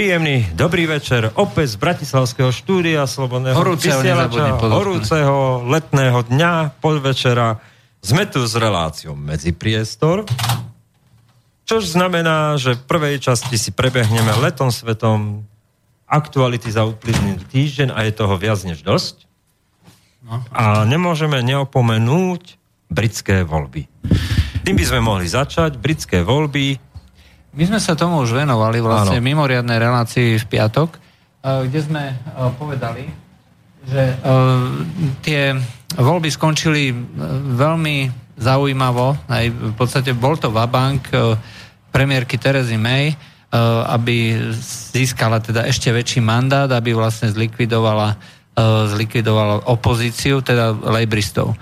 Príjemný dobrý večer opäť z Bratislavského štúdia Slobodného Horúceho, vysielača, horúceho letného dňa, podvečera. Sme tu s reláciou Medzipriestor, čož znamená, že v prvej časti si prebehneme letom svetom aktuality za uplynulý týždeň a je toho viac než dosť. A nemôžeme neopomenúť britské voľby. Tým by sme mohli začať. Britské voľby, My sme sa tomu už venovali vlastne v mimoriadnej relácii v piatok, eh, kde sme eh, povedali, že eh, tie voľby skončili veľmi zaujímavo. Aj v podstate bol to vabank premiérky Terezy May, aby získala teda ešte väčší mandát, aby vlastne zlikvidovala, zlikvidovala opozíciu, teda lejbristov.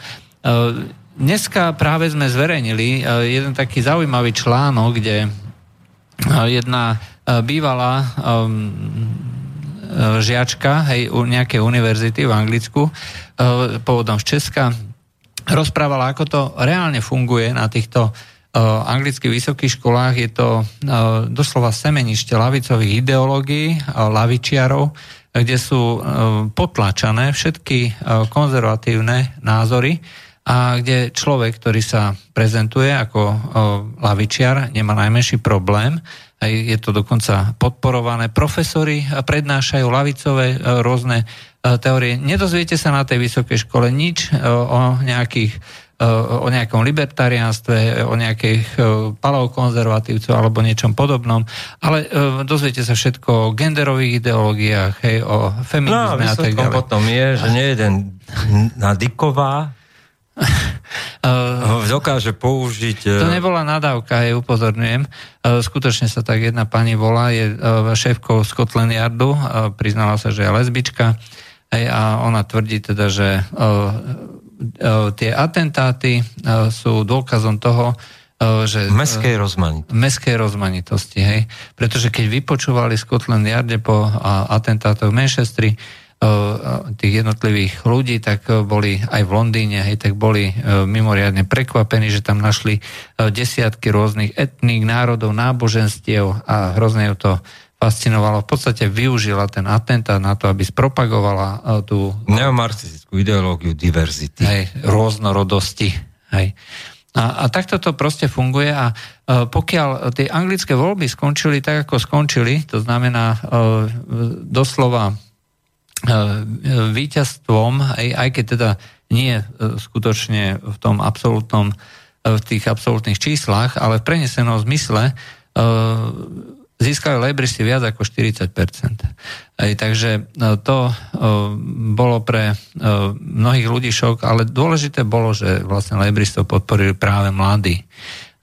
Dneska práve sme zverejnili jeden taký zaujímavý článok, kde jedna e, bývalá um, e, žiačka hej, u nejakej univerzity v Anglicku, pôvodom z Česka, rozprávala, ako to reálne funguje na týchto anglických vysokých školách. Je to doslova semenište lavicových ideológií, lavičiarov, kde sú potlačané všetky konzervatívne názory a kde človek, ktorý sa prezentuje ako o, lavičiar, nemá najmenší problém. Aj je to dokonca podporované. Profesori prednášajú lavicové e, rôzne e, teórie. Nedozviete sa na tej vysokej škole nič e, o nejakých o nejakom libertariánstve, o nejakých e, palov konzervatívcov alebo niečom podobnom, ale dozviete sa všetko o genderových ideológiách, hej, o No a feminizme a tak výsledkom ďalej. potom je, že nie jeden Nadiková ho dokáže použiť... To e, nebola nadávka, aj upozorňujem. E, Skutočne sa tak jedna pani volá, je šéfkou Scotland Yardu, priznala sa, že je lesbička a ona tvrdí teda, že tie atentáty sú dôkazom toho, že... meskej rozmanitosti. meskej rozmanitosti, hej. Pretože keď vypočúvali Scotland Yarde po atentátoch v Manchestri, tých jednotlivých ľudí, tak e, boli aj v Londýne, hej, tak boli e, mimoriadne prekvapení, že tam našli desiatky rôznych etník, národov, náboženstiev a hrozne ju to fascinovalo. V podstate využila ten atentát na to, aby spropagovala tú Neomarxistickú ideológiu diverzity. hej, rôznorodosti. Hej. A, a takto to proste funguje a pokiaľ tie anglické voľby skončili tak, ako skončili, to znamená doslova víťazstvom, aj, aj keď teda nie e, skutočne v tom absolútnom, e, v tých absolútnych číslach, ale v prenesenom zmysle e, získali lejbristi viac ako 40%. Aj, takže e, to e, bolo pre e, mnohých ľudí šok, ale dôležité bolo, že vlastne lejbristov podporili práve mladí.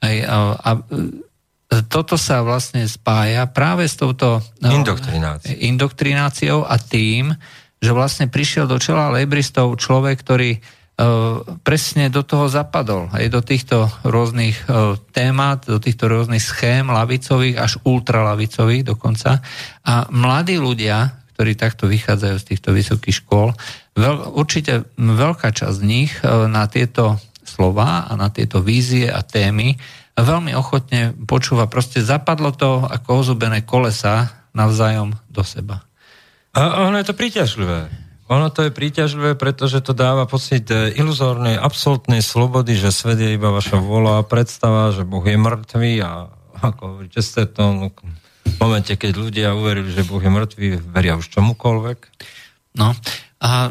Aj, a, a e, toto sa vlastne spája práve s touto e, Indoktrináciou. indoktrináciou a tým, že vlastne prišiel do čela lejbristov človek, ktorý e, presne do toho zapadol, aj do týchto rôznych e, témat, do týchto rôznych schém lavicových, až ultralavicových dokonca. A mladí ľudia, ktorí takto vychádzajú z týchto vysokých škôl, veľ, určite veľká časť z nich e, na tieto slova a na tieto vízie a témy veľmi ochotne počúva. Proste zapadlo to ako ozubené kolesa navzájom do seba. A ono je to príťažlivé. Ono to je príťažlivé, pretože to dáva pocit e, iluzórnej, absolútnej slobody, že svet je iba vaša vôľa a predstava, že Boh je mŕtvý a ako Chesterton, v momente, keď ľudia uverili, že Boh je mŕtvý, veria už čomukoľvek. No a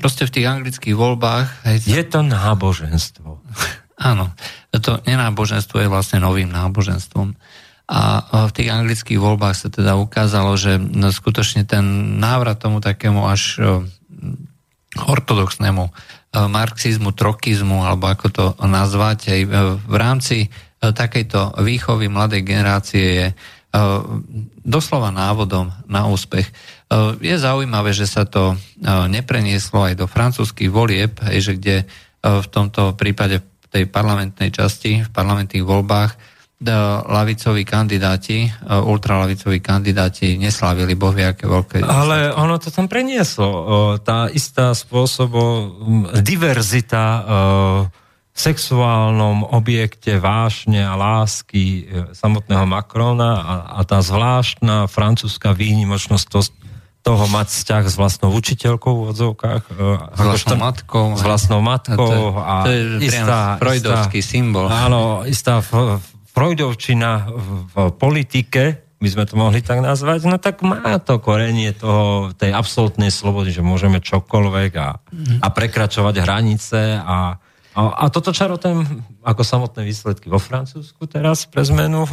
proste v tých anglických voľbách hej, Je to náboženstvo. Áno, to nenáboženstvo je vlastne novým náboženstvom. A v tých anglických voľbách sa teda ukázalo, že skutočne ten návrat tomu takému až e, ortodoxnému e, marxizmu, trokizmu, alebo ako to nazvať, aj e, v rámci takejto výchovy mladej generácie je doslova návodom na úspech. Je zaujímavé, že sa to neprenieslo aj do francúzských volieb, že kde v tomto prípade tej parlamentnej časti, v parlamentných voľbách, e, lavicoví kandidáti, e, ultralavicoví kandidáti neslávili boh vie aké veľké... Ale ono to tam prenieslo. O, Tá istá spôsobo, diverzita o, sexuálnom objekte vášne a lásky e, samotného Macrona a, a tá zvláštna francúzska výnimočnosť to, toho mať vzťah s vlastnou učiteľkou v odzovkách. E, s vlastnou matkou. S vlastnou matkou. A to, je, to je istá, freudovský istá, symbol. Áno, istá freudovčina v politike, by sme to mohli tak nazvať, no tak má to korenie toho, tej absolútnej slobody, že môžeme čokoľvek a, a prekračovať hranice a, a, a toto čarotem, ako samotné výsledky vo Francúzsku teraz pre zmenu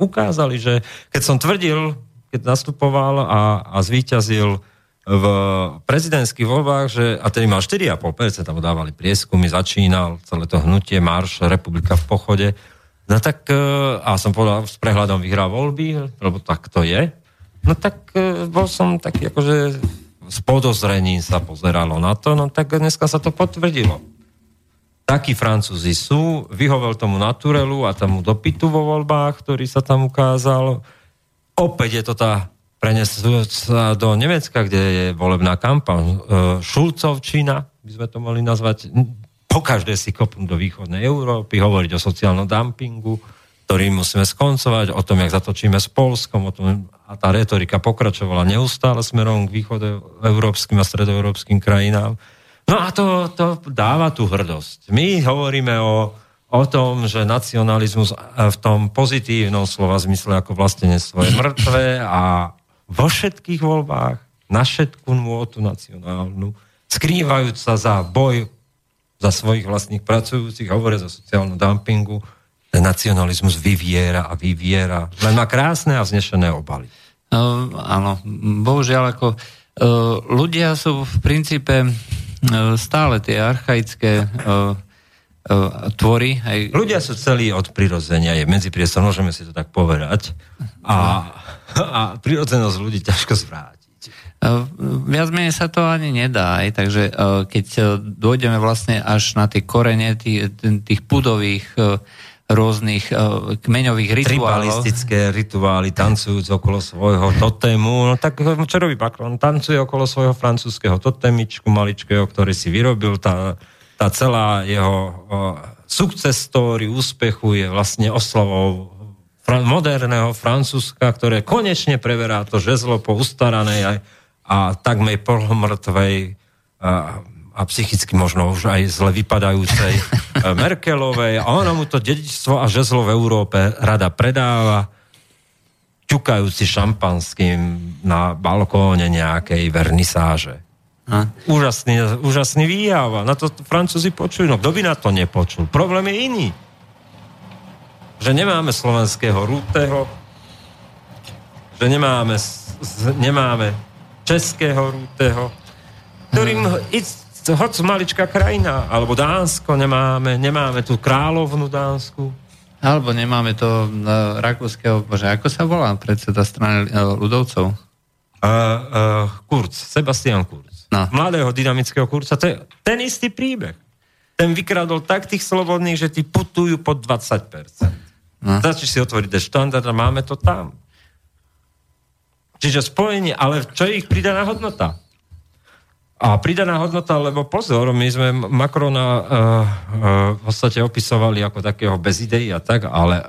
ukázali, že keď som tvrdil, keď nastupoval a, a zvíťazil v prezidentských voľbách, že, a tedy mal 4,5%, tam dávali prieskumy, začínal celé to hnutie, marš, republika v pochode, No tak, e, a som povedal, s prehľadom vyhral voľby, lebo tak to je. No tak e, bol som taký akože s podozrením sa pozeralo na to, no tak dneska sa to potvrdilo. Takí Francúzi sú, vyhovel tomu Naturelu a tomu dopytu vo voľbách, ktorý sa tam ukázal. Opäť je to tá prenesúca do Nemecka, kde je volebná kampaň. E, Šulcovčina, by sme to mali nazvať pokaždé si kopnúť do východnej Európy, hovoriť o sociálnom dumpingu, ktorý musíme skoncovať, o tom, jak zatočíme s Polskom, o tom, a tá retorika pokračovala neustále smerom k európskym a stredoeurópskym krajinám. No a to, to dáva tú hrdosť. My hovoríme o, o tom, že nacionalizmus v tom pozitívnom slova zmysle ako vlastenectvo je mŕtve a vo všetkých voľbách na všetku nôtu nacionálnu, skrývajúc sa za boj za svojich vlastných pracujúcich, hovoria za sociálnu dumpingu, ten nacionalizmus vyviera a vyviera. Len má krásne a vznešené obaly. Uh, áno, bohužiaľ ako uh, ľudia sú v princípe uh, stále tie archaické uh, uh, tvory. Aj... Ľudia sú celí od prirodzenia, je medzipriestor, môžeme si to tak povedať. A, a prirodzenosť ľudí ťažko zvráť. Eh, viac menej sa to ani nedá, aj, takže eh, keď dôjdeme vlastne až na tie korene tých, tých pudových rôznych kmeňových rituálov. Tribalistické rituály, tancujúc okolo svojho totému, no tak čo robí Macron? Tancuje okolo svojho francúzského totémičku maličkého, ktorý si vyrobil, tá, tá celá jeho success story úspechu je vlastne oslovou moderného Francúzska, ktoré konečne preverá to žezlo po ustaranej aj a takmer polomrtvej a, a psychicky možno už aj zle vypadajúcej e, Merkelovej a ona mu to dedičstvo a žezlo v Európe rada predáva ťukajúci šampanským na balkóne nejakej vernisáže. A? Úžasný, úžasný výjav. Na to Francúzi počujú. No kto by na to nepočul? Problém je iný. Že nemáme slovenského rúteho, že nemáme, nemáme českého rúteho, ktorým hmm. maličká krajina, alebo Dánsko nemáme, nemáme tú kráľovnú Dánsku. Alebo nemáme to uh, rakúskeho, bože, ako sa volá predseda strany uh, ľudovcov? Uh, uh, Kurz, Sebastian Kurz. No. Mladého dynamického kurca, to je ten istý príbeh. Ten vykradol tak tých slobodných, že ti putujú pod 20%. No. Začneš si otvoriť štandard a máme to tam. Čiže spojenie, ale čo je ich pridaná hodnota? A pridaná hodnota, lebo pozor, my sme Macrona uh, uh, v podstate opisovali ako takého bez ideí a tak, ale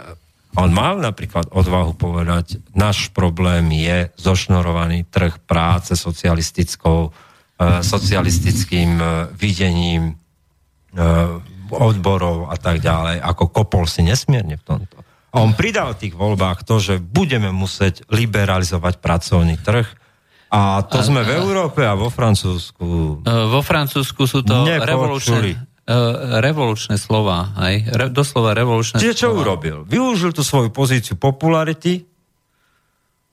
on mal napríklad odvahu povedať, náš problém je zošnorovaný trh práce socialistickou, socialistickým uh, videním uh, odborov a tak ďalej, ako kopol si nesmierne v tomto. A on pridal v tých voľbách to, že budeme musieť liberalizovať pracovný trh. A to sme v Európe a vo Francúzsku. E, vo Francúzsku sú to revolučné, e, revolučné slova. Aj? Re, doslova revolučné Čiže čo slova. urobil? Využil tú svoju pozíciu popularity,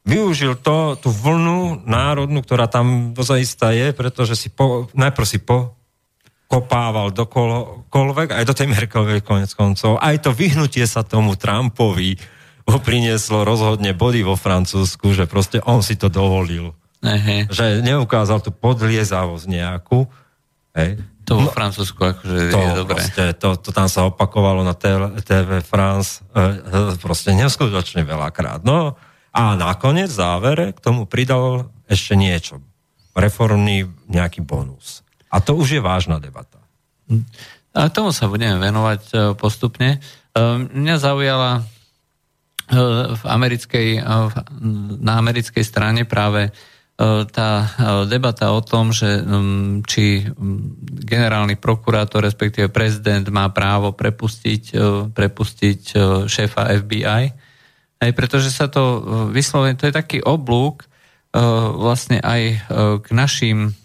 využil to, tú vlnu národnú, ktorá tam dozaista je, pretože si po, najprv si po, kopával dokoľvek, aj do tej Merkelovej konec koncov. Aj to vyhnutie sa tomu Trumpovi ho prinieslo rozhodne body vo Francúzsku, že proste on si to dovolil. Ehe. Že neukázal tú podliezavosť nejakú. Hej. To vo no, Francúzsku akože to, je dobré. Proste, to, to tam sa opakovalo na TV France e, e, proste neskutočne veľakrát. No a nakoniec v závere k tomu pridal ešte niečo. Reformný nejaký bonus. A to už je vážna debata. A tomu sa budeme venovať e, postupne. E, mňa zaujala e, v americkej, na americkej strane práve tá debata o tom, že či generálny prokurátor, respektíve prezident má právo prepustiť, prepustiť šéfa FBI. Aj pretože sa to vyslovene, to je taký oblúk vlastne aj k našim,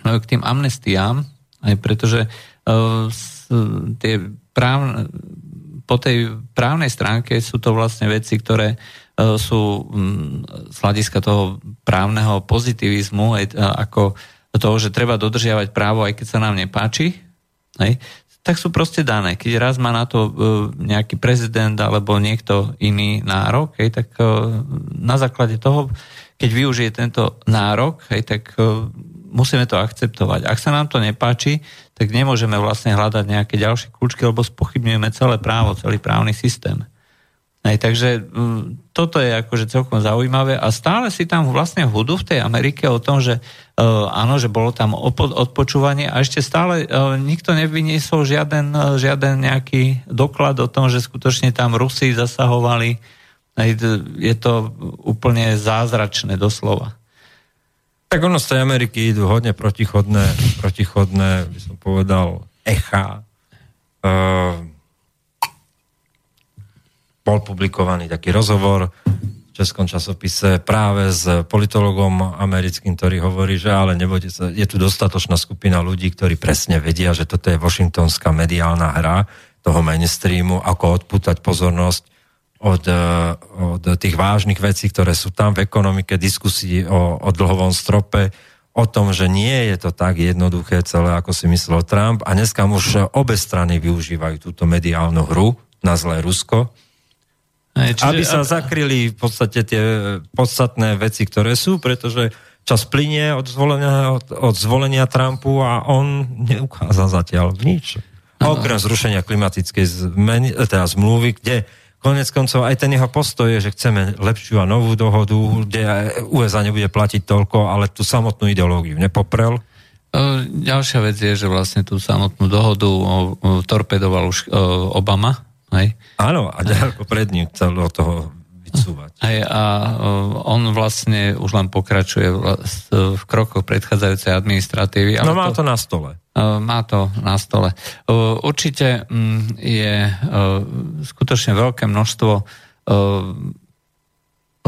k tým amnestiám, aj pretože tie právne, po tej právnej stránke sú to vlastne veci, ktoré e, sú z hľadiska toho právneho pozitivizmu, ako toho, že treba dodržiavať právo, aj keď sa nám nepáči, aj, tak sú proste dané. Keď raz má na to e, nejaký prezident alebo niekto iný nárok, aj, tak e, na základe toho, keď využije tento nárok, aj, tak musíme to akceptovať. Ak sa nám to nepáči, tak nemôžeme vlastne hľadať nejaké ďalšie kľúčky, lebo spochybňujeme celé právo, celý právny systém. Aj, takže toto je akože celkom zaujímavé a stále si tam vlastne hudu v tej Amerike o tom, že áno, že bolo tam odpočúvanie a ešte stále uh, nikto nevyniesol žiaden, uh, žiaden nejaký doklad o tom, že skutočne tam Rusi zasahovali. Je to úplne zázračné doslova. Tak ono z tej Ameriky idú hodne protichodné, protichodné, by som povedal, echa. Uh, bol publikovaný taký rozhovor českom časopise práve s politologom americkým, ktorý hovorí, že ale nebojte sa, je tu dostatočná skupina ľudí, ktorí presne vedia, že toto je washingtonská mediálna hra toho mainstreamu, ako odpútať pozornosť od, eh, od tých vážnych vecí, ktoré sú tam v ekonomike, diskusii o, o dlhovom strope, o tom, že nie je to tak jednoduché celé, ako si myslel Trump. A dneska už obe strany využívajú túto mediálnu hru na zlé Rusko, čiže, aby sa zakryli v podstate tie podstatné veci, ktoré sú, pretože čas plinie od zvolenia, od, od zvolenia Trumpu a on neukázal zatiaľ nič. Okrem zrušenia klimatickej zmeny, teda zmluvy, kde Konec koncov aj ten jeho postoj je, že chceme lepšiu a novú dohodu, kde USA nebude platiť toľko, ale tú samotnú ideológiu nepoprel. Ďalšia vec je, že vlastne tú samotnú dohodu torpedoval už Obama. Hej? Áno, a ďaleko pred ním chcel do toho vycúvať. Hej, a on vlastne už len pokračuje v krokoch predchádzajúcej administratívy. Ale no má to, to na stole. Má to na stole. Určite mm, je skutočne veľké množstvo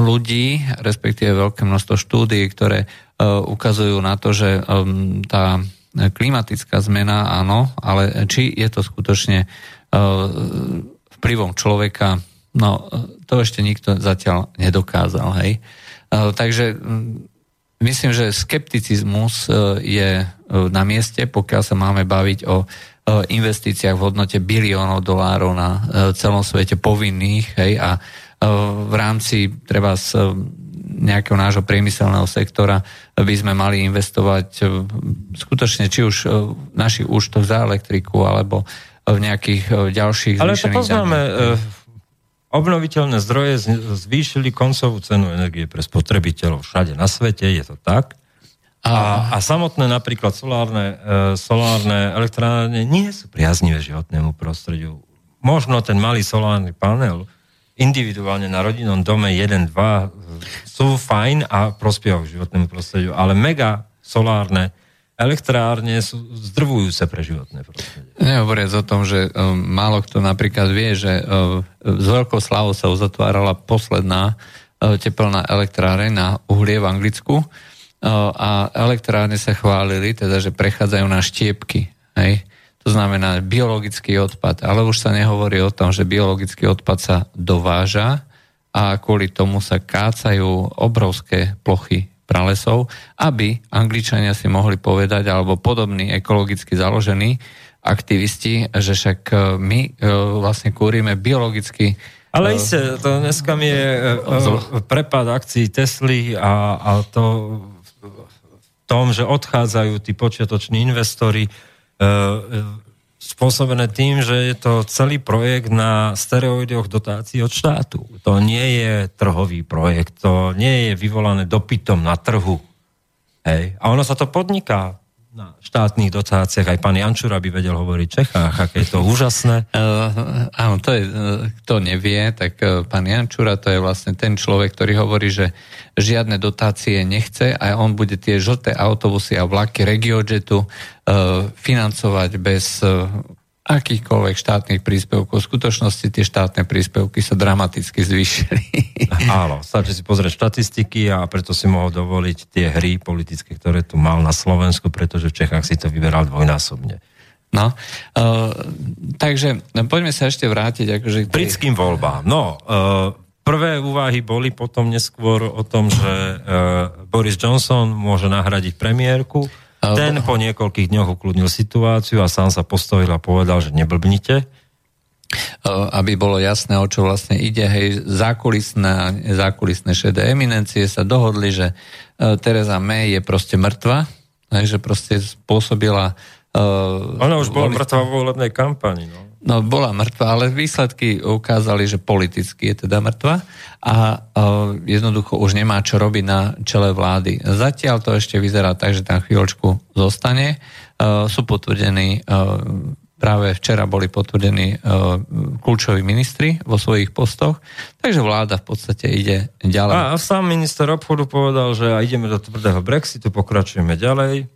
ľudí, respektíve veľké množstvo štúdií, ktoré ukazujú na to, že tá klimatická zmena, áno, ale či je to skutočne vplyvom človeka No, to ešte nikto zatiaľ nedokázal, hej. E, takže myslím, že skepticizmus je na mieste, pokiaľ sa máme baviť o investíciách v hodnote biliónov dolárov na celom svete povinných, hej, a v rámci treba z nejakého nášho priemyselného sektora by sme mali investovať skutočne či už v našich účtoch za elektriku alebo v nejakých ďalších Ale to poznáme v Obnoviteľné zdroje zvýšili koncovú cenu energie pre spotrebiteľov všade na svete, je to tak. A, a samotné napríklad solárne, e, solárne elektrárne nie sú priaznivé životnému prostrediu. Možno ten malý solárny panel individuálne na rodinnom dome 1, 2 sú fajn a prospievajú životnému prostrediu, ale mega solárne elektrárne sú zdrvujúce pre životné prostredie. Nehovoriac o tom, že um, málo kto napríklad vie, že um, s veľkou slavou sa uzatvárala posledná uh, teplná elektráreň na uhlie v Anglicku uh, a elektrárne sa chválili, teda, že prechádzajú na štiepky. Hej? To znamená biologický odpad, ale už sa nehovorí o tom, že biologický odpad sa dováža a kvôli tomu sa kácajú obrovské plochy pralesov, aby Angličania si mohli povedať, alebo podobní ekologicky založení aktivisti, že však e, my e, vlastne kúrime biologicky ale uh, isté, to dneska mi je prepad akcií Tesly a, a to v tom, že odchádzajú tí počiatoční investori, spôsobené tým, že je to celý projekt na steroidoch dotácií od štátu. To nie je trhový projekt, to nie je vyvolané dopytom na trhu. Hej. A ono sa to podniká. Na štátnych dotáciách. Aj pán Jančura by vedel hovoriť Čechách, aké je to úžasné. Uh, áno, to je, kto nevie, tak uh, pán Jančura to je vlastne ten človek, ktorý hovorí, že žiadne dotácie nechce a on bude tie žlté autobusy a vlaky Regiojetu uh, financovať bez uh, akýchkoľvek štátnych príspevkov. V skutočnosti tie štátne príspevky sa dramaticky zvýšili. Áno, stačí si pozrieť štatistiky a preto si mohol dovoliť tie hry politické, ktoré tu mal na Slovensku, pretože v Čechách si to vyberal dvojnásobne. No, uh, takže poďme sa ešte vrátiť. Akože tej... Britským voľbám. No, uh, prvé úvahy boli potom neskôr o tom, že uh, Boris Johnson môže nahradiť premiérku ten po niekoľkých dňoch ukludnil situáciu a sám sa postavil a povedal, že neblbnite. Aby bolo jasné, o čo vlastne ide, hej, zákulisné, zákulisné šedé eminencie sa dohodli, že Teresa May je proste mŕtva, hej, že proste spôsobila... Uh, Ona už bola mŕtva vo volebnej kampani, no. No, bola mŕtva, ale výsledky ukázali, že politicky je teda mŕtva a uh, jednoducho už nemá čo robiť na čele vlády. Zatiaľ to ešte vyzerá tak, že tam chvíľočku zostane. Uh, sú potvrdení, uh, práve včera boli potvrdení kľúčoví ministri vo svojich postoch, takže vláda v podstate ide ďalej. A, a sám minister obchodu povedal, že ideme do tvrdého Brexitu, pokračujeme ďalej.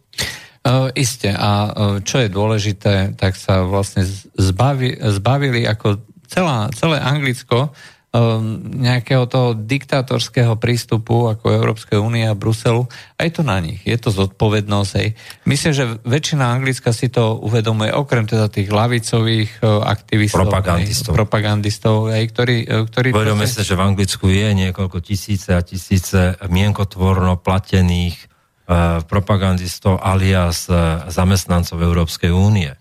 Uh. A uh, čo je dôležité, tak sa vlastne zbavi, zbavili ako celá, celé Anglicko uh, nejakého toho diktátorského prístupu ako Európskej únie a Bruselu. A je to na nich. Je to zodpovednosť. Hej. Myslím, že väčšina Anglicka si to uvedomuje, okrem teda tých lavicových aktivistov. Propagandistov. Hej, propagandistov, hej, ktorí... ktorí Uvedome proste... sa, že v Anglicku je niekoľko tisíce a tisíce mienkotvorno platených propagandistov alias eh, zamestnancov Európskej únie.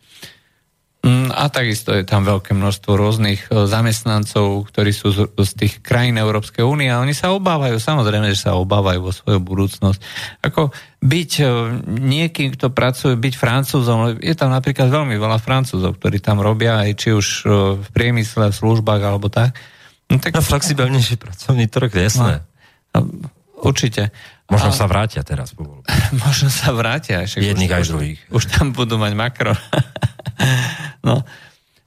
Mm, a takisto je tam veľké množstvo rôznych eh, zamestnancov, ktorí sú z, z tých krajín Európskej únie a oni sa obávajú, samozrejme, že sa obávajú vo svoju budúcnosť. Ako byť niekým, kto pracuje, byť francúzom, je tam napríklad veľmi veľa francúzov, ktorí tam robia, aj či už v priemysle, v službách alebo tak. No, tak... No, flexibilnejší pracovný trh, jasné. No, určite. Možno a... sa vrátia teraz po voľbe. Možno sa vrátia. Však Jedných už, aj druhých. Už, tam budú mať makro. no.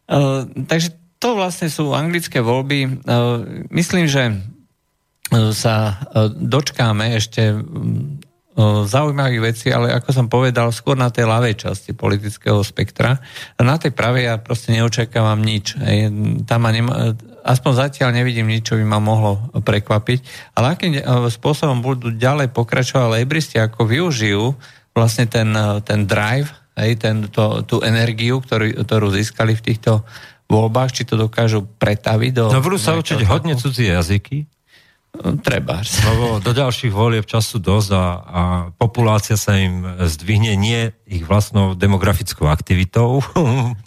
Uh, takže to vlastne sú anglické voľby. Uh, myslím, že uh, sa dočkáme ešte zaujímavých vecí, ale ako som povedal, skôr na tej ľavej časti politického spektra. Na tej pravej ja proste neočakávam nič. Tam ma nema, aspoň zatiaľ nevidím nič, čo by ma mohlo prekvapiť. Ale akým e, spôsobom budú ďalej pokračovať lejbristi, ako využijú vlastne ten, e, ten drive, hej, ten, to, tú energiu, ktorú, ktorú získali v týchto voľbách, či to dokážu pretaviť do... No budú sa učiť hodne cudzie jazyky. Treba. Lebo do ďalších volieb času dosť a, a populácia sa im zdvihne nie ich vlastnou demografickou aktivitou,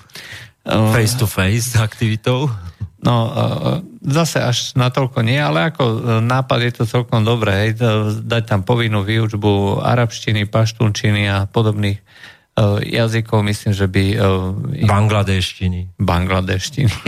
face to face aktivitou. No, e, zase až natoľko nie, ale ako e, nápad je to celkom dobré, hej, dať tam povinnú výučbu arabštiny, paštunčiny a podobných e, jazykov, myslím, že by... Bangladeštiny. Bangladeštiny.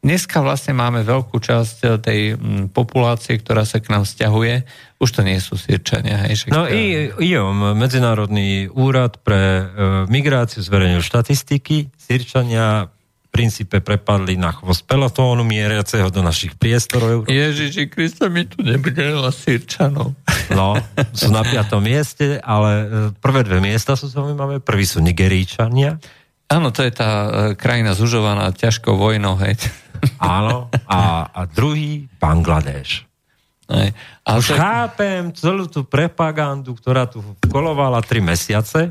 Dneska vlastne máme veľkú časť tej populácie, ktorá sa k nám vzťahuje. Už to nie sú Sýrčania. Hej, no i IOM, Medzinárodný úrad pre migráciu zverejnil štatistiky. Sýrčania princípe prepadli na chvost pelotónu mieriaceho do našich priestorov. Ježiši Krista, my tu nebude veľa Sýrčanov. No, sú na piatom mieste, ale e, prvé dve miesta sú zaujímavé. Prvý sú Nigeríčania. Áno, to je tá e, krajina zužovaná ťažkou vojnou, hej. Áno, a, a druhý Bangladeš. A Už tak... chápem celú tú propagandu, ktorá tu kolovala tri mesiace,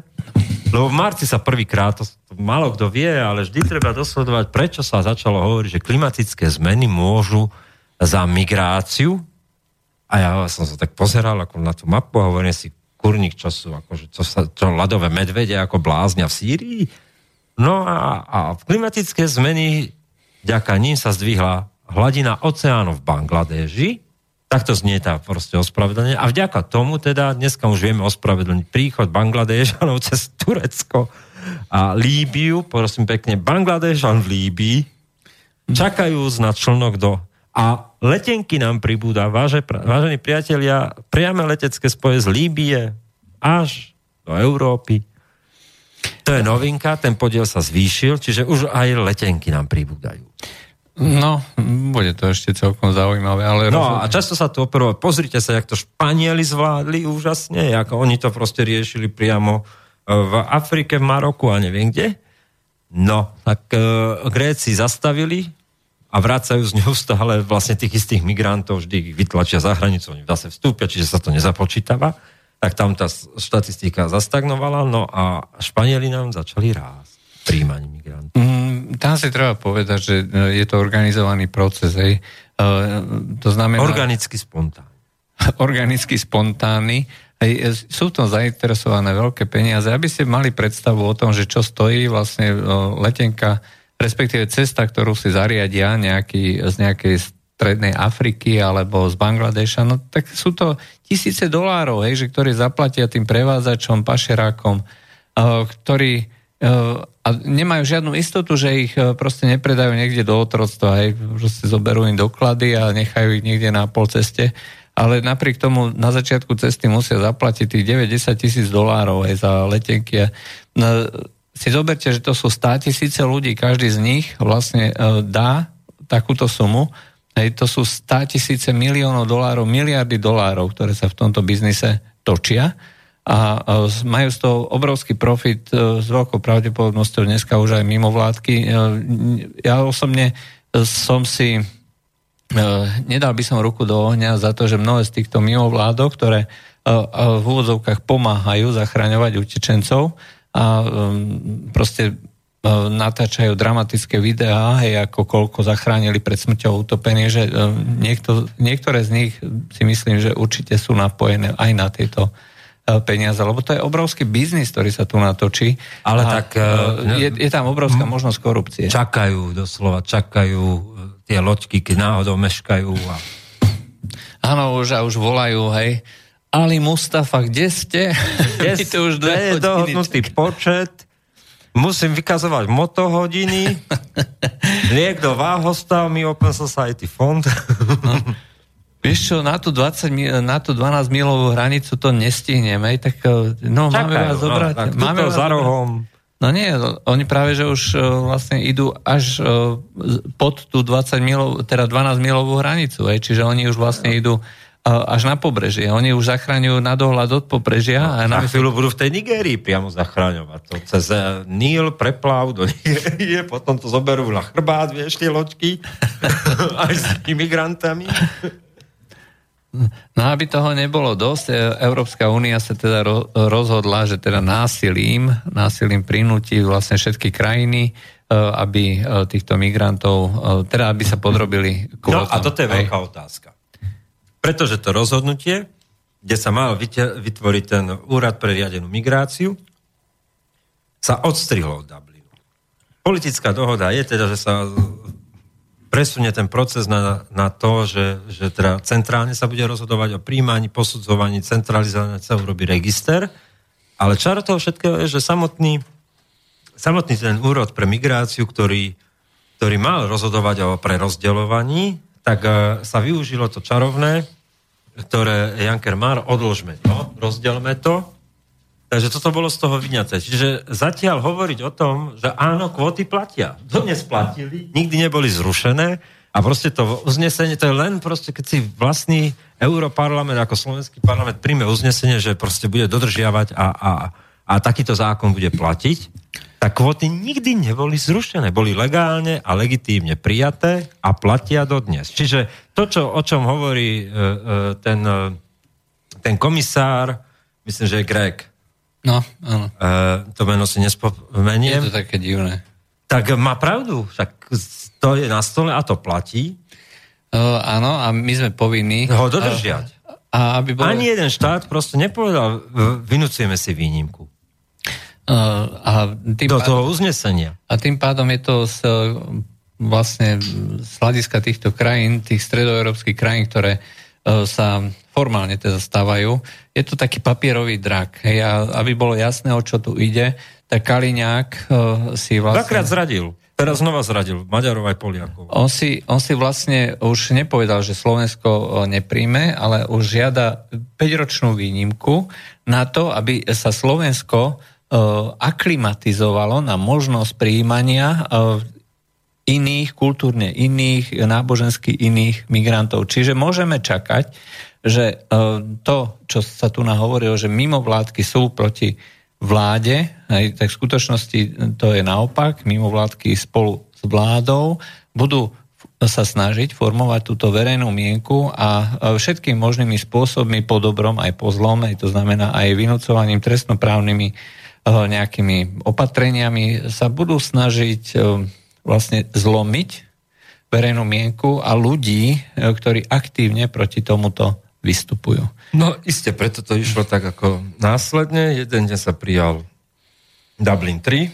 lebo v marci sa prvýkrát, to, to malo kto vie, ale vždy treba dosledovať, prečo sa začalo hovoriť, že klimatické zmeny môžu za migráciu. A ja som sa tak pozeral ako na tú mapu a hovorím si, kurník, čo sú, akože, čo, sa, čo ľadové medvede ako bláznia v Sýrii. No a, a klimatické zmeny, vďaka ním sa zdvihla hladina oceánu v Bangladeži, Takto znie tá proste ospravedlenie. A vďaka tomu teda dneska už vieme ospravedlniť príchod Bangladežanov cez Turecko a Líbiu, prosím pekne, Bangladežan v Líbii, čakajú na člnok do... A letenky nám pribúda, váže, vážení priatelia, priame letecké spoje z Líbie až do Európy. To je novinka, ten podiel sa zvýšil, čiže už aj letenky nám pribúdajú. No, bude to ešte celkom zaujímavé, ale... No rozhodne... a často sa to operovalo, pozrite sa, jak to Španieli zvládli úžasne, ako oni to proste riešili priamo e, v Afrike, v Maroku a neviem kde. No, tak uh, Gréci zastavili a vracajú z neustále vlastne tých istých migrantov, vždy ich vytlačia za hranicu, oni zase vstúpia, čiže sa to nezapočítava. Tak tam tá štatistika zastagnovala, no a Španieli nám začali rásť príjmaní migrantov. Mm, tam si treba povedať, že e, je to organizovaný proces, hej. Uh, to znamená... Organicky spontánny. Organicky spontánny. Hej, e, sú v tom zainteresované veľké peniaze. Aby ste mali predstavu o tom, že čo stojí vlastne letenka respektíve cesta, ktorú si zariadia nejaký, z nejakej strednej Afriky alebo z Bangladeša, no tak sú to tisíce dolárov, hej, že ktorí zaplatia tým prevádzačom, pašerákom, ktorí a nemajú žiadnu istotu, že ich uh, proste nepredajú niekde do otroctva, hej, proste zoberú im doklady a nechajú ich niekde na polceste, ale napriek tomu na začiatku cesty musia zaplatiť tých 90 tisíc dolárov aj za letenky. No, si zoberte, že to sú 100 tisíce ľudí, každý z nich vlastne e, dá takúto sumu, Hej, to sú 100 tisíce miliónov dolárov, miliardy dolárov, ktoré sa v tomto biznise točia a e, majú z toho obrovský profit e, s veľkou pravdepodobnosťou dneska už aj mimo vládky. Ja osobne som si nedal by som ruku do ohňa za to, že mnohé z týchto mimovládok, ktoré v úvodzovkách pomáhajú zachraňovať utečencov, a proste natáčajú dramatické videá, hej, ako koľko zachránili pred smrťou utopenie, že niekto, niektoré z nich si myslím, že určite sú napojené aj na tieto peniaze, lebo to je obrovský biznis, ktorý sa tu natočí. Ale a, tak... Uh, je, je tam obrovská možnosť korupcie. Čakajú, doslova, čakajú tie loďky, keď náhodou meškajú. A... Áno, už a už volajú, hej, Ali Mustafa, kde ste? Kde ste už dve je dohodnutý počet, musím vykazovať motohodiny, liek do váhostav, mi Open Society fond. no. Vieš čo, na tú, 20, na tú 12 milovú hranicu to nestihneme, tak e, no, Čakajú, máme vás zobrať. No, máme vás za rohom. No nie, oni práve, že už uh, vlastne idú až uh, pod tú 20 milov, teda 12 milovú hranicu, hej, čiže oni už vlastne idú až na pobrežie. Oni už zachraňujú na dohľad od pobrežia. No, a na chvíľu budú v tej Nigérii priamo zachraňovať. To cez eh, Níl preplav do Nigérie, potom to zoberú na chrbát, vieš, tie loďky, aj s imigrantami. No aby toho nebolo dosť, e, Európska únia sa teda rozhodla, že teda násilím, násilím prinúti vlastne všetky krajiny, e, aby e, týchto migrantov, teda aby sa podrobili kvótam. No a toto je veľká otázka. Pretože to rozhodnutie, kde sa mal vytvoriť ten úrad pre riadenú migráciu, sa odstrihlo od Dublinu. Politická dohoda je teda, že sa presunie ten proces na, na to, že, že teda centrálne sa bude rozhodovať o príjmaní, posudzovaní, centralizovaní sa urobí register, ale čaro toho všetkého je, že samotný, samotný ten úrod pre migráciu, ktorý, ktorý mal rozhodovať o prerozdeľovaní, tak uh, sa využilo to čarovné, ktoré Janker Mar, odložme to, rozdelme to. Takže toto bolo z toho vyňaté. Čiže zatiaľ hovoriť o tom, že áno, kvóty platia. Dodnes platili, nikdy neboli zrušené a proste to uznesenie, to je len proste, keď si vlastný Europarlament ako slovenský parlament príjme uznesenie, že proste bude dodržiavať a, a, a takýto zákon bude platiť, tak kvóty nikdy neboli zrušené. Boli legálne a legitímne prijaté a platia dodnes. Čiže to, čo, o čom hovorí e, e, ten, e, ten komisár, myslím, že je Greg. No, áno. E, to meno si nespomeniem. Je to také divné. Tak má pravdu, však to je na stole a to platí. Uh, áno, a my sme povinní... Ho dodržiať. A, a aby bolo... Ani jeden štát proste nepovedal, vynúcujeme si výnimku. A tým Do pádom, toho uznesenia. A tým pádom je to z, vlastne z hľadiska týchto krajín, tých stredoeurópskych krajín, ktoré uh, sa formálne teda stávajú, je to taký papierový drak. Hej, a aby bolo jasné, o čo tu ide, tak Kaliňák uh, si vlastne... Dvakrát zradil. Teraz znova zradil Maďarov aj Poliakov. On si, on si vlastne už nepovedal, že Slovensko nepríjme, ale už žiada 5-ročnú výnimku na to, aby sa Slovensko aklimatizovalo na možnosť príjmania iných, kultúrne iných, nábožensky iných migrantov. Čiže môžeme čakať, že to, čo sa tu nahovorilo, že mimo vládky sú proti vláde, tak v skutočnosti to je naopak, mimovládky spolu s vládou budú sa snažiť formovať túto verejnú mienku a všetkými možnými spôsobmi po dobrom aj po zlom, aj to znamená aj vynúcovaním trestnoprávnymi nejakými opatreniami sa budú snažiť vlastne zlomiť verejnú mienku a ľudí, ktorí aktívne proti tomuto vystupujú. No iste, preto to išlo tak ako následne. Jeden deň sa prijal Dublin 3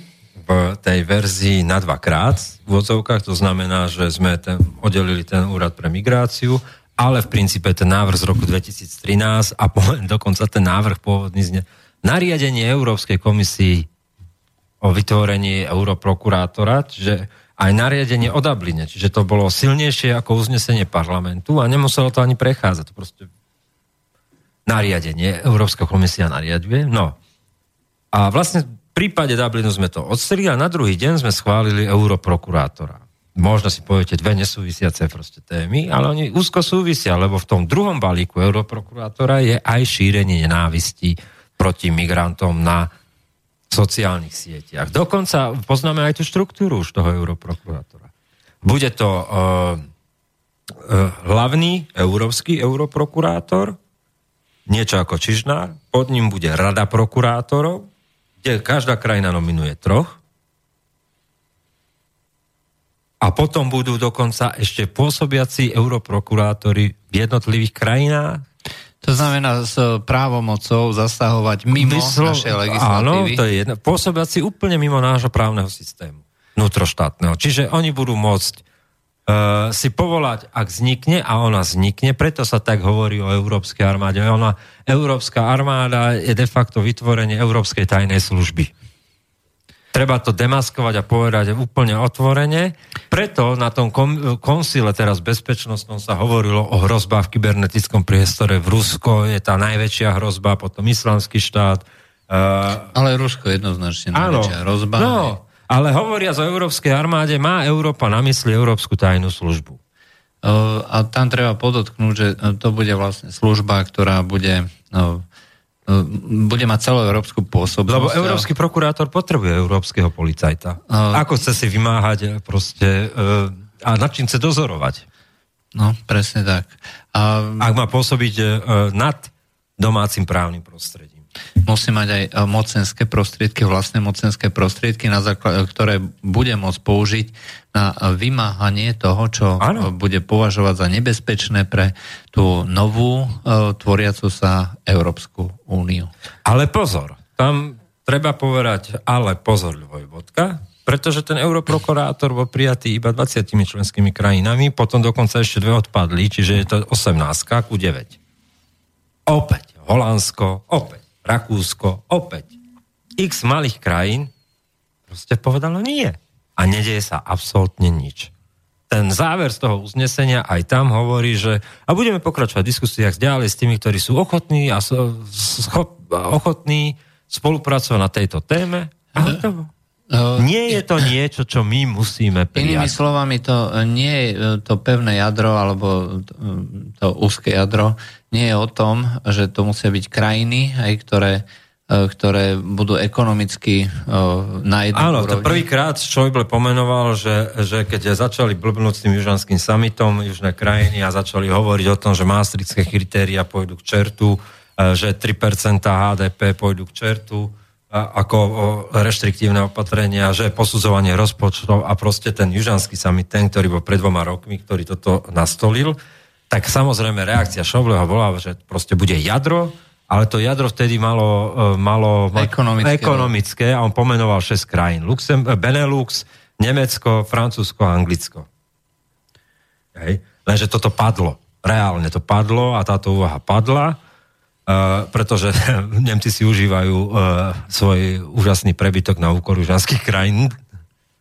v tej verzii na dvakrát v odzovkách, to znamená, že sme ten, oddelili ten úrad pre migráciu, ale v princípe ten návrh z roku 2013 a po, dokonca ten návrh pôvodný zne nariadenie Európskej komisii o vytvorení europrokurátora, čiže aj nariadenie o Dubline, čiže to bolo silnejšie ako uznesenie parlamentu a nemuselo to ani prechádzať. To proste nariadenie, Európska komisia nariaduje. No. A vlastne v prípade Dublinu sme to odstrili a na druhý deň sme schválili europrokurátora. Možno si poviete dve nesúvisiace proste témy, ale oni úzko súvisia, lebo v tom druhom balíku europrokurátora je aj šírenie nenávisti proti migrantom na sociálnych sieťach. Dokonca poznáme aj tú štruktúru už toho europrokurátora. Bude to uh, uh, hlavný európsky europrokurátor, niečo ako Čižnár, pod ním bude rada prokurátorov, kde každá krajina nominuje troch, a potom budú dokonca ešte pôsobiaci europrokurátori v jednotlivých krajinách. To znamená s právomocou zasahovať mimo Vyslo... našej legislatívy? Áno, to je jedno. Pôsobiaci úplne mimo nášho právneho systému vnútroštátneho. Čiže oni budú môcť uh, si povolať, ak vznikne, a ona vznikne, preto sa tak hovorí o Európskej armáde. Ona, Európska armáda je de facto vytvorenie Európskej tajnej služby. Treba to demaskovať a povedať úplne otvorene. Preto na tom konsile teraz bezpečnostnom sa hovorilo o hrozbách v kybernetickom priestore. V Rusko je tá najväčšia hrozba, potom islamský štát. Uh, Ale Rusko jednoznačne najväčšia hrozba. No, ale hovoria o európskej armáde, má Európa na mysli Európsku tajnú službu. A tam treba podotknúť, že to bude vlastne služba, ktorá bude no, bude mať celoeurópsku pôsobnosť. Lebo európsky prokurátor potrebuje európskeho policajta. Uh, Ako chce si vymáhať proste uh, a nad čím chce dozorovať? No, presne tak. A, Ak má pôsobiť uh, nad domácim právnym prostredím musí mať aj e, mocenské prostriedky, vlastné mocenské prostriedky, na základe, ktoré bude môcť použiť na vymáhanie toho, čo ano. bude považovať za nebezpečné pre tú novú tvoriacu sa Európsku úniu. Ale pozor, tam treba povedať, ale pozor, Vojvodka, pretože ten europrokurátor bol prijatý iba 20 členskými krajinami, potom dokonca ešte dve odpadli, čiže je to 18 ku 9. Opäť Holandsko, opäť Rakúsko, opäť x malých krajín proste povedalo nie. A nedieje sa absolútne nič. Ten záver z toho uznesenia aj tam hovorí, že a budeme pokračovať v diskusiách ďalej s tými, ktorí sú ochotní a schop, ochotní spolupracovať na tejto téme. A hotovo. Nie je to niečo, čo my musíme prijať. Inými slovami, to nie je to pevné jadro alebo to úzke jadro nie je o tom, že to musia byť krajiny, aj ktoré ktoré budú ekonomicky na jednej Áno, to prvýkrát Schäuble pomenoval, že, že keď začali blbnúť s tým južanským summitom južné krajiny a začali hovoriť o tom, že maastrichtské kritéria pôjdu k čertu, že 3% HDP pôjdu k čertu, ako reštriktívne opatrenia, že posudzovanie rozpočtov a proste ten južanský summit, ten, ktorý bol pred dvoma rokmi, ktorý toto nastolil, tak samozrejme reakcia Šobleho bola, že proste bude jadro, ale to jadro vtedy malo, e, malo ekonomické. ekonomické a on pomenoval 6 krajín. Luxem, e, Benelux, Nemecko, Francúzsko a Anglicko. Hej. Lenže toto padlo. Reálne to padlo a táto úvaha padla Uh, pretože Nemci si užívajú uh, svoj úžasný prebytok na úkor užanských krajín.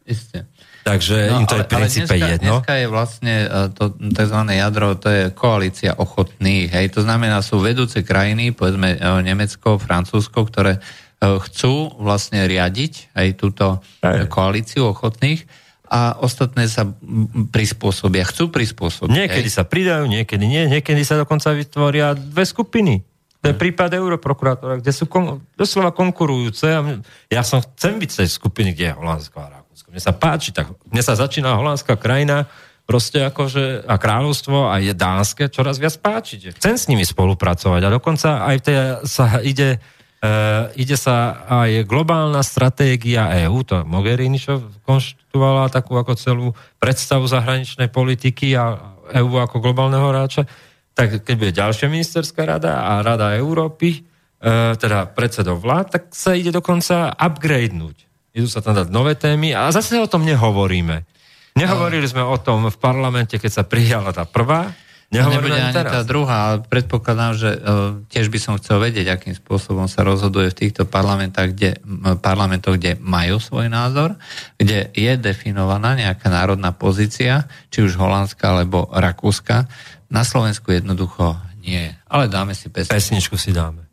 Isté. Takže no, im to ale, je v princípe dneska, jedno. Dneska je vlastne e, to tzv. jadro, to je koalícia ochotných. Hej. To znamená, sú vedúce krajiny, povedzme Nemecko, Francúzsko, ktoré chcú vlastne riadiť aj túto aj. koalíciu ochotných a ostatné sa prispôsobia, chcú prispôsobiť. Niekedy hej. sa pridajú, niekedy nie, niekedy sa dokonca vytvoria dve skupiny. To je prípad europrokurátora, kde sú kon, doslova konkurujúce. A ja som chcem byť z tej skupiny, kde je Holandsko a Rakúsko. Mne sa páči, tak mne sa začína holandská krajina proste akože, a kráľovstvo a je dánske čoraz viac páčiť. Chcem s nimi spolupracovať a dokonca aj tej sa ide, uh, ide sa aj globálna stratégia EÚ, to Mogherini, čo konštituovala takú ako celú predstavu zahraničnej politiky a EÚ ako globálneho hráča, tak keď bude ďalšia ministerská rada a rada Európy, e, teda predsedov vlád, tak sa ide dokonca upgradenúť. Idú sa tam dať nové témy a zase o tom nehovoríme. Nehovorili sme o tom v parlamente, keď sa prijala tá prvá, Nebude ani teraz. tá druhá, ale predpokladám, že uh, tiež by som chcel vedieť, akým spôsobom sa rozhoduje v týchto parlamentách, kde, parlamentoch, kde majú svoj názor, kde je definovaná nejaká národná pozícia, či už holandská alebo rakúska. Na Slovensku jednoducho nie. Ale dáme si pesničku. Pesničku si dáme.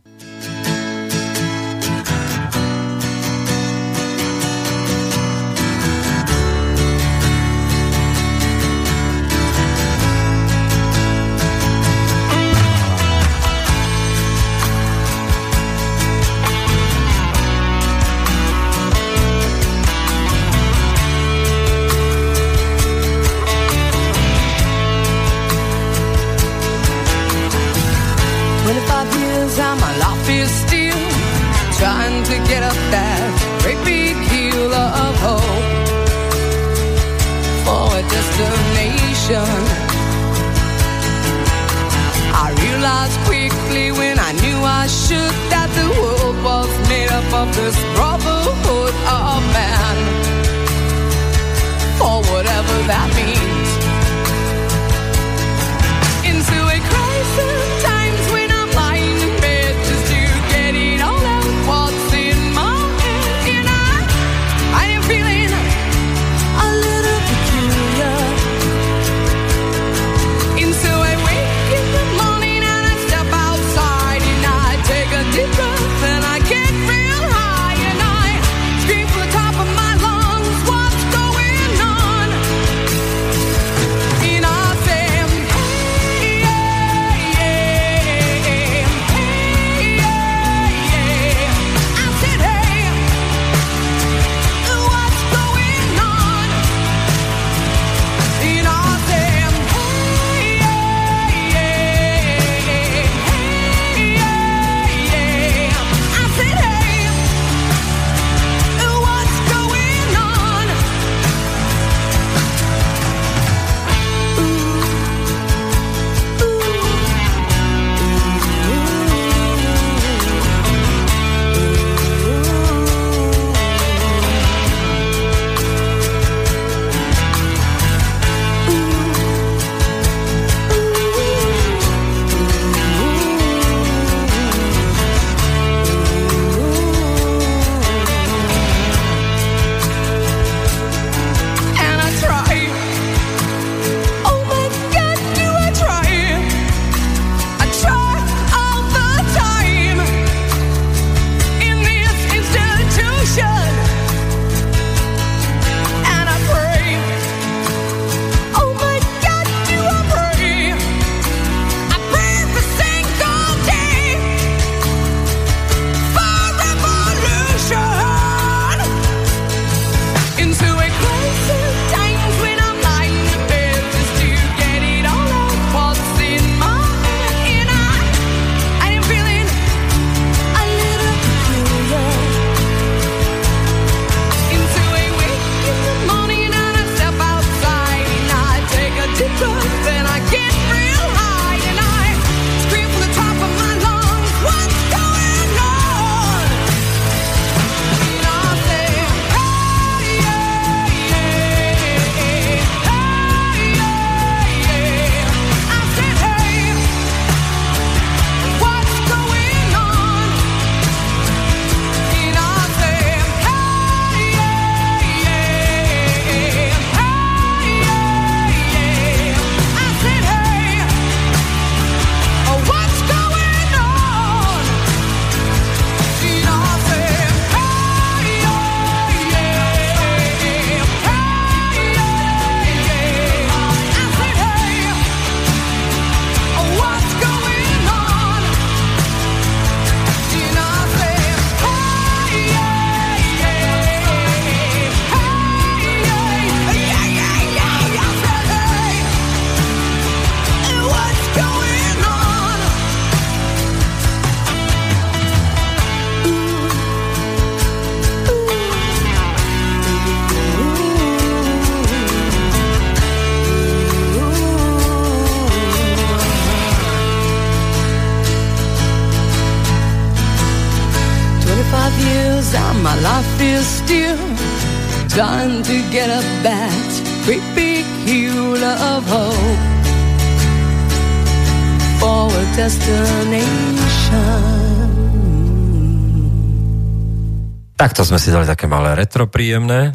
Malé retro príjemné,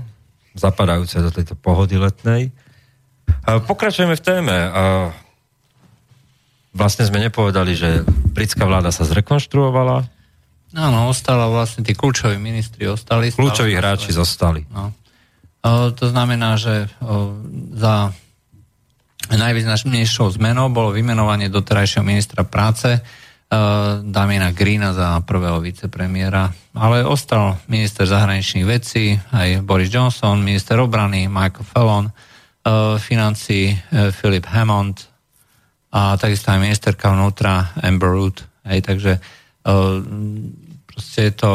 zapadajúce do tejto pohody letnej. Pokračujeme v téme. Vlastne sme nepovedali, že britská vláda sa zrekonštruovala. Áno, ostala vlastne, tí kľúčoví ministri ostali. Kľúčoví hráči zostali. No. O, to znamená, že o, za najvýznamnejšou zmenou bolo vymenovanie doterajšieho ministra práce Damiena Greena za prvého vicepremiéra, ale ostal minister zahraničných vecí, aj Boris Johnson, minister obrany Michael Fallon, uh, financí uh, Philip Hammond a takisto aj ministerka vnútra Amber Root. Hej, takže proste je to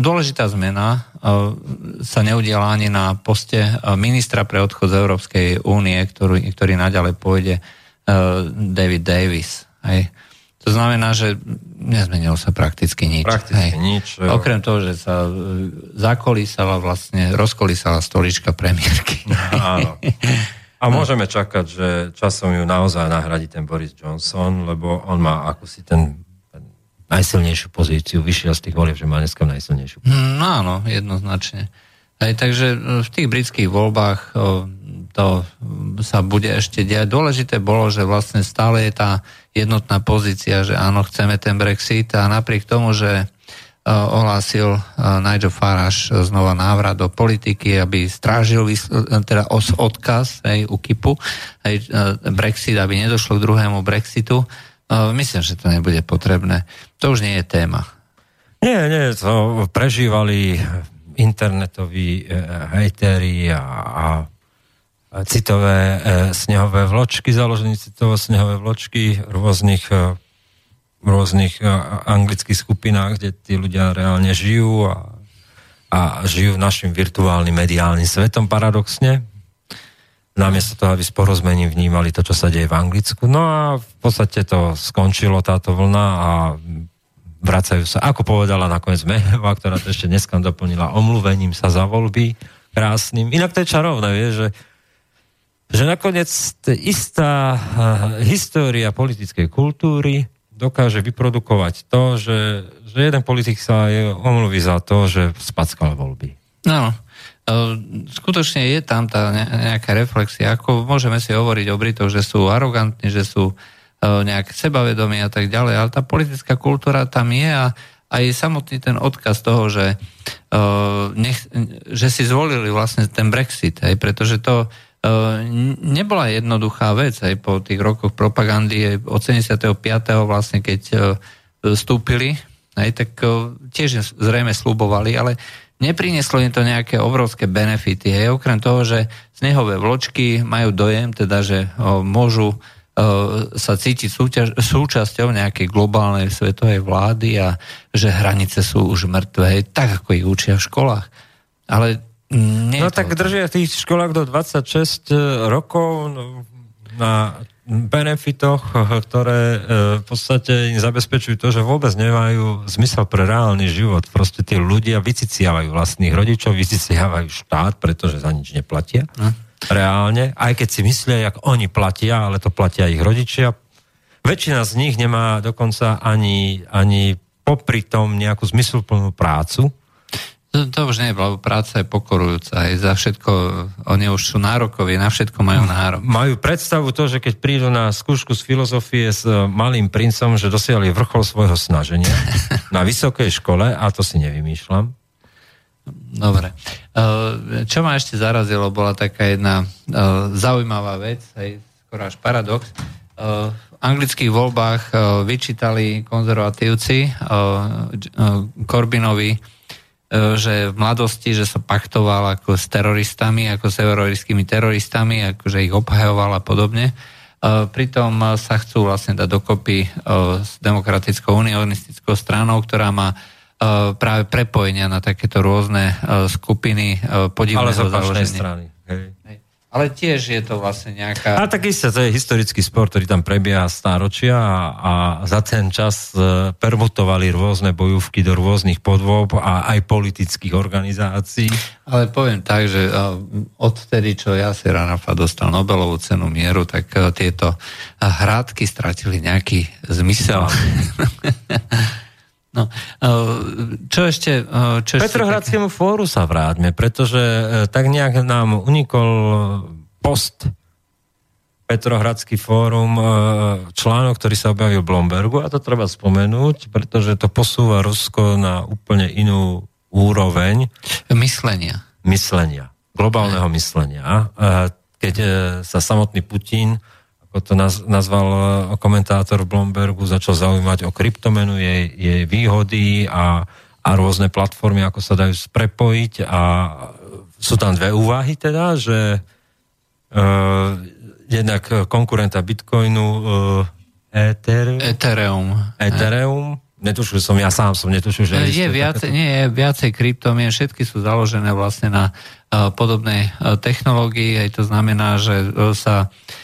dôležitá zmena sa neudiala ani na poste ministra pre odchod z Európskej únie, ktorý, ktorý naďalej pôjde David Davis. Hej. To znamená, že nezmenilo sa prakticky nič. Prakticky hej. nič. Okrem toho, že sa e, zakolísala vlastne, rozkolísala stolička premiérky. Áno. A môžeme čakať, že časom ju naozaj nahradí ten Boris Johnson, lebo on má akosi ten, najsilnejšiu pozíciu, vyšiel z tých volieb, že má dneska najsilnejšiu pozíciu. Mm, áno, jednoznačne. Aj, takže e, v tých britských voľbách to sa bude ešte diať. Dôležité bolo, že vlastne stále je tá jednotná pozícia, že áno, chceme ten Brexit a napriek tomu, že ohlásil Nigel Farage znova návrat do politiky, aby strážil teda odkaz aj UKIPu, aj Brexit, aby nedošlo k druhému Brexitu. Myslím, že to nebude potrebné. To už nie je téma. Nie, nie, to prežívali internetoví e, hejteri a, a citové e, snehové vločky, založení citové snehové vločky rôznych, e, rôznych e, anglických skupinách, kde tí ľudia reálne žijú a, a žijú našim virtuálnym mediálnym svetom paradoxne. Namiesto toho, aby s porozmením vnímali to, čo sa deje v Anglicku. No a v podstate to skončilo táto vlna a vracajú sa, ako povedala nakoniec Meheva, ktorá to ešte dneska doplnila, omluvením sa za voľby krásnym. Inak to je čarovné, vie, že že nakoniec istá uh, história politickej kultúry dokáže vyprodukovať to, že, že jeden politik sa omluví za to, že spackal voľby. No, skutočne je tam tá nejaká reflexia, ako môžeme si hovoriť o Britoch, že sú arogantní, že sú nejak sebavedomí a tak ďalej, ale tá politická kultúra tam je a aj samotný ten odkaz toho, že, nech, že si zvolili vlastne ten Brexit, aj, pretože to nebola jednoduchá vec aj po tých rokoch propagandy od 75. vlastne keď e, vstúpili, aj, tak e, tiež zrejme slubovali, ale neprineslo im to nejaké obrovské benefity. Aj, okrem toho, že snehové vločky majú dojem, teda, že môžu sa cítiť súťaž, súčasťou nejakej globálnej svetovej vlády a že hranice sú už mŕtve, tak ako ich učia v školách. Ale nie no tak držia tých školách do 26 e, rokov no, na benefitoch, ktoré e, v podstate im zabezpečujú to, že vôbec nemajú zmysel pre reálny život. Proste tí ľudia vyciciavajú vlastných rodičov, vyciciavajú štát, pretože za nič neplatia. Hm. Reálne. Aj keď si myslia, jak oni platia, ale to platia ich rodičia. Väčšina z nich nemá dokonca ani, ani popri tom nejakú zmysluplnú prácu to, to už nie lebo práca je pokorujúca. Aj za všetko, oni už sú nárokoví, na všetko majú nárok. Majú predstavu to, že keď prídu na skúšku z filozofie s e, malým princom, že dosiahli vrchol svojho snaženia na vysokej škole, a to si nevymýšľam. Dobre. E, čo ma ešte zarazilo, bola taká jedna e, zaujímavá vec, aj skoro až paradox. V anglických voľbách vyčítali konzervatívci Corbinovi že v mladosti, že sa paktoval ako s teroristami, ako s eurorískými teroristami, akože ich obhajoval a podobne. E, pritom sa chcú vlastne dať dokopy e, s demokratickou unionistickou stranou, ktorá má práve prepojenia na takéto rôzne skupiny podivného Ale z strany. Hej. Ale tiež je to vlastne nejaká... A tak isté, to je historický sport, ktorý tam prebieha stáročia a, a za ten čas e, permutovali rôzne bojúvky do rôznych podôb a aj politických organizácií. Ale poviem tak, že e, odtedy, čo Jasir Arafa dostal Nobelovú cenu mieru, tak e, tieto hrádky stratili nejaký zmysel. No, čo ešte... Čo ešte Petrohradskému fóru sa vráťme, pretože tak nejak nám unikol post Petrohradský fórum článok, ktorý sa objavil v Blombergu a to treba spomenúť, pretože to posúva Rusko na úplne inú úroveň. Myslenia. Myslenia. Globálneho myslenia. Keď sa samotný Putin ako to nazval e, komentátor v Blombergu, začal zaujímať o kryptomenu, jej, jej výhody a, a rôzne platformy, ako sa dajú sprepojiť a sú tam dve úvahy teda, že uh, jednak konkurenta Bitcoinu uh, Ether, Ethereum. Ethereum. Netušil som, ja sám som netušil, že... Je viacej, nie, je viacej kryptomien, všetky sú založené vlastne na uh, podobnej uh, technológii, aj to znamená, že uh, sa uh, E,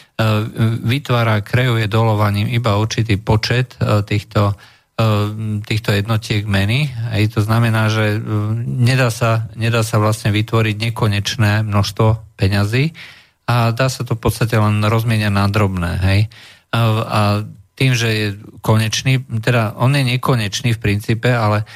vytvára, kreuje dolovaním iba určitý počet e, týchto, e, týchto jednotiek meny. Aj to znamená, že nedá sa, nedá sa vlastne vytvoriť nekonečné množstvo peňazí a dá sa to v podstate len rozmieniať na drobné. Hej? A, a tým, že je konečný, teda on je nekonečný v princípe, ale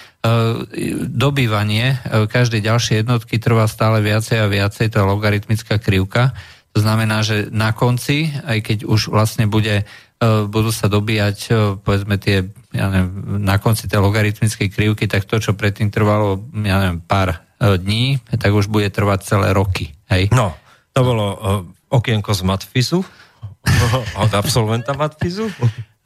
dobývanie každej ďalšej jednotky trvá stále viacej a viacej, to je logaritmická krivka to znamená, že na konci, aj keď už vlastne bude, e, budú sa dobíjať e, povedzme tie, ja neviem, na konci tej logaritmickej krivky, tak to, čo predtým trvalo, ja neviem, pár e, dní, tak už bude trvať celé roky. Hej? No, to bolo okienko z Matfizu, od absolventa Matfizu.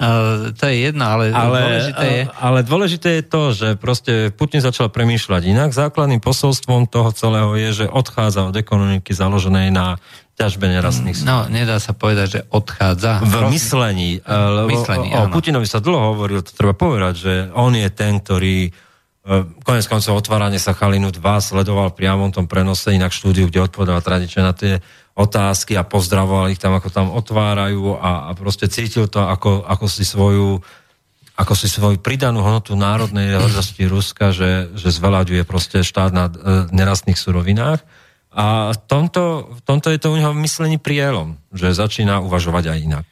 Uh, to je jedno, ale, ale dôležité je... Ale dôležité je to, že proste Putin začal premýšľať inak. Základným posolstvom toho celého je, že odchádza od ekonomiky založenej na ťažbe nerastných súd. No, nedá sa povedať, že odchádza. V Roz... myslení. Eh, lebo myslení, o, o Putinovi sa dlho hovoril, to treba povedať, že on je ten, ktorý eh, konec koncov otváranie sa Chalinu 2 sledoval priamo v tom prenose, inak štúdiu, kde odpovedal tradične na tie otázky a pozdravoval ich tam, ako tam otvárajú a, a proste cítil to ako, ako si svoju ako si svoju pridanú hodnotu národnej hrdosti Ruska, že, že zveľaďuje proste štát na e, nerastných surovinách a v tomto, v tomto je to u neho myslení prielom, že začína uvažovať aj inak.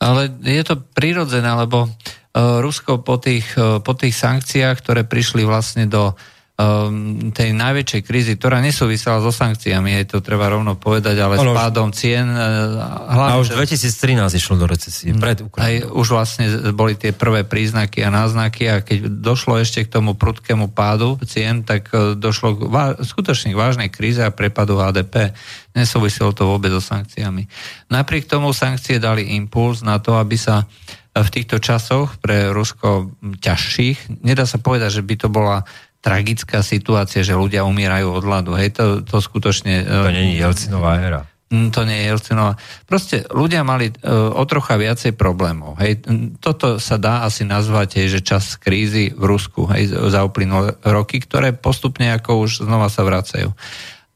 Ale je to prirodzené, lebo uh, Rusko po tých, uh, po tých sankciách, ktoré prišli vlastne do um, tej najväčšej krízy, ktorá nesúvisela so sankciami, aj to treba rovno povedať, ale ano, s pádom cien. Uh, hlavne, a už 2013 išlo do recesie, mm. pred Ukrajinou. Aj už vlastne boli tie prvé príznaky a náznaky a keď došlo ešte k tomu prudkému pádu cien, tak uh, došlo k vá- skutočne k vážnej kríze a prepadu HDP. Nesúviselo to vôbec so sankciami. Napriek tomu sankcie dali impuls na to, aby sa v týchto časoch pre Rusko ťažších, nedá sa povedať, že by to bola tragická situácia, že ľudia umierajú od hladu. Hej, to, to skutočne... To nie je Jelcinová éra. Mm, to nie je Jelcinová. Proste ľudia mali uh, o trocha viacej problémov. Hej. Toto sa dá asi nazvať, hej, že čas krízy v Rusku hej, za uplynulé roky, ktoré postupne ako už znova sa vracajú.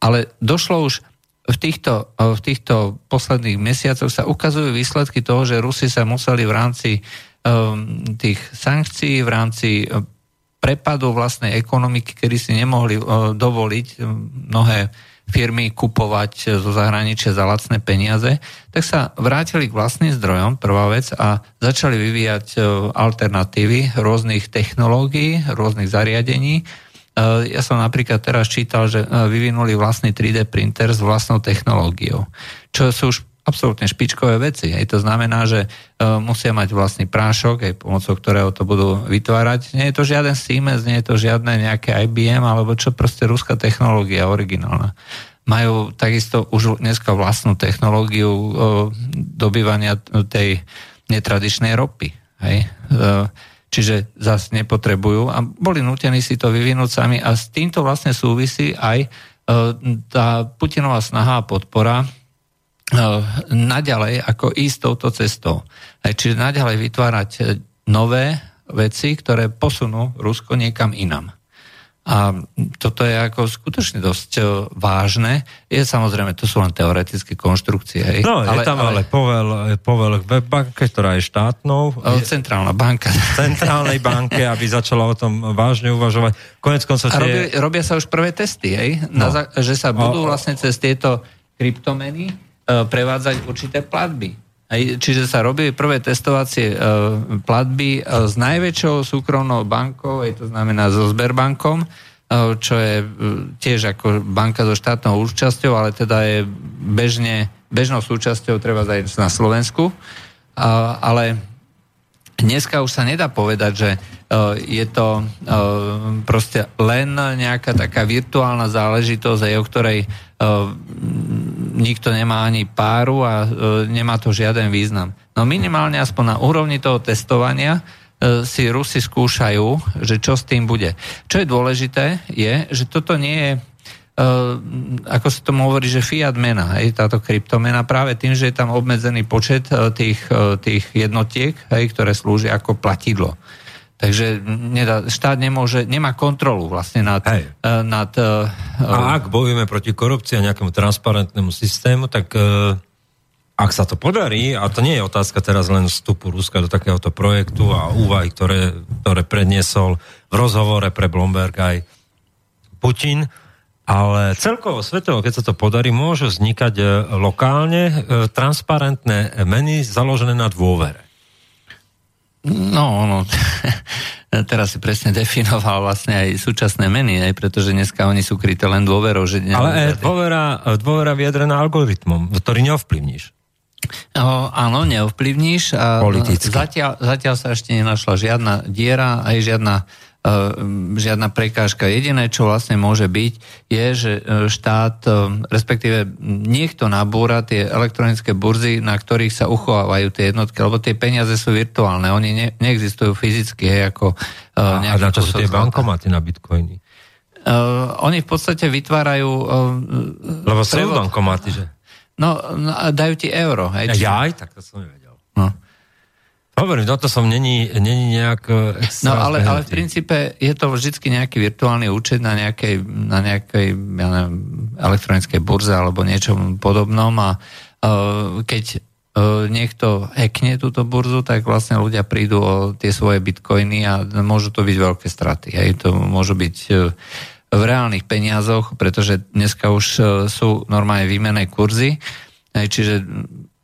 Ale došlo už v týchto, v týchto posledných mesiacoch sa ukazujú výsledky toho, že Rusi sa museli v rámci tých sankcií, v rámci prepadu vlastnej ekonomiky, kedy si nemohli uh, dovoliť uh, mnohé firmy kupovať zo zahraničia za lacné peniaze, tak sa vrátili k vlastným zdrojom, prvá vec, a začali vyvíjať alternatívy rôznych technológií, rôznych zariadení. Ja som napríklad teraz čítal, že vyvinuli vlastný 3D printer s vlastnou technológiou, čo sú už absolútne špičkové veci. Hej. To znamená, že uh, musia mať vlastný prášok, aj pomocou ktorého to budú vytvárať. Nie je to žiaden Siemens, nie je to žiadne nejaké IBM, alebo čo proste ruská technológia originálna. Majú takisto už dneska vlastnú technológiu uh, dobývania tej netradičnej ropy. Hej. Uh, čiže zase nepotrebujú a boli nutení si to vyvinúť sami a s týmto vlastne súvisí aj tá Putinová snaha a podpora naďalej ako ísť touto cestou. Čiže naďalej vytvárať eh, nové veci, ktoré posunú Rusko niekam inam. A toto je ako skutočne dosť vážne. Je samozrejme, to sú len teoretické konštrukcie. Hej. No, je ale, tam ale, ale povel, povel v banke, ktorá je štátnou. Je, centrálna banka. Centrálnej banke, aby začala o tom vážne uvažovať. Konec koncov tie... robia, robia sa už prvé testy, hej? No. Na, že sa budú vlastne cez tieto kryptomeny prevádzať určité platby. Čiže sa robili prvé testovacie uh, platby uh, s najväčšou súkromnou bankou, to znamená so Sberbankom, čo je tiež ako banka so štátnou účasťou, ale teda je bežne, bežnou súčasťou treba aj na Slovensku. Ale dneska už sa nedá povedať, že je to proste len nejaká taká virtuálna záležitosť, o ktorej nikto nemá ani páru a nemá to žiaden význam. No minimálne aspoň na úrovni toho testovania si Rusi skúšajú, že čo s tým bude. Čo je dôležité, je, že toto nie je Uh, ako sa tomu hovorí, že fiat mena, hej, táto kryptomena, práve tým, že je tam obmedzený počet uh, tých, uh, tých jednotiek, hej, ktoré slúžia ako platidlo. Takže nedá, štát nemôže, nemá kontrolu vlastne nad... Hej. Uh, nad uh, a ak bojujeme proti korupcii a nejakému transparentnému systému, tak uh, ak sa to podarí, a to nie je otázka teraz len vstupu Ruska do takéhoto projektu a úvahy, ktoré, ktoré predniesol v rozhovore pre Bloomberg aj Putin, ale celkovo svetovo, keď sa to podarí, môžu vznikať lokálne transparentné meny založené na dôvere. No, no, teraz si presne definoval vlastne aj súčasné meny, aj pretože dneska oni sú kryté len dôverou. Že Ale aj dôvera, dôvera vyjadrená algoritmom, ktorý neovplyvníš. O, áno, neovplyvníš. Politicky. Zatiaľ, zatiaľ sa ešte nenašla žiadna diera, aj žiadna žiadna prekážka. Jediné, čo vlastne môže byť, je, že e, štát, e, respektíve niekto nabúra tie elektronické burzy, na ktorých sa uchovávajú tie jednotky, lebo tie peniaze sú virtuálne, oni ne, neexistujú fyzicky, hej, ako e, A, a na čo sú tie bankomaty na bitcoiny? Uh, oni v podstate vytvárajú... Uh, Lebo sú bankomaty, že? No, no, dajú ti euro. Hej, či... Ja aj tak to som nevedel. No. Hovorím, no to som není, není nejak e, No ale, ale v princípe je to vždy nejaký virtuálny účet na nejakej, na nejakej ja neviem, elektronickej burze alebo niečom podobnom a uh, keď uh, niekto hackne túto burzu, tak vlastne ľudia prídu o tie svoje bitcoiny a môžu to byť veľké straty. Hej. To môžu byť uh, v reálnych peniazoch, pretože dneska už sú normálne výmené kurzy, hej, čiže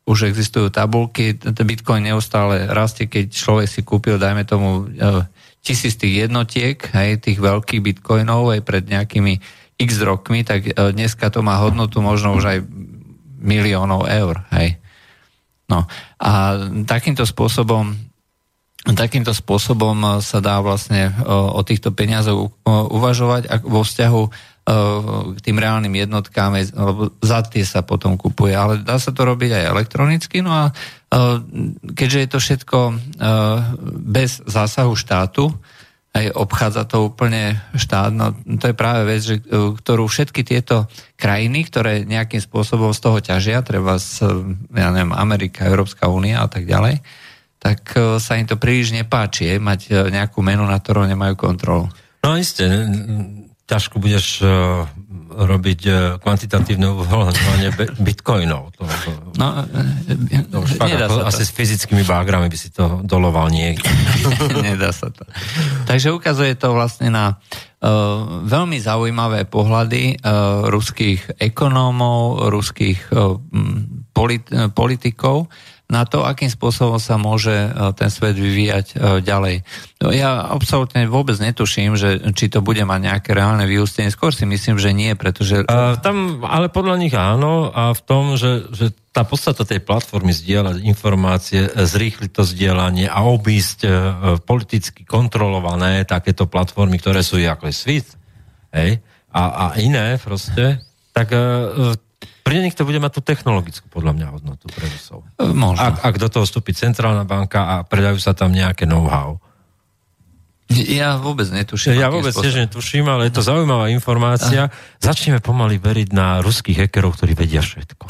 už existujú tabulky, Bitcoin neustále rastie, keď človek si kúpil, dajme tomu, e, tisíc tých jednotiek, aj tých veľkých bitcoinov aj pred nejakými x rokmi, tak e, dneska to má hodnotu možno už aj miliónov eur. Hej. No a takýmto spôsobom takýmto spôsobom e, sa dá vlastne o týchto peniazoch uvažovať vo vzťahu k tým reálnym jednotkám, lebo za tie sa potom kupuje. Ale dá sa to robiť aj elektronicky, no a keďže je to všetko bez zásahu štátu, aj obchádza to úplne štát, no to je práve vec, že, ktorú všetky tieto krajiny, ktoré nejakým spôsobom z toho ťažia, treba z, ja neviem, Amerika, Európska únia a tak ďalej, tak sa im to príliš nepáči, mať nejakú menu, na ktorú nemajú kontrolu. No isté, ťažko budeš uh, robiť uh, kvantitatívne uvoľňovanie bitcoinov. To, to, no, to už fakt, ako, asi s fyzickými bágrami by si to doloval niekde. nedá sa to. Takže ukazuje to vlastne na uh, veľmi zaujímavé pohľady uh, ruských ekonómov, ruských uh, polit, uh, politikov, na to, akým spôsobom sa môže e, ten svet vyvíjať e, ďalej. No, ja absolútne vôbec netuším, že či to bude mať nejaké reálne vyústenie. Skôr si myslím, že nie, pretože... Uh, tam, ale podľa nich áno a v tom, že, že tá podstata tej platformy zdieľať informácie, zrýchliť to zdieľanie a obísť uh, politicky kontrolované takéto platformy, ktoré sú ako je SWIFT, a, a iné proste, tak pre nich to bude mať tú technologickú, podľa mňa, hodnotu pre Rusov. E, možno. Ak, ak do toho vstúpi centrálna banka a predajú sa tam nejaké know-how. Ja vôbec netuším. Ja vôbec tiež netuším, ale je to zaujímavá informácia. Začneme pomaly veriť na ruských hackerov, ktorí vedia všetko.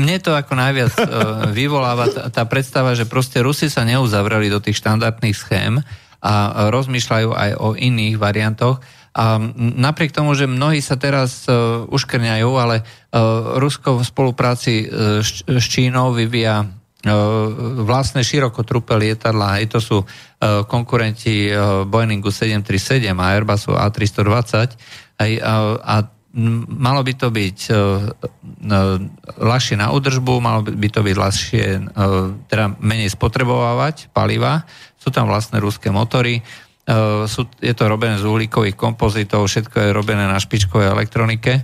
Mne to ako najviac e, vyvoláva tá predstava, že proste Rusi sa neuzavreli do tých štandardných schém a rozmýšľajú aj o iných variantoch. A napriek tomu, že mnohí sa teraz uh, uškrňajú, ale uh, Rusko v spolupráci uh, s Čínou vyvíja vlastné širokotrupé lietadla, aj to sú konkurenti Boeingu 737 a Airbusu A320 aj, a malo by to byť uh, ľahšie na údržbu, malo by to byť ľahšie, uh, teda menej spotrebovávať paliva. Sú tam vlastné ruské motory, uh, sú, je to robené z uhlíkových kompozitov, všetko je robené na špičkovej elektronike.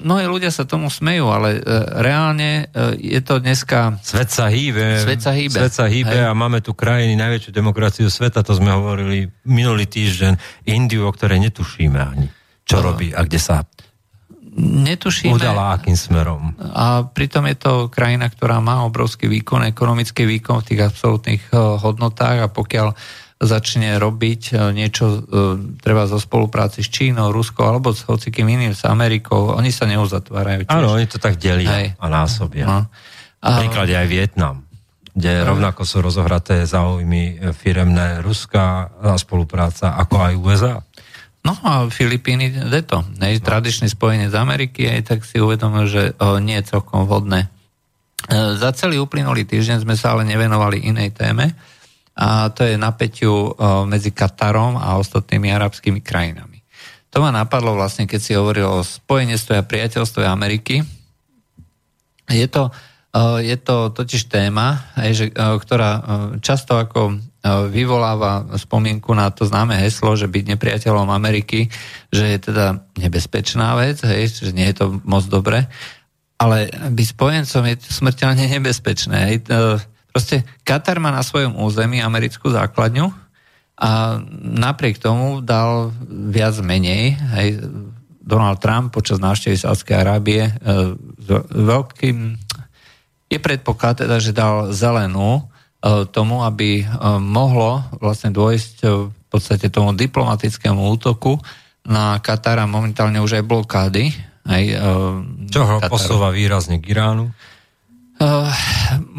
Mnohí ľudia sa tomu smejú, ale reálne je to dneska... Svet sa hýbe. Svet sa hýbe. Svet sa hýbe a máme tu krajiny, najväčšiu demokraciu sveta, to sme hovorili minulý týždeň, Indiu, o ktorej netušíme ani čo no. robí a kde sa Netušíme. Udala akým smerom. A pritom je to krajina, ktorá má obrovský výkon, ekonomický výkon v tých absolútnych eh, hodnotách a pokiaľ začne robiť eh, niečo eh, treba zo spolupráci s Čínou, Ruskou alebo s hocikým iným, s Amerikou, oni sa neuzatvárajú. Áno, oni to tak delia Hej. a násobia. No. Napríklad aj Vietnam, kde rovnako sú rozohraté záujmy firemné Ruska a spolupráca ako aj USA. No a Filipíny to. Nej, tradičné spojenie z Ameriky, aj tak si uvedomil, že o, nie je celkom vhodné. E, za celý uplynulý týždeň sme sa ale nevenovali inej téme a to je napäťu o, medzi Katarom a ostatnými arabskými krajinami. To ma napadlo vlastne, keď si hovoril o spojenestve a priateľstve Ameriky. Je to, o, je to totiž téma, o, ktorá často ako vyvoláva spomienku na to známe heslo, že byť nepriateľom Ameriky, že je teda nebezpečná vec, hej, že nie je to moc dobre, ale byť spojencom je smrteľne nebezpečné. Hej. E, proste Katar má na svojom území americkú základňu a napriek tomu dal viac menej. Hej. Donald Trump počas návštevy Sádskej Arábie e, veľkým je predpoklad teda, že dal zelenú E, tomu, aby e, mohlo vlastne dôjsť e, v podstate tomu diplomatickému útoku na Katara momentálne už aj blokády. Aj, Čo ho posúva výrazne k Iránu? Uh,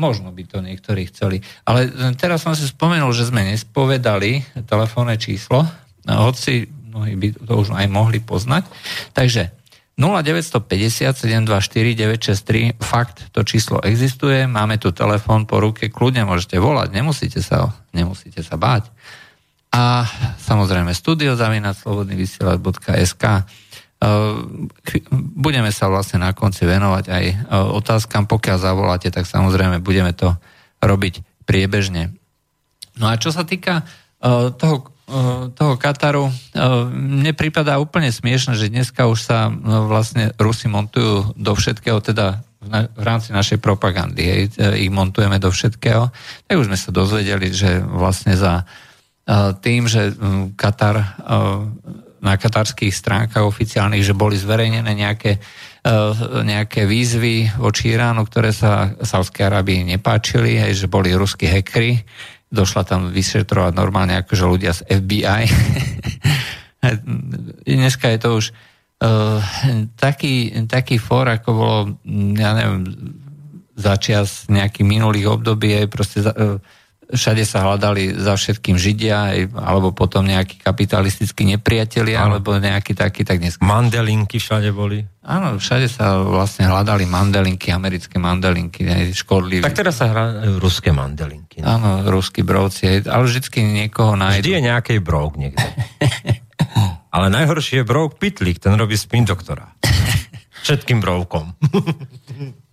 možno by to niektorí chceli. Ale teraz som si spomenul, že sme nespovedali telefónne číslo, hoci mnohí by to už aj mohli poznať. Takže 0950 724 963, fakt, to číslo existuje, máme tu telefón po ruke, kľudne môžete volať, nemusíte sa, nemusíte sa báť. A samozrejme studiozavinaclobodnyvysielač.sk e, Budeme sa vlastne na konci venovať aj e, otázkam, pokiaľ zavoláte, tak samozrejme budeme to robiť priebežne. No a čo sa týka e, toho Eh, toho Kataru, eh, mne prípada úplne smiešne, že dneska už sa eh, vlastne Rusi montujú do všetkého, teda v rámci našej propagandy, hej, ich montujeme do všetkého, tak už sme sa dozvedeli, že vlastne za tým, že hm, Katar na katarských stránkach oficiálnych, že boli zverejnené nejaké, nejaké výzvy voči Iránu, ktoré sa Sávskej Arábii nepáčili, aj že boli ruskí hekry, došla tam vyšetrovať normálne akože ľudia z FBI. Dneska je to už uh, taký, taký for, ako bolo, ja neviem, začias nejakých minulých období, proste uh, všade sa hľadali za všetkým Židia, alebo potom nejakí kapitalistickí nepriatelia, ano. alebo nejakí takí, tak dnes... Mandelinky všade boli. Áno, všade sa vlastne hľadali mandelinky, americké mandelinky, škodlivé. Tak teraz sa hľadajú ruské mandelinky. Ne? Áno, ruskí brovci, ale vždycky niekoho nájdú. Vždy je nejaký brovk niekde. ale najhorší je brovk Pitlík, ten robí spin doktora. Všetkým brovkom.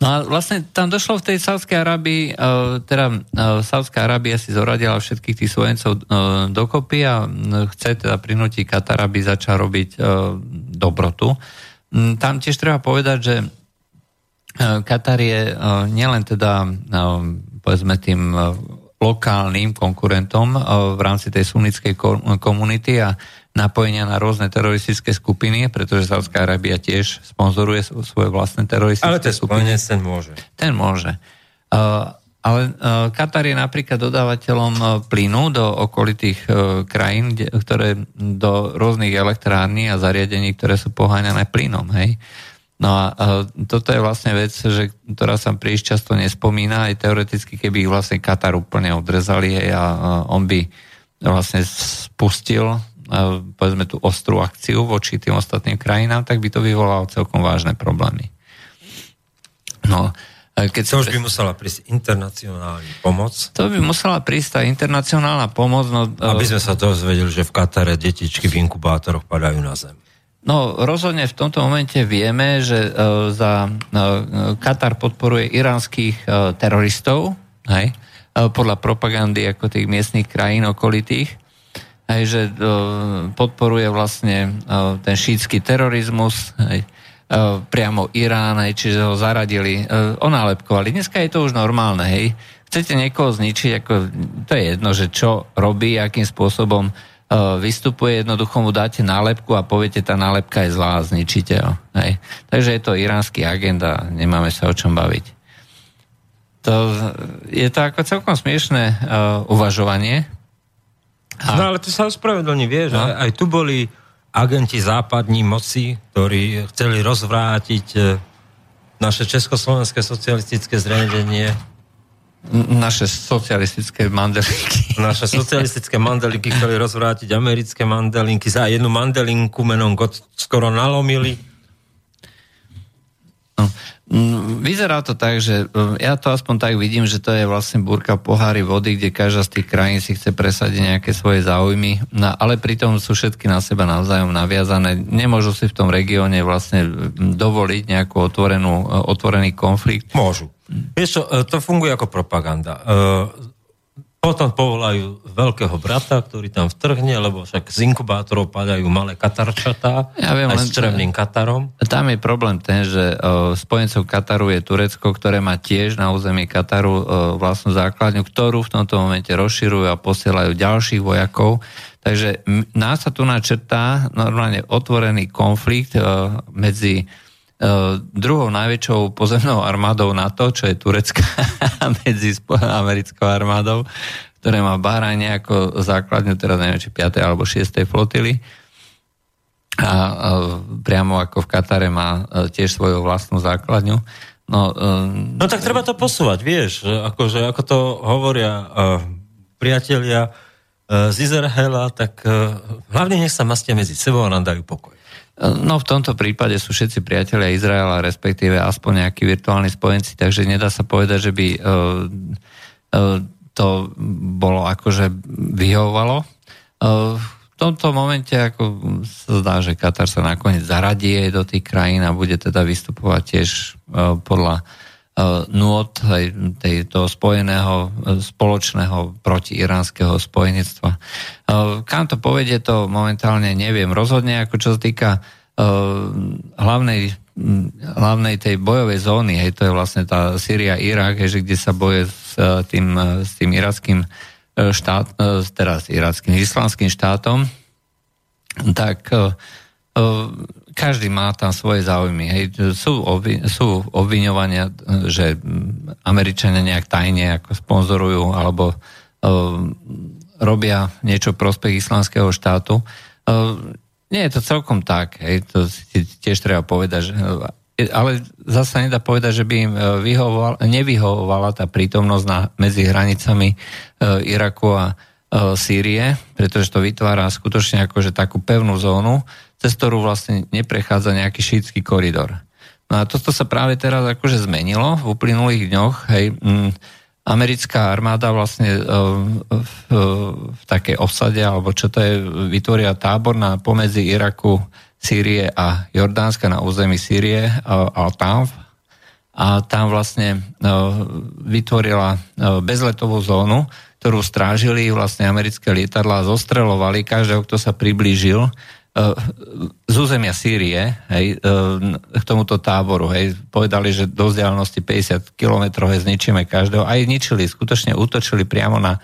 No a vlastne tam došlo v tej Sávskej Arábii, uh, teda uh, Sávská Arábia si zoradila všetkých tých svojencov uh, dokopy a chce teda prinútiť Katar, aby začal robiť dobrotu. Tam tiež treba povedať, že Katar je nielen teda povedzme tým lokálnym konkurentom v rámci tej sunnickej komunity a napojenia na rôzne teroristické skupiny, pretože Saudská Arábia tiež sponzoruje svoje vlastné teroristické ale skupiny. Ale ten môže. Ten môže. Uh, ale uh, Katar je napríklad dodávateľom uh, plynu do okolitých uh, krajín, kde, ktoré do rôznych elektrární a zariadení, ktoré sú poháňané plynom. Hej? No a uh, toto je vlastne vec, že, ktorá sa príliš často nespomína, aj teoreticky, keby ich vlastne Katar úplne odrezali hej, a uh, on by vlastne spustil povedzme tú ostrú akciu voči tým ostatným krajinám, tak by to vyvolalo celkom vážne problémy. No, keď to už by musela prísť internacionálna pomoc. To by musela prísť tá internacionálna pomoc. No, Aby sme sa dozvedeli, že v Katare detičky v inkubátoroch padajú na zem. No rozhodne v tomto momente vieme, že uh, za uh, Katar podporuje iránskych uh, teroristov, hej, uh, podľa propagandy ako tých miestnych krajín okolitých hej, že uh, podporuje vlastne uh, ten šítsky terorizmus, hej, uh, priamo Irán, hej, čiže ho zaradili, uh, onálepkovali. Dneska je to už normálne, hej. Chcete niekoho zničiť, ako, to je jedno, že čo robí, akým spôsobom vystupuje, jednoducho mu dáte nálepku a poviete, tá nálepka je zlá, zničite ho. Hej. Takže je to iránsky agenda, nemáme sa o čom baviť. To je to ako celkom smiešné uh, uvažovanie, a... No ale to sa ospravedlní, vieš, no. aj, aj tu boli agenti západní moci, ktorí chceli rozvrátiť e, naše československé socialistické zriadenie. Naše socialistické mandelinky. Naše socialistické mandelinky chceli rozvrátiť americké mandelinky. Za jednu mandelinku menom God skoro nalomili. No. Mm, vyzerá to tak, že e, ja to aspoň tak vidím, že to je vlastne búrka pohári vody, kde každá z tých krajín si chce presadiť nejaké svoje záujmy, no, ale pritom sú všetky na seba navzájom naviazané. Nemôžu si v tom regióne vlastne dovoliť nejakú otvorenú, e, otvorený konflikt. Môžu. Vieš čo, e, to funguje ako propaganda. Potom povolajú veľkého brata, ktorý tam vtrhne, lebo však z inkubátorov padajú malé katarčatá, ja viem, aj s črevným Katarom. Tam je problém ten, že o, spojencov Kataru je Turecko, ktoré má tiež na území Kataru o, vlastnú základňu, ktorú v tomto momente rozširujú a posielajú ďalších vojakov. Takže nás sa tu načrtá normálne otvorený konflikt o, medzi druhou najväčšou pozemnou armádou NATO, čo je Turecká medzi americkou armádou, ktoré má Bahrajne ako základňu, teraz neviem, či 5. alebo 6. flotily. A, a priamo ako v Katare má e, tiež svoju vlastnú základňu. No, um, no tak treba to posúvať, vieš, akože, ako to hovoria uh, priatelia uh, z Izraela, tak uh, hlavne nech sa mastia medzi sebou a nám dajú pokoj. No v tomto prípade sú všetci priatelia Izraela, respektíve aspoň nejakí virtuálni spojenci, takže nedá sa povedať, že by uh, uh, to bolo akože vyhovovalo. Uh, v tomto momente ako sa zdá, že Katar sa nakoniec zaradí aj do tých krajín a bude teda vystupovať tiež podľa uh, nôd aj tej, toho spojeného spoločného protiiránskeho spojenectva. Kam to povedie, to momentálne neviem. Rozhodne, ako čo sa týka hlavnej, hlavnej tej bojovej zóny, hej, to je vlastne tá Syria, Irak, hej, že kde sa boje s tým, s tým irackým štát, teraz irackým islamským štátom, tak každý má tam svoje záujmy. Hej. Sú, obvi, sú obviňovania, že Američania nejak tajne ako sponzorujú alebo robia niečo prospech islamského štátu. E, nie je to celkom tak, hej, to si tiež treba povedať, že, ale zase nedá povedať, že by im e, vyhovoval, nevyhovovala tá prítomnosť na, medzi hranicami e, Iraku a Sýrie, pretože to vytvára skutočne akože takú pevnú zónu, cez ktorú vlastne neprechádza nejaký šítsky koridor. No a toto sa práve teraz akože zmenilo v uplynulých dňoch, hej, mm, americká armáda vlastne e, v, v takej osade, alebo čo to je, vytvoria tábor na pomedzi Iraku, Sýrie a Jordánska na území Sýrie, Al-Tanf. A tam vlastne e, vytvorila e, bezletovú zónu, ktorú strážili vlastne americké lietadlá, zostrelovali každého, kto sa priblížil z územia Sýrie hej, k tomuto táboru. Hej, povedali, že do vzdialenosti 50 km zničíme každého. Aj ničili, skutočne útočili priamo na,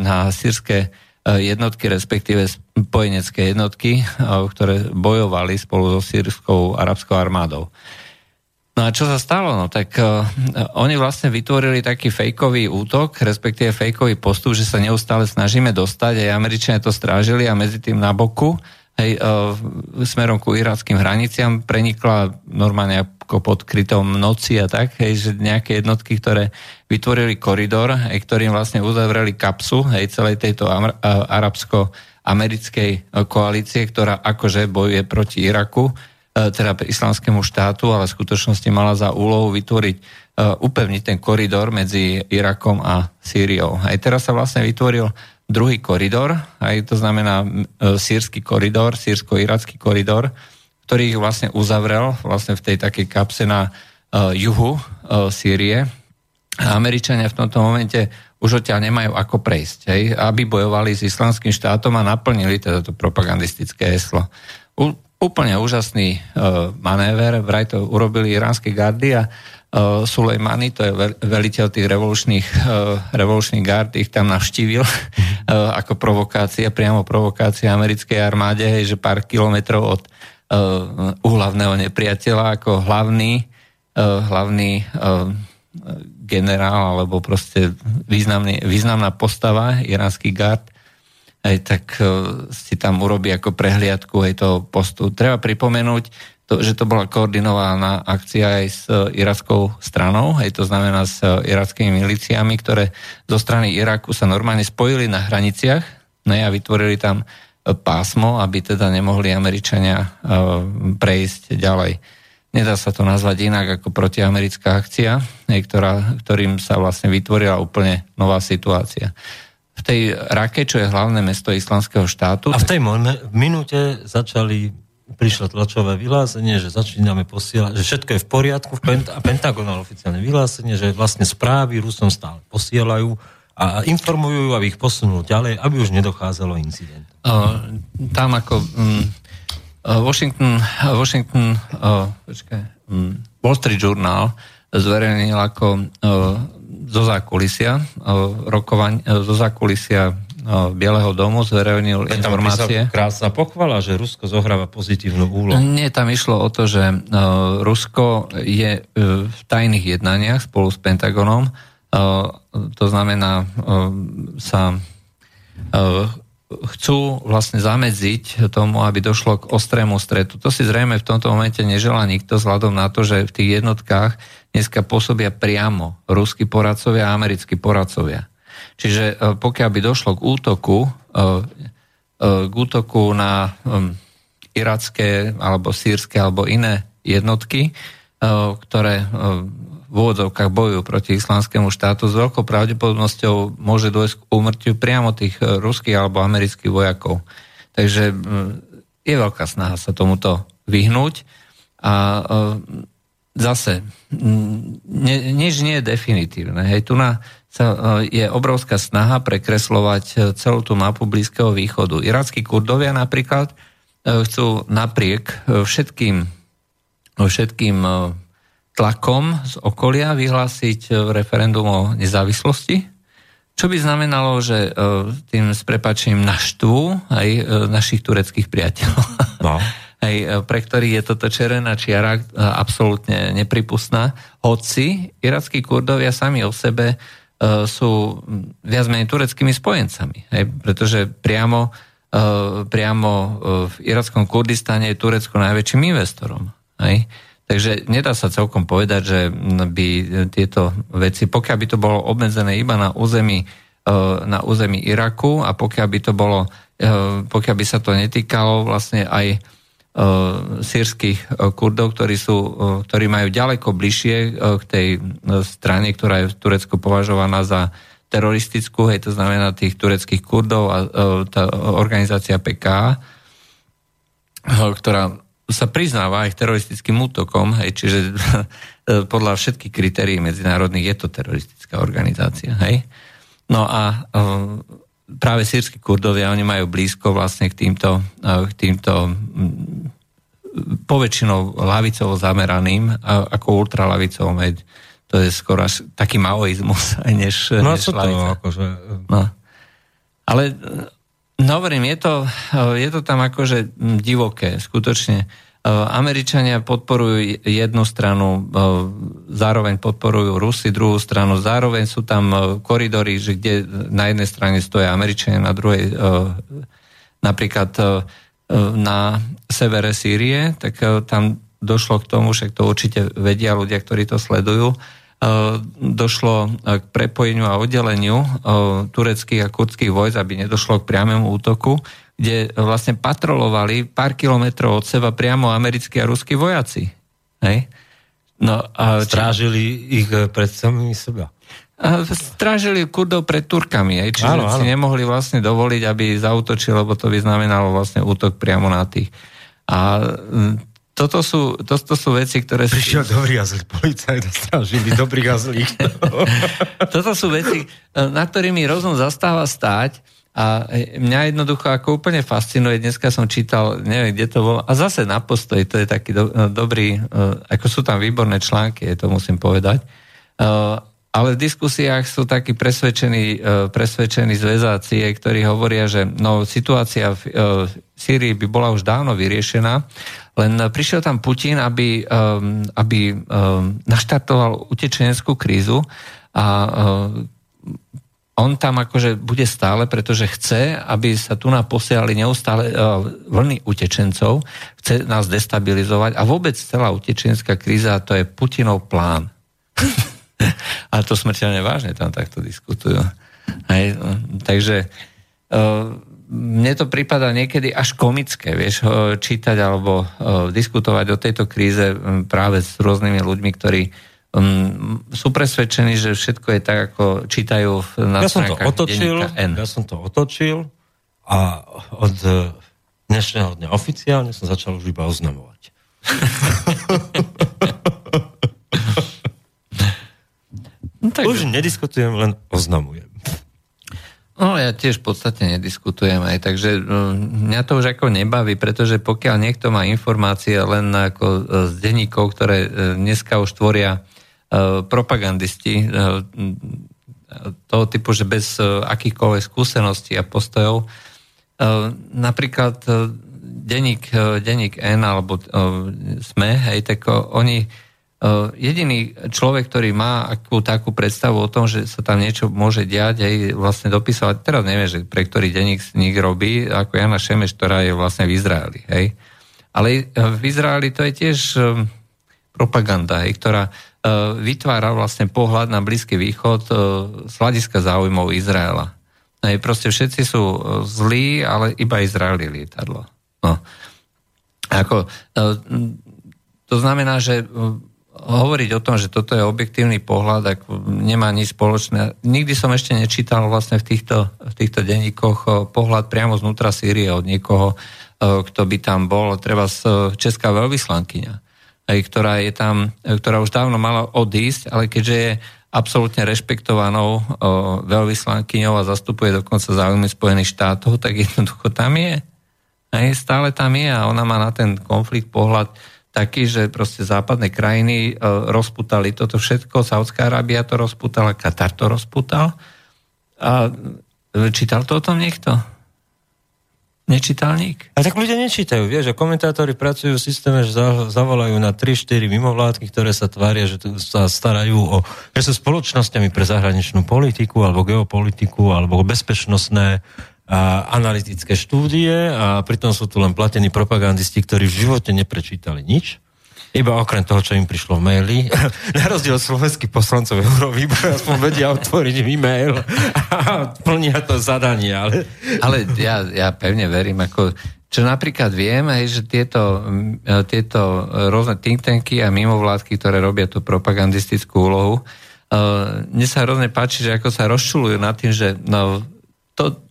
na sírske jednotky, respektíve spojenecké jednotky, ktoré bojovali spolu so sírskou arabskou armádou. No a čo sa stalo? No tak uh, oni vlastne vytvorili taký fejkový útok, respektíve fejkový postup, že sa neustále snažíme dostať, aj Američania to strážili a medzi tým na boku hej, smerom ku irackým hraniciam prenikla normálne ako pod krytom noci a tak, hej, že nejaké jednotky, ktoré vytvorili koridor, hej, ktorým vlastne uzavreli kapsu hej, celej tejto arabsko-americkej koalície, ktorá akože bojuje proti Iraku, teda islamskému štátu, ale v skutočnosti mala za úlohu vytvoriť upevniť ten koridor medzi Irakom a Sýriou. Aj teraz sa vlastne vytvoril druhý koridor, aj to znamená e, sírsky koridor, sírsko-iracký koridor, ktorý ich vlastne uzavrel vlastne v tej takej kapse na uh, juhu uh, Sýrie. A Američania v tomto momente už odtiaľ nemajú ako prejsť, hej, aby bojovali s islamským štátom a naplnili teda to propagandistické heslo. U, úplne úžasný uh, manéver, vraj to urobili iránske gardy a Sulejmany, to je veliteľ tých revolučných, uh, revolučných gard, ich tam navštívil uh, ako provokácia, priamo provokácia americkej armáde, hej, že pár kilometrov od uhlavného nepriateľa ako hlavný, hlavný generál alebo proste významný, významná postava iránsky gard aj tak si tam urobí ako prehliadku aj toho postu. Treba pripomenúť, to, že to bola koordinovaná akcia aj s e, irackou stranou, aj to znamená s e, irackými miliciami, ktoré zo strany Iraku sa normálne spojili na hraniciach ne, a vytvorili tam e, pásmo, aby teda nemohli Američania prejsť ďalej. Nedá sa to nazvať inak ako protiamerická akcia, ktorá, ktorým sa vlastne vytvorila úplne nová situácia. V tej Rake, čo je hlavné mesto islamského štátu... A v tej minúte začali prišlo tlačové vyhlásenie, že začíname posielať, že všetko je v poriadku, a Pentagon mal oficiálne vyhlásenie, že vlastne správy Rusom stále posielajú a informujú, aby ich posunul ďalej, aby už nedochádzalo incident. Uh, tam ako um, Washington, Washington uh, počkaj, um, Wall Street Journal zverejnil ako uh, zo zákulisia, uh, rokovaň, uh, zo zákulisia Bieleho domu zverejnil je informácie. krásna pochvala, že Rusko zohráva pozitívnu úlohu. Nie, tam išlo o to, že Rusko je e, v tajných jednaniach spolu s Pentagonom. To znamená, sa chcú vlastne zamedziť tomu, aby došlo k ostrému stretu. To si zrejme v tomto momente neželá nikto vzhľadom na to, že v tých jednotkách dneska pôsobia priamo ruskí poradcovia a americkí poradcovia. Čiže e, pokiaľ by došlo k útoku, e, e, k útoku na iracké alebo sírske alebo iné jednotky, ktoré v úvodzovkách bojujú proti islamskému štátu, s veľkou pravdepodobnosťou môže dôjsť k úmrtiu priamo tých ruských alebo amerických vojakov. Takže je veľká snaha sa tomuto vyhnúť a zase nič nie je definitívne. Hej, tu na sa, e, je obrovská snaha prekreslovať e, celú tú mapu Blízkeho východu. Irackí kurdovia napríklad e, chcú napriek všetkým, všetkým tlakom z okolia vyhlásiť referendum o nezávislosti, čo by znamenalo, že tým s prepačením naštvú aj našich tureckých priateľov. No. Hej, pre ktorých je toto červená čiara absolútne nepripustná. Hoci irackí kurdovia sami o sebe sú viac menej tureckými spojencami. Hej? Pretože priamo, e, priamo e, v irackom Kurdistane je Turecko najväčším investorom. Hej? Takže nedá sa celkom povedať, že by tieto veci, pokiaľ by to bolo obmedzené iba na území, na území Iraku a pokiaľ by to bolo, pokiaľ by sa to netýkalo vlastne aj sírskych eh, kurdov, ktorí, sú, eh, ktorí majú ďaleko bližšie k tej strane, ktorá je v Turecku považovaná za teroristickú, hej, to znamená tých tureckých kurdov a tá organizácia PK, ktorá sa priznáva aj teroristickým útokom, hej, čiže podľa všetkých kritérií medzinárodných je to teroristická organizácia. Hej. No a práve sírsky kurdovia, oni majú blízko vlastne k týmto, k týmto poväčšinou lavicovo zameraným, ako ultralavicovom, to je skoro až taký maoizmus, než, no, než to akože... No. Ale no, hovorím, je to, je to tam akože divoké, skutočne. E, Američania podporujú jednu stranu, e, zároveň podporujú Rusy druhú stranu, zároveň sú tam e, koridory, že kde na jednej strane stoja Američania, na druhej napríklad na severe Sýrie, tak tam došlo k tomu, však to určite vedia ľudia, ktorí to sledujú, došlo k prepojeniu a oddeleniu tureckých a kurdských vojsk, aby nedošlo k priamému útoku, kde vlastne patrolovali pár kilometrov od seba priamo americkí a ruskí vojaci. Hej? No, a Strážili či... ich pred samými seba. Strážili Kurdov pred Turkami, aj, čiže áno, áno. si nemohli vlastne dovoliť, aby zautočil, lebo to by znamenalo vlastne útok priamo na tých. A toto sú, to, to sú veci, ktoré... Prišiel sú... dobrý a zlý policajt a strážili dobrých a zlých. toto sú veci, na ktorými rozum zastáva stáť a mňa jednoducho ako úplne fascinuje, dneska som čítal, neviem, kde to bolo, a zase na postoj, to je taký do, dobrý, ako sú tam výborné články, to musím povedať, ale v diskusiách sú takí presvedčení, e, presvedčení zväzácie, ktorí hovoria, že no, situácia v e, Sýrii by bola už dávno vyriešená, len prišiel tam Putin, aby, e, aby naštartoval utečeneckú krízu a on tam akože bude stále, pretože chce, aby sa tu nám posielali neustále vlny utečencov, chce nás destabilizovať a vôbec celá utečenská kríza to je Putinov plán. Ale to smrteľne vážne tam takto diskutujú. Hej, takže uh, mne to prípada niekedy až komické, vieš, čítať alebo diskutovať o tejto kríze práve s rôznymi ľuďmi, ktorí um, sú presvedčení, že všetko je tak, ako čítajú na ja som to otočil, N. Ja som to otočil a od e, dnešného dňa oficiálne som začal už iba oznamovať. No, tak... Už nediskutujem, len oznamujem. No ja tiež v podstate nediskutujem aj, takže no, mňa to už ako nebaví, pretože pokiaľ niekto má informácie len ako e, z denníkov, ktoré e, dneska už tvoria propagandisti uh, toho typu, že bez uh, akýchkoľvek skúseností a postojov, napríklad denník, denník N alebo SME, hej, tak oni jediný človek, ktorý má akú takú predstavu o tom, že sa tam niečo môže diať, aj vlastne dopísať, teraz neviem, že pre ktorý denník nich robí, ako Jana Šemeš, ktorá je vlastne v Izraeli. Hej. Ale v Izraeli to je tiež propaganda, hej, ktorá vytvára vlastne pohľad na Blízky východ z hľadiska záujmov Izraela. Hej, proste všetci sú zlí, ale iba Izrael je lietadlo. No. Ako, to znamená, že hovoriť o tom, že toto je objektívny pohľad, ak nemá nič spoločné. Nikdy som ešte nečítal vlastne v týchto, v týchto denníkoch pohľad priamo znútra Sýrie od niekoho, kto by tam bol, treba z česká veľvyslankyňa, ktorá je tam, ktorá už dávno mala odísť, ale keďže je absolútne rešpektovanou veľvyslankyňou a zastupuje dokonca záujmy Spojených štátov, tak jednoducho tam je. Aj stále tam je a ona má na ten konflikt pohľad taký, že proste západné krajiny e, rozputali toto všetko, Saudská Arábia to rozputala, Katar to rozputal. A e, čítal to o tom niekto? Nečítal nik? A tak ľudia nečítajú, vieš, a komentátori pracujú v systéme, že zavolajú na 3-4 mimovládky, ktoré sa tvária, že sa starajú o, že sú spoločnosťami pre zahraničnú politiku, alebo geopolitiku, alebo bezpečnostné a analytické štúdie a pritom sú tu len platení propagandisti, ktorí v živote neprečítali nič. Iba okrem toho, čo im prišlo v maili. Na rozdiel od slovenských poslancov Eurovýboru aspoň vedia otvoriť e-mail a plnia to zadanie. Ale, ale ja, ja pevne verím, ako čo napríklad viem, aj, že tieto, tieto rôzne think tanky a mimovládky, ktoré robia tú propagandistickú úlohu, uh, mne sa hrozne páči, že ako sa rozčulujú nad tým, že no, to,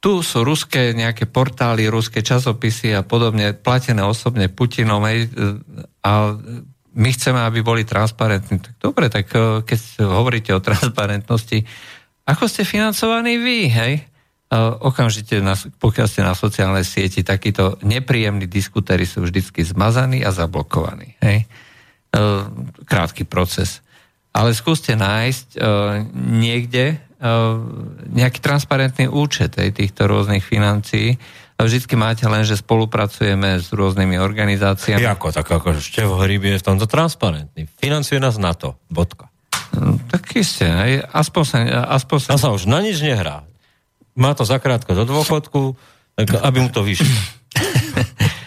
tu sú ruské nejaké portály, ruské časopisy a podobne, platené osobne Putinom hej, a my chceme, aby boli transparentní. Tak dobre, tak e, keď hovoríte o transparentnosti, ako ste financovaní vy, hej? Okamžite, pokiaľ ste na sociálnej sieti, takíto nepríjemní diskutéry sú vždycky zmazaní a zablokovaní. Hej? E, krátky proces. Ale skúste nájsť niekde nejaký transparentný účet aj týchto rôznych financií. Vždycky máte len, že spolupracujeme s rôznymi organizáciami. Jako, tak ako Števo Hryb je v tomto transparentný. Financuje nás na to. Bodka. No, tak isté. Aspoň sa, aspoň sa... Sa už na nič nehrá. Má to zakrátko do dôchodku, tak aby mu to vyšlo.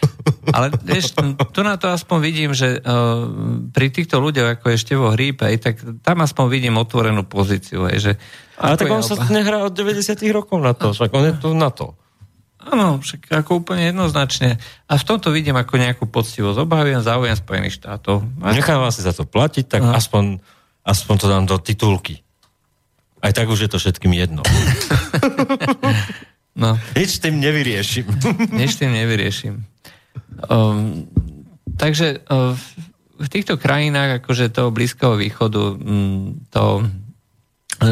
Ale vieš, tu na to aspoň vidím, že uh, pri týchto ľuďoch, ako je Števo Hríb, aj, tak tam aspoň vidím otvorenú pozíciu. Aj, že ale tak on sa nehrá od 90 rokov na to, však on je tu na to. Áno, však ako úplne jednoznačne. A v tomto vidím ako nejakú poctivosť. Obhajujem záujem Spojených štátov. Nechávam si za to platiť, tak aspoň, aspoň to dám do titulky. Aj tak už je to všetkým jedno. no. Nič tým nevyriešim. Nič tým nevyriešim. Um, takže uh, v týchto krajinách, akože toho Blízkeho východu, um, to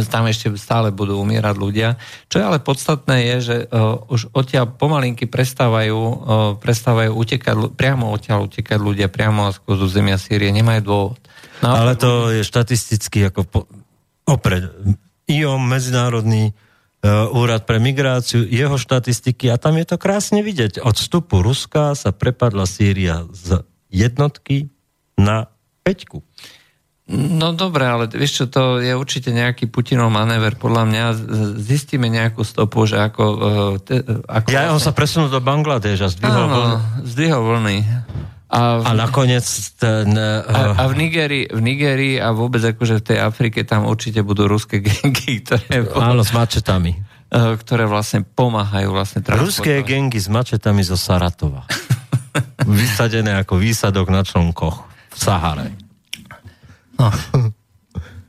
tam ešte stále budú umierať ľudia. Čo je ale podstatné je, že uh, už odtiaľ pomalinky prestávajú, uh, prestávajú utekať, priamo odtiaľ utekať ľudia, priamo z zemia Sýrie, nemajú dôvod. No, ale to je štatisticky ako po, opred. IOM, Medzinárodný úrad pre migráciu, jeho štatistiky a tam je to krásne vidieť. Od vstupu Ruska sa prepadla Sýria z jednotky na peťku. No dobre, ale vieš čo, to je určite nejaký Putinov manéver. Podľa mňa zistíme nejakú stopu, že ako... E, te, ako ja, vlastne... on sa presunul do Bangladeža, zdvihol Áno, vlny. zdvihol vlny. A, v, a nakoniec ten... Uh, a, a v, Nigerii, v Nigerii a vôbec akože v tej Afrike tam určite budú ruské gengy, ktoré... Áno, s mačetami. Uh, ktoré vlastne pomáhajú vlastne Ruské gengy s mačetami zo Saratova. Vysadené ako výsadok na člnkoch v Sahare. No.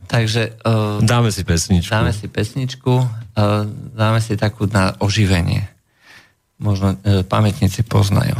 Takže... Uh, dáme si pesničku. Dáme si pesničku, uh, dáme si takú na oživenie. Možno uh, pamätníci poznajú.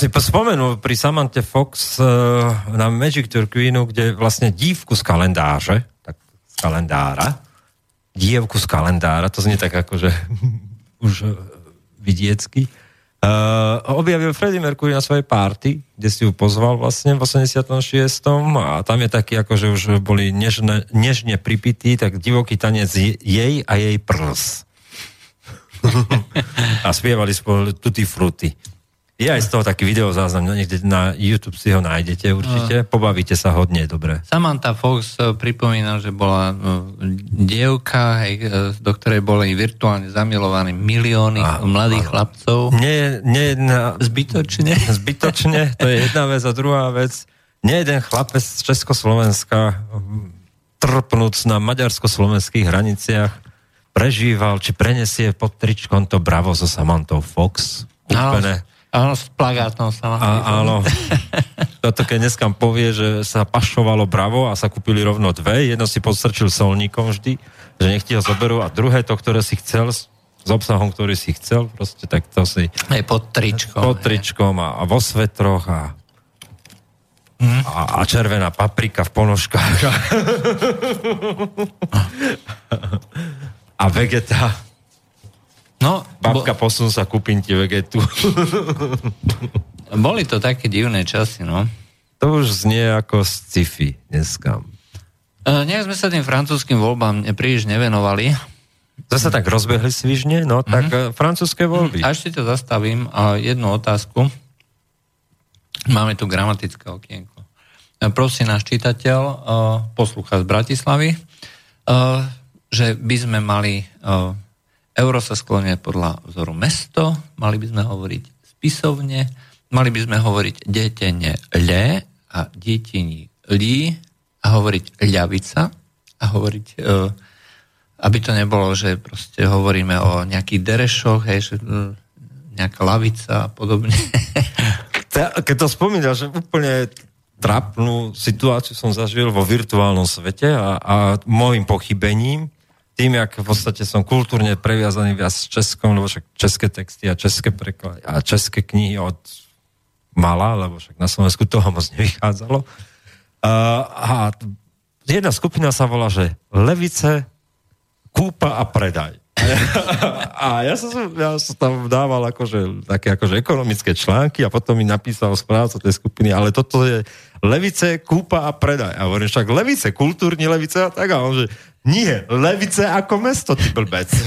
Si spomenul pri Samanthe Fox uh, na Magic Tour Queenu, kde vlastne dívku z kalendáře, tak z kalendára, dievku z kalendára, to znie tak akože už uh, vidiecky, uh, objavil Freddie Mercury na svojej party, kde si ju pozval vlastne v 86. a tam je taký, akože už boli nežne, nežne pripití, tak divoký tanec je- jej a jej prs. a spievali spolu Tutti Frutti. Je aj z toho taký videozáznam, no niekde na YouTube si ho nájdete určite. Pobavíte sa hodne, dobre. Samantha Fox eh, pripomína, že bola eh, dievka, hej, eh, do ktorej boli virtuálne zamilovaní milióny Áno, mladých áno. chlapcov. Nie, nie jedna, Zbytočne. zbytočne, to je jedna vec a druhá vec. Nie jeden chlapec z Československa hm, trpnúc na maďarsko-slovenských hraniciach prežíval, či prenesie pod tričkom to bravo so Samantou Fox. Úplne. Áno, s plagátom sa A, áno. Toto keď dneska povie, že sa pašovalo bravo a sa kúpili rovno dve, jedno si podstrčil solníkom vždy, že nech ti ho zoberú a druhé to, ktoré si chcel, s obsahom, ktorý si chcel, proste tak to si Aj pod tričkom. pod tričkom a, a vo svetroch a, a, a červená paprika v ponožkách. a vegeta. No, Babka, posun sa, kúpim ti vegetu. bo, boli to také divné časy, no. to už znie ako sci-fi dneska. E, nejak sme sa tým francúzským voľbám príliš nevenovali. Zase tak rozbehli svižne, no tak mm-hmm. francúzske voľby. A ešte to zastavím. A jednu otázku. Máme tu gramatické okienko. E, Prosím náš čitateľ, e, poslucha z Bratislavy, že by sme mali euro sa skloňuje podľa vzoru mesto, mali by sme hovoriť spisovne, mali by sme hovoriť detene le a detení lí a hovoriť ľavica a hovoriť, e, aby to nebolo, že proste hovoríme o nejakých derešoch, hej, že e, nejaká lavica a podobne. Keď to spomínal, že úplne trapnú situáciu som zažil vo virtuálnom svete a, a môjim pochybením, tým, jak v podstate som kultúrne previazaný viac s Českom, lebo však české texty a české preklady a české knihy od mala, lebo však na Slovensku toho moc nevychádzalo. Uh, a jedna skupina sa volá, že Levice, kúpa a predaj. A ja som, ja som tam dával akože, také akože ekonomické články a potom mi napísal správca tej skupiny, ale toto je levice, kúpa a predaj. A hovorím, však levice, kultúrni levice a tak. A on že, nie, levice ako mesto, ty blbec.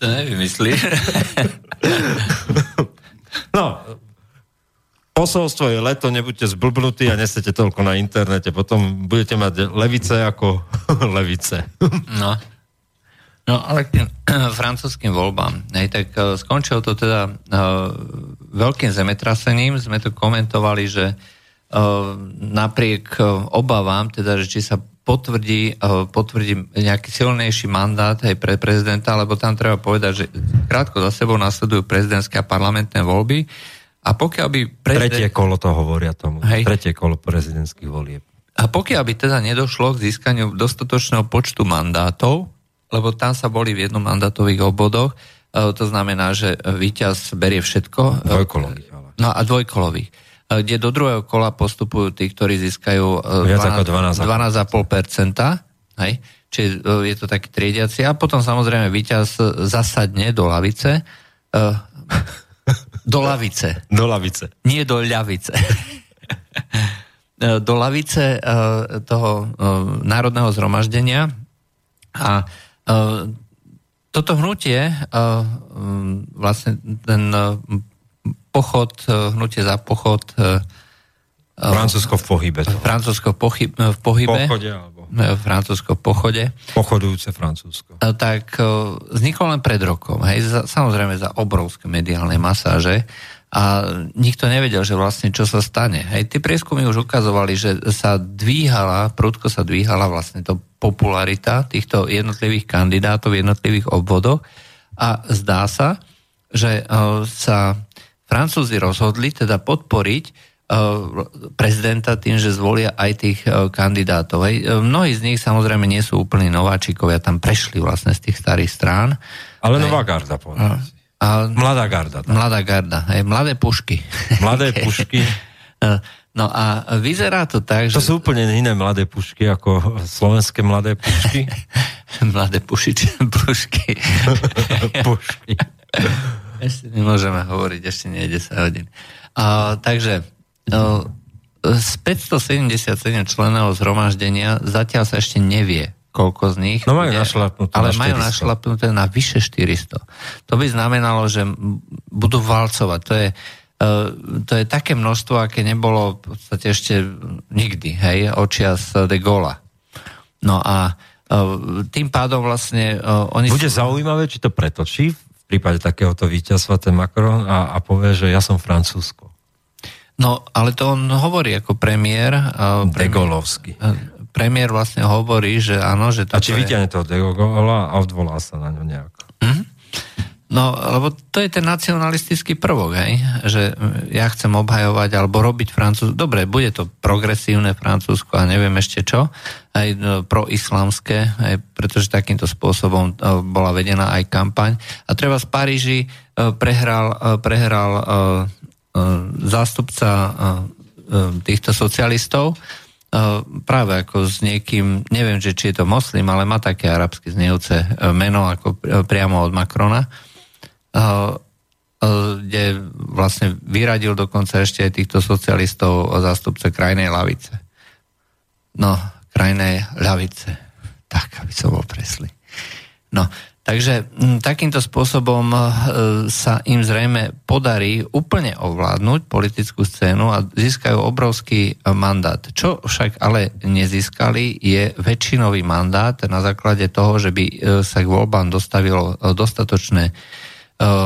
To nevymyslí. No, posolstvo je leto, nebuďte zblbnutí a nestete toľko na internete, potom budete mať levice ako levice. No. No ale k tým francúzským voľbám, hej, tak uh, skončilo to teda uh, veľkým zemetrasením. Sme to komentovali, že uh, napriek uh, obavám, teda, že či sa potvrdí, uh, potvrdí nejaký silnejší mandát aj pre prezidenta, lebo tam treba povedať, že krátko za sebou nasledujú prezidentské a parlamentné voľby. A pokiaľ by prezident... Tretie kolo to hovoria tomu. Hej. Tretie kolo prezidentských volieb. A pokiaľ by teda nedošlo k získaniu dostatočného počtu mandátov, lebo tam sa boli v jednomandátových obvodoch, e, to znamená, že víťaz berie všetko. Dvojkolových, ale. No a dvojkolových e, kde do druhého kola postupujú tí, ktorí získajú e, Viac ako 12,5%, hej? čiže je to taký triediaci. A potom samozrejme víťaz zasadne do lavice, do lavice, Do lavice. nie do ľavice. do lavice toho národného zhromaždenia a toto hnutie, vlastne ten pochod, hnutie za pochod Francúzsko v pohybe. To. Francúzsko pochy- v pohybe, Pochode alebo Francúzsko pochode, pochodujúce Francúzsko. tak vzniklo len pred rokom, hej, za, samozrejme za obrovské mediálne masáže a nikto nevedel, že vlastne čo sa stane. Hej, tie prieskumy už ukazovali, že sa dvíhala, prudko sa dvíhala vlastne to popularita týchto jednotlivých kandidátov v jednotlivých obvodoch a zdá sa, že uh, sa Francúzi rozhodli teda podporiť prezidenta tým, že zvolia aj tých uh, kandidátov. Hej. Mnohí z nich samozrejme nie sú úplní nováčikovia, tam prešli vlastne z tých starých strán. Ale nová garda, povedal. A, Mladá garda. tak. mladá garda, hej, mladé pušky. Mladé pušky. No a vyzerá to tak, To že... sú úplne iné mladé pušky ako slovenské mladé pušky. mladé pušič, pušky. pušky. Ešte nemôžeme hovoriť, ešte nie je 10 hodín. A, takže z 577 členov zhromaždenia zatiaľ sa ešte nevie, koľko z nich... No majú bude- našlapnuté Ale na majú 400. našlapnuté na vyše 400. To by znamenalo, že budú valcovať. To je, e, to je také množstvo, aké nebolo v podstate ešte nikdy, hej, očias de Gola. No a e, tým pádom vlastne oni... Bude zaujímavé, či to pretočí v prípade takéhoto víťazstva ten Macron a, a povie, že ja som Francúzsko. No, ale to on hovorí ako premiér. e, De premiér, Gaullovsky. e, premiér vlastne hovorí, že áno, že A či toto je- vyťahne toho De Gaulla a odvolá sa na ňo nejako. No, lebo to je ten nacionalistický prvok, hej? že mm, ja chcem obhajovať alebo robiť Francúzsko. Dobre, bude to progresívne Francúzsko a neviem ešte čo, aj no, proislamské, aj pretože takýmto spôsobom e, bola vedená aj kampaň. A treba z Paríži prehral, prehral zástupca e, e, týchto socialistov, e, práve ako s niekým, neviem, že či je to moslim, ale má také arabsky znejúce e, meno ako e, priamo od Macrona, kde vlastne vyradil dokonca ešte aj týchto socialistov zástupce krajnej lavice. No, krajnej ľavice. Tak, aby som bol preslý. No, takže m, takýmto spôsobom e, sa im zrejme podarí úplne ovládnuť politickú scénu a získajú obrovský e, mandát. Čo však ale nezískali je väčšinový mandát na základe toho, že by e, sa k voľbám dostavilo dostatočné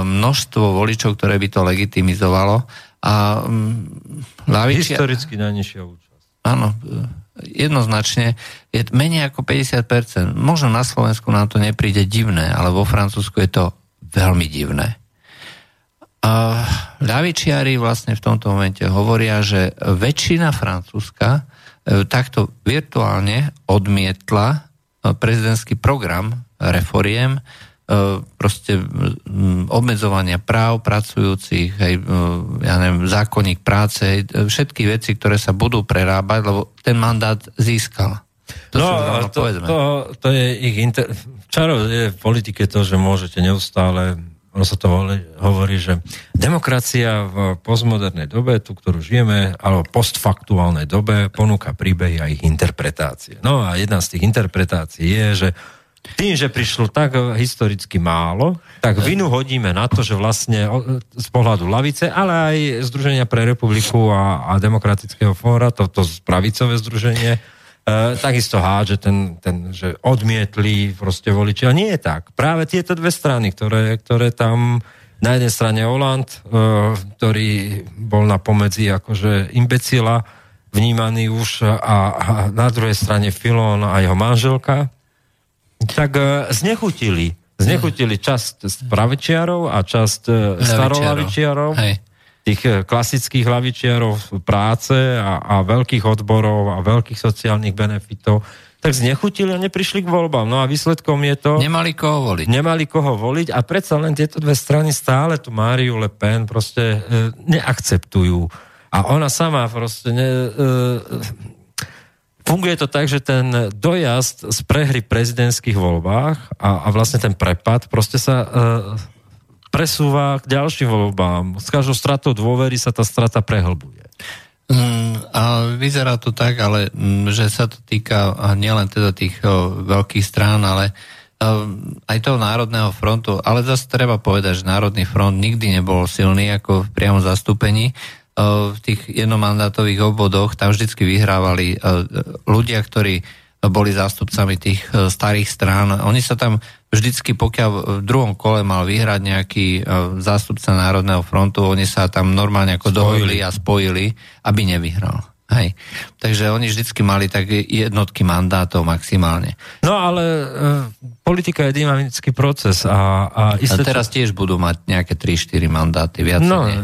množstvo voličov, ktoré by to legitimizovalo. A mm, ľavičia- Historicky najnižšia účasť. áno, jednoznačne je menej ako 50%. Možno na Slovensku nám to nepríde divné, ale vo Francúzsku je to veľmi divné. A ľavičiari vlastne v tomto momente hovoria, že väčšina Francúzska e, takto virtuálne odmietla e, prezidentský program reforiem, proste obmedzovania práv pracujúcich, aj, ja neviem, zákonník práce, všetky veci, ktoré sa budú prerábať, lebo ten mandát získal. To no, to, to, to je ich inter... Čaro je v politike to, že môžete neustále ono sa to hovorí, že demokracia v postmodernej dobe, tu, ktorú žijeme, alebo postfaktuálnej dobe, ponúka príbehy a ich interpretácie. No a jedna z tých interpretácií je, že tým, že prišlo tak historicky málo, tak vinu hodíme na to, že vlastne z pohľadu lavice, ale aj Združenia pre republiku a, a demokratického fóra, toto pravicové združenie, E, takisto hádže ten, ten, že odmietli proste voliči. A nie je tak. Práve tieto dve strany, ktoré, ktoré tam na jednej strane Oland, e, ktorý bol na pomedzi akože imbecila, vnímaný už a, a na druhej strane Filón a jeho manželka, tak e, znechutili. Znechutili časť pravičiarov a časť e, starolavičiarov. Hej tých eh, klasických hlavičiarov práce a, a veľkých odborov a veľkých sociálnych benefitov, tak znechutili a neprišli k voľbám. No a výsledkom je to... Nemali koho voliť. Nemali koho voliť a predsa len tieto dve strany stále tu Máriu Le Pen proste e, neakceptujú. A ona sama proste ne, e, funguje to tak, že ten dojazd z prehry v prezidentských voľbách a, a vlastne ten prepad proste sa e, presúva k ďalším voľbám. S každou stratou dôvery sa tá strata prehlbuje. Mm, a vyzerá to tak, ale mm, že sa to týka nielen teda tých o, veľkých strán, ale o, aj toho Národného frontu. Ale zase treba povedať, že Národný front nikdy nebol silný ako v priamo zastúpení. O, v tých jednomandátových obvodoch tam vždycky vyhrávali o, ľudia, ktorí boli zástupcami tých starých strán. Oni sa tam vždycky pokiaľ v druhom kole mal vyhrať nejaký e, zástupca Národného frontu, oni sa tam normálne ako spojili. dohodli a spojili, aby nevyhral. Hej. Takže oni vždycky mali tak jednotky mandátov maximálne. No ale e, politika je dynamický proces a, a, a teraz tiež budú mať nejaké 3-4 mandáty, viac no, nie.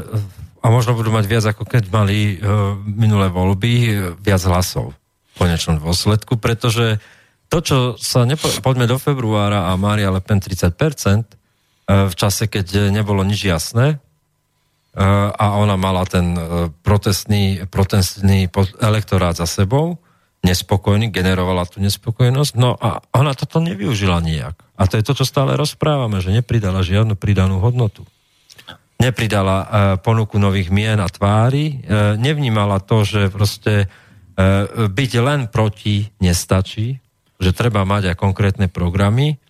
A možno budú mať viac, ako keď mali e, minulé voľby, e, viac hlasov v konečnom dôsledku, pretože to, čo sa nepo... poďme do februára a Mária Le Pen 30%, e, v čase, keď nebolo nič jasné, a ona mala ten protestný, protestný elektorát za sebou, nespokojný, generovala tú nespokojnosť, no a ona toto nevyužila nijak. A to je to, čo stále rozprávame, že nepridala žiadnu pridanú hodnotu. Nepridala ponuku nových mien a tvári, nevnímala to, že proste byť len proti nestačí, že treba mať aj konkrétne programy.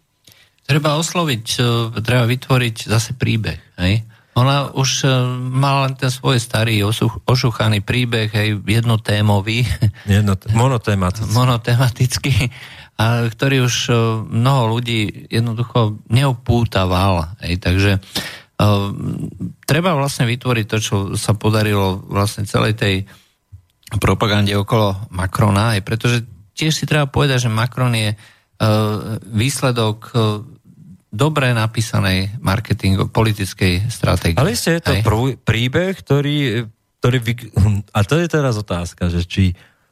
Treba osloviť, e, treba vytvoriť zase príbeh. Hej? Ona už e, mala len ten svoj starý osuch, ošuchaný príbeh, hej, jednotémový. Jednot, monotematický. monotematický, a ktorý už e, mnoho ľudí jednoducho neopútaval. Hej, takže treba vlastne vytvoriť to, čo sa podarilo vlastne celej tej propagande okolo Macrona, aj pretože tiež si treba povedať, že Macron je uh, výsledok uh, dobre napísanej marketing politickej stratégie. Ale ste, je to prv, príbeh, ktorý, ktorý a to je teraz otázka, že či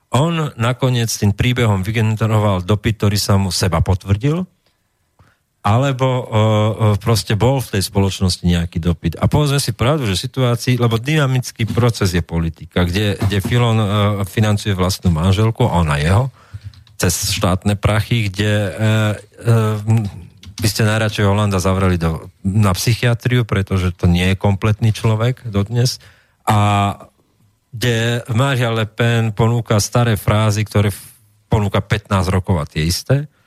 on nakoniec tým príbehom vygeneroval dopyt, ktorý sa mu seba potvrdil, alebo uh, proste bol v tej spoločnosti nejaký dopyt. A povedzme si pravdu, že situácii, lebo dynamický proces je politika, kde, kde Filon uh, financuje vlastnú manželku, ona jeho, cez štátne prachy, kde e, e, by ste najradšej Holanda zavreli do, na psychiatriu, pretože to nie je kompletný človek dodnes. A kde Maria Le Pen ponúka staré frázy, ktoré ponúka 15 rokov a tie isté, e,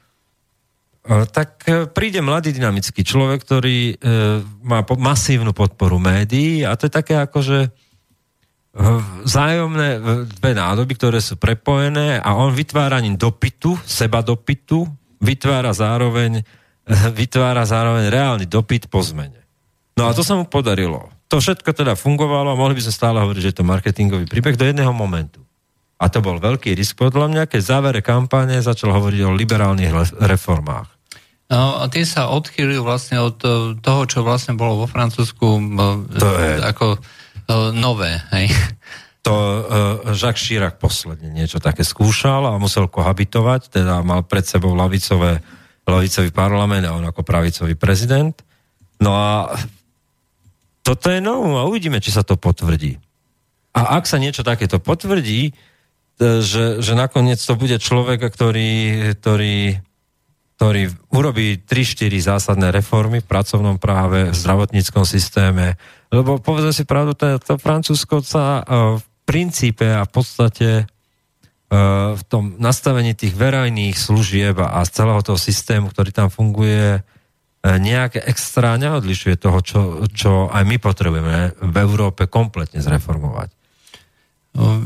tak e, príde mladý dynamický človek, ktorý e, má masívnu podporu médií a to je také ako, že vzájomné dve nádoby, ktoré sú prepojené a on vytváraním dopytu, seba dopytu, vytvára zároveň, vytvára zároveň reálny dopyt po zmene. No a to sa mu podarilo. To všetko teda fungovalo a mohli by sme stále hovoriť, že je to marketingový príbeh do jedného momentu. A to bol veľký risk podľa mňa, keď závere kampáne začal hovoriť o liberálnych reformách. No, a tie sa odchýlili vlastne od eh, toho, čo vlastne bolo vo Francúzsku eh, To je- ako eh, nové. Hej. To uh, Jacques Chirac posledne niečo také skúšal a musel kohabitovať, teda mal pred sebou lavicové, lavicový parlament a on ako pravicový prezident. No a toto je novú a uvidíme, či sa to potvrdí. A ak sa niečo takéto potvrdí, že, že nakoniec to bude človek, ktorý, ktorý, ktorý urobí 3-4 zásadné reformy v pracovnom práve, v zdravotníckom systéme, lebo povedzme si pravdu, to, Francúzsko sa uh, v princípe a v podstate uh, v tom nastavení tých verejných služieb a, z celého toho systému, ktorý tam funguje, uh, nejaké extra neodlišuje toho, čo, čo aj my potrebujeme v Európe kompletne zreformovať.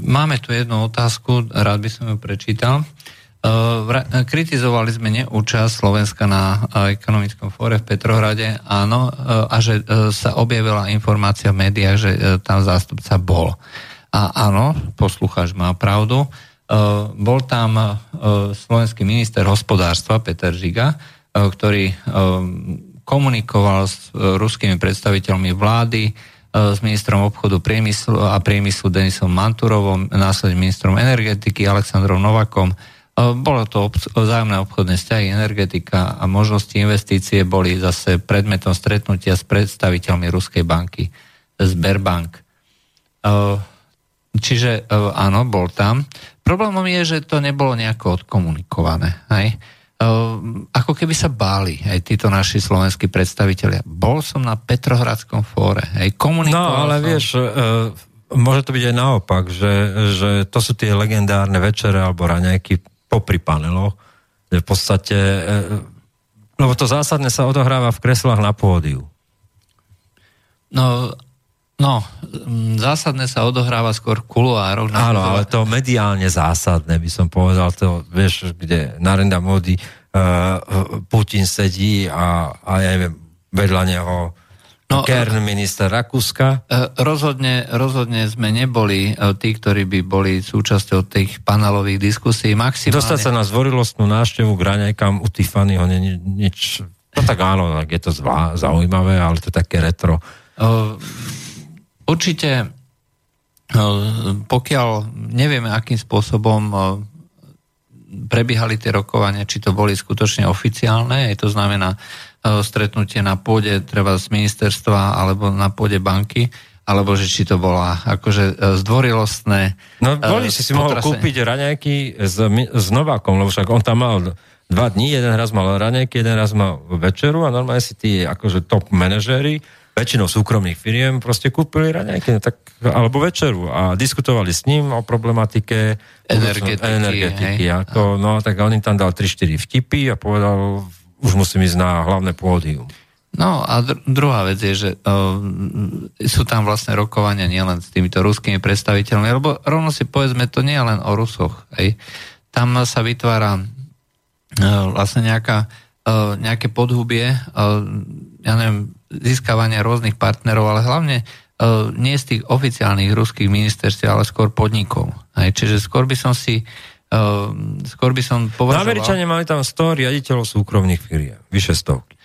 Máme tu jednu otázku, rád by som ju prečítal. Uh, vra- Kritizovali sme neúčasť Slovenska na uh, ekonomickom fóre v Petrohrade, áno, a že sa objavila informácia v médiách, že tam zástupca bol. A áno, poslucháč má pravdu, bol tam slovenský minister hospodárstva Peter Žiga, ktorý komunikoval s ruskými predstaviteľmi vlády, s ministrom obchodu priemyslu a priemyslu Denisom Manturovom, následne ministrom energetiky Aleksandrom Novakom. Bolo to obc- vzájomné obchodné vzťahy, energetika a možnosti investície boli zase predmetom stretnutia s predstaviteľmi Ruskej banky Sberbank. Uh, Čiže uh, áno, bol tam. Problémom je, že to nebolo nejako odkomunikované. Hej? Uh, ako keby sa báli aj títo naši slovenskí predstavitelia. Bol som na Petrohradskom fóre. Hej? Komunikoval No, ale som. vieš, môže to byť aj naopak, že, že to sú tie legendárne večere alebo raňajky popri paneloch, že v podstate, uh, lebo to zásadne sa odohráva v kreslách na pódiu. No, no, mm, zásadné sa odohráva skôr v kuluároch. na Áno, ale to mediálne zásadné, by som povedal, to, vieš, kde Narenda Modi, uh, Putin sedí a, a ja neviem, vedľa neho No, Kern, minister Rakúska. E, Rozhodne, rozhodne sme neboli e, tí, ktorí by boli súčasťou tých panelových diskusí. Maximálne... Dostať sa na zvorilostnú návštevu k raňajkám u Tiffanyho, nie, nič... No tak áno, tak je to zvá, zaujímavé, ale to je také retro. Určite, pokiaľ nevieme, akým spôsobom prebiehali tie rokovania, či to boli skutočne oficiálne, to znamená stretnutie na pôde treba z ministerstva alebo na pôde banky, alebo že či to bola akože uh, zdvorilostné. No boli uh, si si mohol kúpiť raňajky s, s Novákom, lebo však on tam mal dva dní, jeden raz mal raňajky, jeden raz mal večeru a normálne si tí akože top manažéri, väčšinou súkromných firiem, proste kúpili raňajky, no tak, alebo večeru a diskutovali s ním o problematike Energetiky, energetiky hej. a to, no tak on im tam dal 3-4 vtipy a povedal, už musím ísť na hlavné pódium. No a dr- druhá vec je, že uh, sú tam vlastne rokovania nielen s týmito ruskými predstaviteľmi, lebo rovno si povedzme, to nie je len o Rusoch. Hej. Tam sa vytvára uh, vlastne nejaká, uh, nejaké podhubie, uh, ja neviem, získavania rôznych partnerov, ale hlavne uh, nie z tých oficiálnych ruských ministerstiev, ale skôr podnikov. Hej. Čiže skôr by som si skôr by som No, považoval... Američania mali tam 100 riaditeľov súkromných firiem, vyše stovky.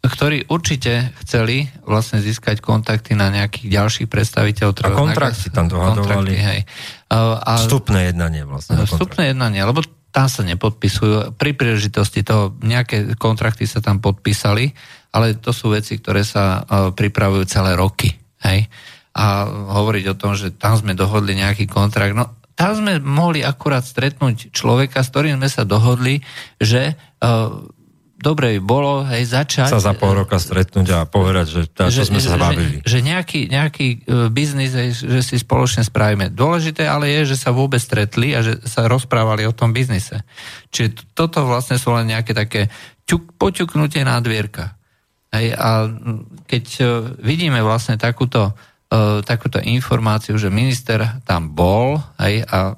ktorí určite chceli vlastne získať kontakty na nejakých ďalších predstaviteľov. treba kontrakty tam dohadovali. Kontrakty, hej. A, a Vstupné jednanie vlastne. vstupné jednanie, lebo tam sa nepodpisujú. Pri príležitosti toho nejaké kontrakty sa tam podpísali, ale to sú veci, ktoré sa uh, pripravujú celé roky. Hej? A hovoriť o tom, že tam sme dohodli nejaký kontrakt, no tam sme mohli akurát stretnúť človeka, s ktorým sme sa dohodli, že uh, dobre by bolo hej, začať... sa za pol roka stretnúť a povedať, že tá, čo sme sa bavili. Že, že nejaký, nejaký uh, biznis, hej, že si spoločne spravíme. Dôležité ale je, že sa vôbec stretli a že sa rozprávali o tom biznise. Čiže toto vlastne sú len nejaké také ťuk, poťuknutie na dvierka. Hej, a keď uh, vidíme vlastne takúto, takúto informáciu, že minister tam bol hej, a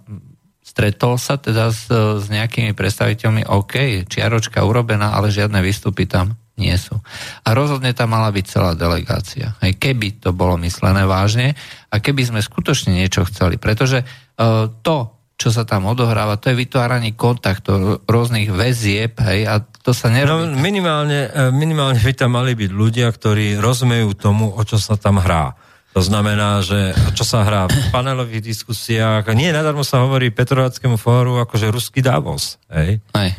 stretol sa teda s, s nejakými predstaviteľmi, OK, čiaročka urobená, ale žiadne výstupy tam nie sú. A rozhodne tam mala byť celá delegácia. Hej, keby to bolo myslené vážne a keby sme skutočne niečo chceli. Pretože uh, to, čo sa tam odohráva, to je vytváranie kontaktov, rôznych väzieb, hej, a to sa No, nerobí. minimálne, e, minimálne by tam mali byť ľudia, ktorí rozumejú tomu, o čo sa tam hrá. To znamená, že čo sa hrá v panelových diskusiách, nie nadarmo sa hovorí Petrováckému fóru akože ruský Davos. Hej? Hej.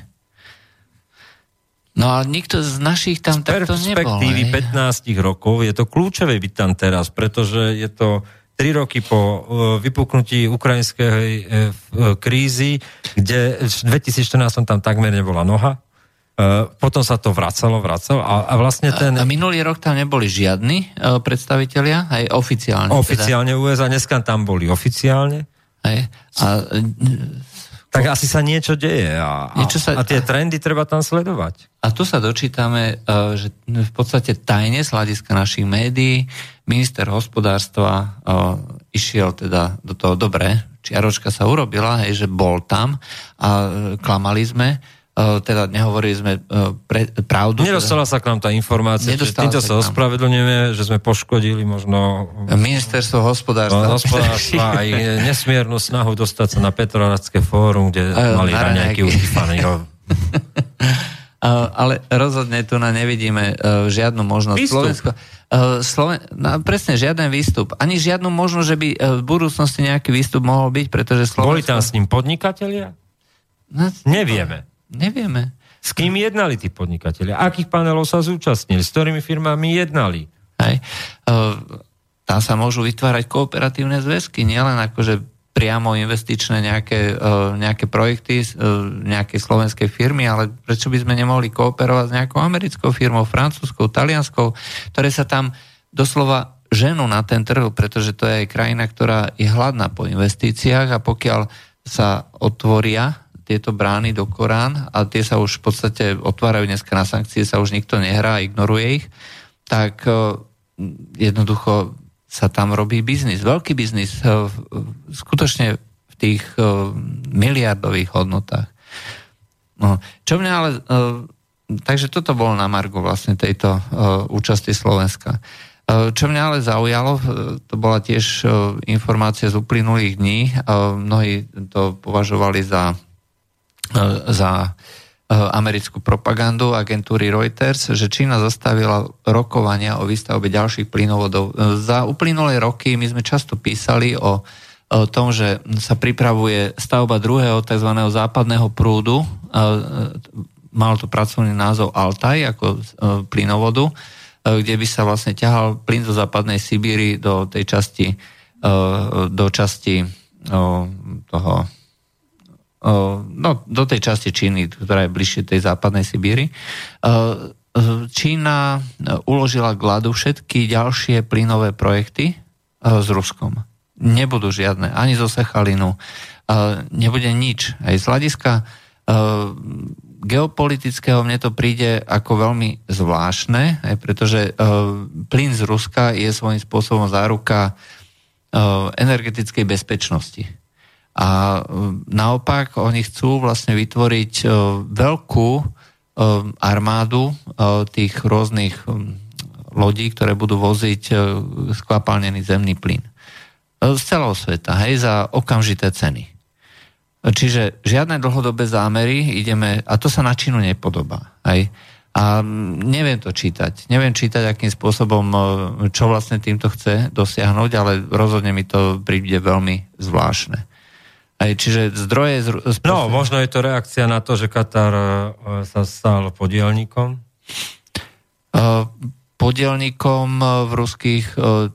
No a nikto z našich tam Z takto nebol. perspektívy hej. 15 rokov je to kľúčové byť tam teraz, pretože je to 3 roky po e, vypuknutí ukrajinskej e, e, krízy, kde v 2014 tam takmer nebola noha. E, Potom sa to vracalo, vracalo a, a vlastne ten... A minulý rok tam neboli žiadni e, predstavitelia, aj oficiálne. Oficiálne USA, dneska tam boli oficiálne, Teda, hej. A, tak asi sa niečo deje a, Niečo sa- a tie trendy treba tam sledovať. a tu sa dočítame, e, že v podstate tajne z hľadiska našich médií minister hospodárstva išiel teda do toho dobre, čiaročka sa urobila, hej, že bol tam a klamali sme, teda nehovorili sme e, pre, pravdu. Nedostala sa k nám tá informácia, čiže týmto sa sa ospravedlňujeme, že sme poškodili možno teda, ministerstvo hospodárstva. hospodárstva aj nesmiernu snahu dostať sa na Petrohradské fórum, kde Aj, mali raňajky. A- ale rozhodne tu na nevidíme uh, žiadnu možnosť. Výstup. Slovensko, uh, Sloven, no, presne, žiaden výstup. Ani žiadnu možnosť, že by uh, v budúcnosti nejaký výstup mohol byť, pretože Slovensko... Boli tam s ním podnikatelia? No, Nevieme. Nevieme. S kým jednali tí podnikatelia? Akých panelov sa zúčastnili? S ktorými firmami jednali? Hej. Uh, tam sa môžu vytvárať kooperatívne zväzky, nielen akože priamo investičné nejaké, uh, nejaké projekty uh, nejakej slovenskej firmy, ale prečo by sme nemohli kooperovať s nejakou americkou firmou, francúzskou, talianskou, ktoré sa tam doslova ženú na ten trh, pretože to je aj krajina, ktorá je hladná po investíciách a pokiaľ sa otvoria tieto brány do Korán a tie sa už v podstate otvárajú dneska na sankcie, sa už nikto nehrá, ignoruje ich, tak eh, jednoducho sa tam robí biznis, veľký biznis, v- skutočne v tých eh, miliardových hodnotách. No, čo mňa ale... Takže toto bolo na Margo vlastne tejto účasti Slovenska. Čo mňa ale zaujalo, to bola tiež informácia z uplynulých dní, mnohí to považovali za za eh, americkú propagandu agentúry Reuters, že Čína zastavila rokovania o výstavbe ďalších plynovodov. Eh, Za uplynulé roky my sme často písali o, tom, že sa pripravuje stavba druhého tzv. západného prúdu. Mal to pracovný názov Altaj ako plynovodu, kde by sa vlastne ťahal plyn zo západnej Sibíry do tej časti do časti toho no, do tej časti Číny, ktorá je bližšie tej západnej Sibíry. Čína uložila k ľadu všetky ďalšie plynové projekty s Ruskom. Nebudú žiadne, ani zo Sechalinu, o, nebude nič. Aj z hľadiska geopolitického mne to príde ako veľmi zvláštne, aj pretože plyn z Ruska je svojím spôsobom záruka energetickej bezpečnosti. A e, naopak oni chcú vlastne vytvoriť e, veľkú e, armádu tých rôznych lodí, ktoré budú voziť skvapalnený zemný plyn. Z celého sveta, hej, za okamžité ceny. Čiže žiadne dlhodobé zámery ideme, a to sa na Čínu nepodobá. Hej. A neviem to čítať. Neviem čítať, akým spôsobom, čo vlastne týmto chce dosiahnuť, ale rozhodne mi to príde veľmi zvláštne. Čiže zdroje... Z, z No, možno je to reakcia na to, že Katar e, sa stal podielníkom. Uh, podielníkom uh, v ruských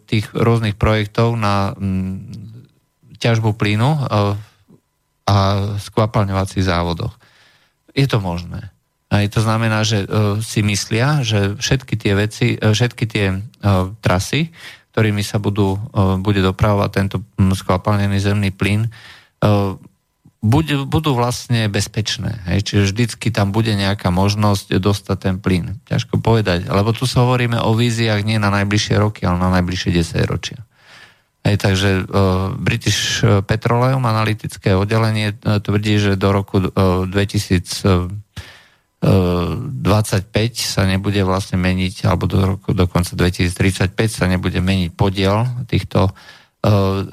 tých rôznych projektov na ťažbu plynu a skvapalňovacích závodoch. Je to možné. Aj to znamená, že si myslia, že všetky tie veci, všetky tie trasy, ktorými sa budú, bude dopravovať tento skvapalnený zemný plyn, uh, budú, budú vlastne bezpečné. Hej? Čiže vždycky tam bude nejaká možnosť dostať ten plyn. Ťažko povedať, lebo tu sa hovoríme o víziách nie na najbližšie roky, ale na najbližšie 10 ročia. Hej, takže uh, British Petroleum analytické oddelenie uh, tvrdí, že do roku uh, 2025 sa nebude vlastne meniť, alebo do roku dokonca 2035 sa nebude meniť podiel týchto, uh,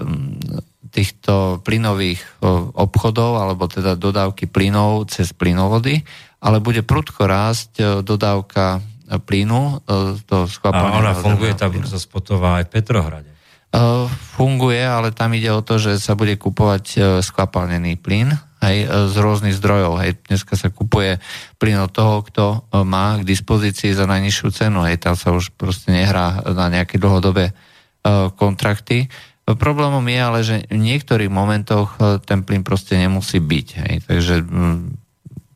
týchto plynových obchodov, alebo teda dodávky plynov cez plynovody, ale bude prudko rásť o, dodávka plynu o, do A ona funguje, tá burza spotová aj v Petrohrade. Uh, funguje, ale tam ide o to, že sa bude kupovať uh, skvapalnený plyn uh, z rôznych zdrojov. Hej. Dneska sa kupuje plyn od toho, kto má k dispozícii za najnižšiu cenu. Hej. Tam sa už proste nehrá na nejaké dlhodobé kontrakty. Problémom je ale, že v niektorých momentoch uh, ten plyn proste nemusí byť. Hej. Takže um,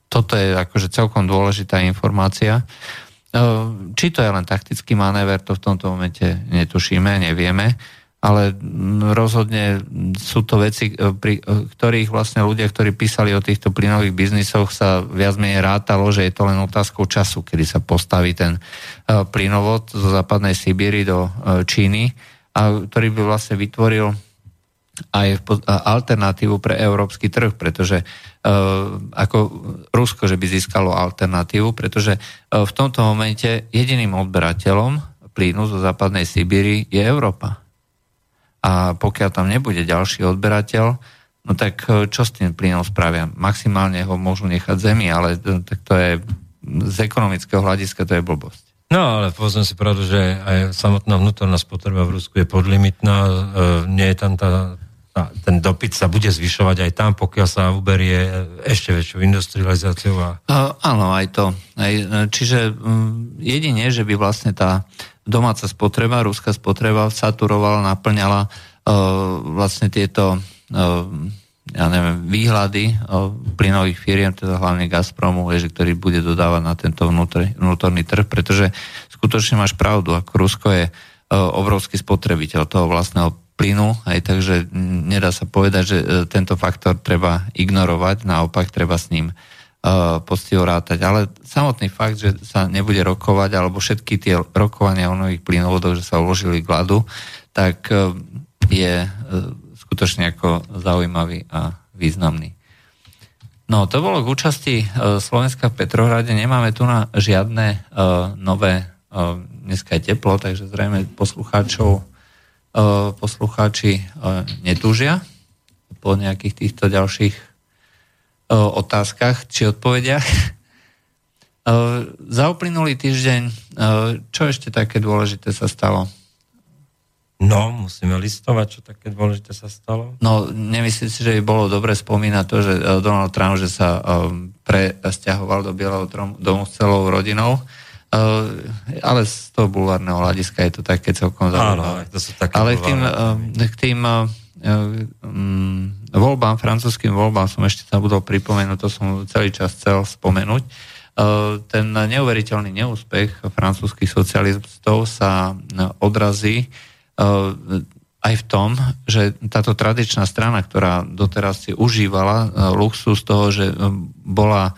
toto je akože celkom dôležitá informácia. Uh, či to je len taktický manéver, to v tomto momente netušíme, nevieme ale rozhodne sú to veci, e, pri e, ktorých vlastne ľudia, ktorí písali o týchto plynových biznisoch, sa viac menej rátalo, že je to len otázkou času, kedy sa postaví ten e, plynovod zo západnej Sibíry do Číny, a ktorý by vlastne vytvoril aj alternatívu pre európsky trh, pretože ako Rusko, že by získalo alternatívu, pretože v tomto momente jediným odberateľom plynu zo západnej Sibíry je Európa a pokiaľ tam nebude ďalší odberateľ, no tak e, čo s tým plynom spravia? Maximálne ho môžu nechať zemi, ale tak to je z ekonomického hľadiska to je blbosť. No ale povedzme si pravdu, že aj samotná vnútorná spotreba v Rusku je podlimitná, e, nie je tam tá, tá, ten dopyt sa bude zvyšovať aj tam, pokiaľ sa uberie ešte väčšou industrializáciou. A... Uh, áno, aj to. Aj, čiže um, jedine, že by vlastne tá domáca spotreba, ruská spotreba saturovala, naplňala uh, vlastne tieto uh, ja neviem, výhľady plynových firiem, teda hlavne Gazpromu, že, ktorý bude dodávať na tento vnútor, vnútorný trh, pretože skutočne máš pravdu, ako Rusko je obrovský spotrebiteľ toho vlastného plynu, aj takže nedá sa povedať, že uh, tento faktor treba ignorovať, naopak treba s ním uh, poctivo rátať. Ale samotný fakt, že sa nebude rokovať, alebo všetky tie rokovania o nových plynovodoch, že sa uložili k ľadu, tak uh, je skutočne ako zaujímavý a významný. No, to bolo k účasti uh, Slovenska v Petrohrade. Nemáme tu na žiadne uh, nové, uh, dneska je teplo, takže zrejme poslucháčov, uh, poslucháči uh, netúžia po nejakých týchto ďalších otázkach či odpovediach. Za uplynulý týždeň, čo ešte také dôležité sa stalo? No, musíme listovať, čo také dôležité sa stalo. No, nemyslíte si, že by bolo dobre spomínať to, že Donald Trump, že sa presťahoval do Bieleho domu s celou rodinou, ale z toho bulvárneho hľadiska je to také celkom zaujímavé. to sú také ale k tým, k tým um, voľbám, francúzským voľbám som ešte budol pripomenúť, to som celý čas chcel spomenúť. Ten neuveriteľný neúspech francúzskych socialistov sa odrazí aj v tom, že táto tradičná strana, ktorá doteraz si užívala uh, luxus toho, že bola,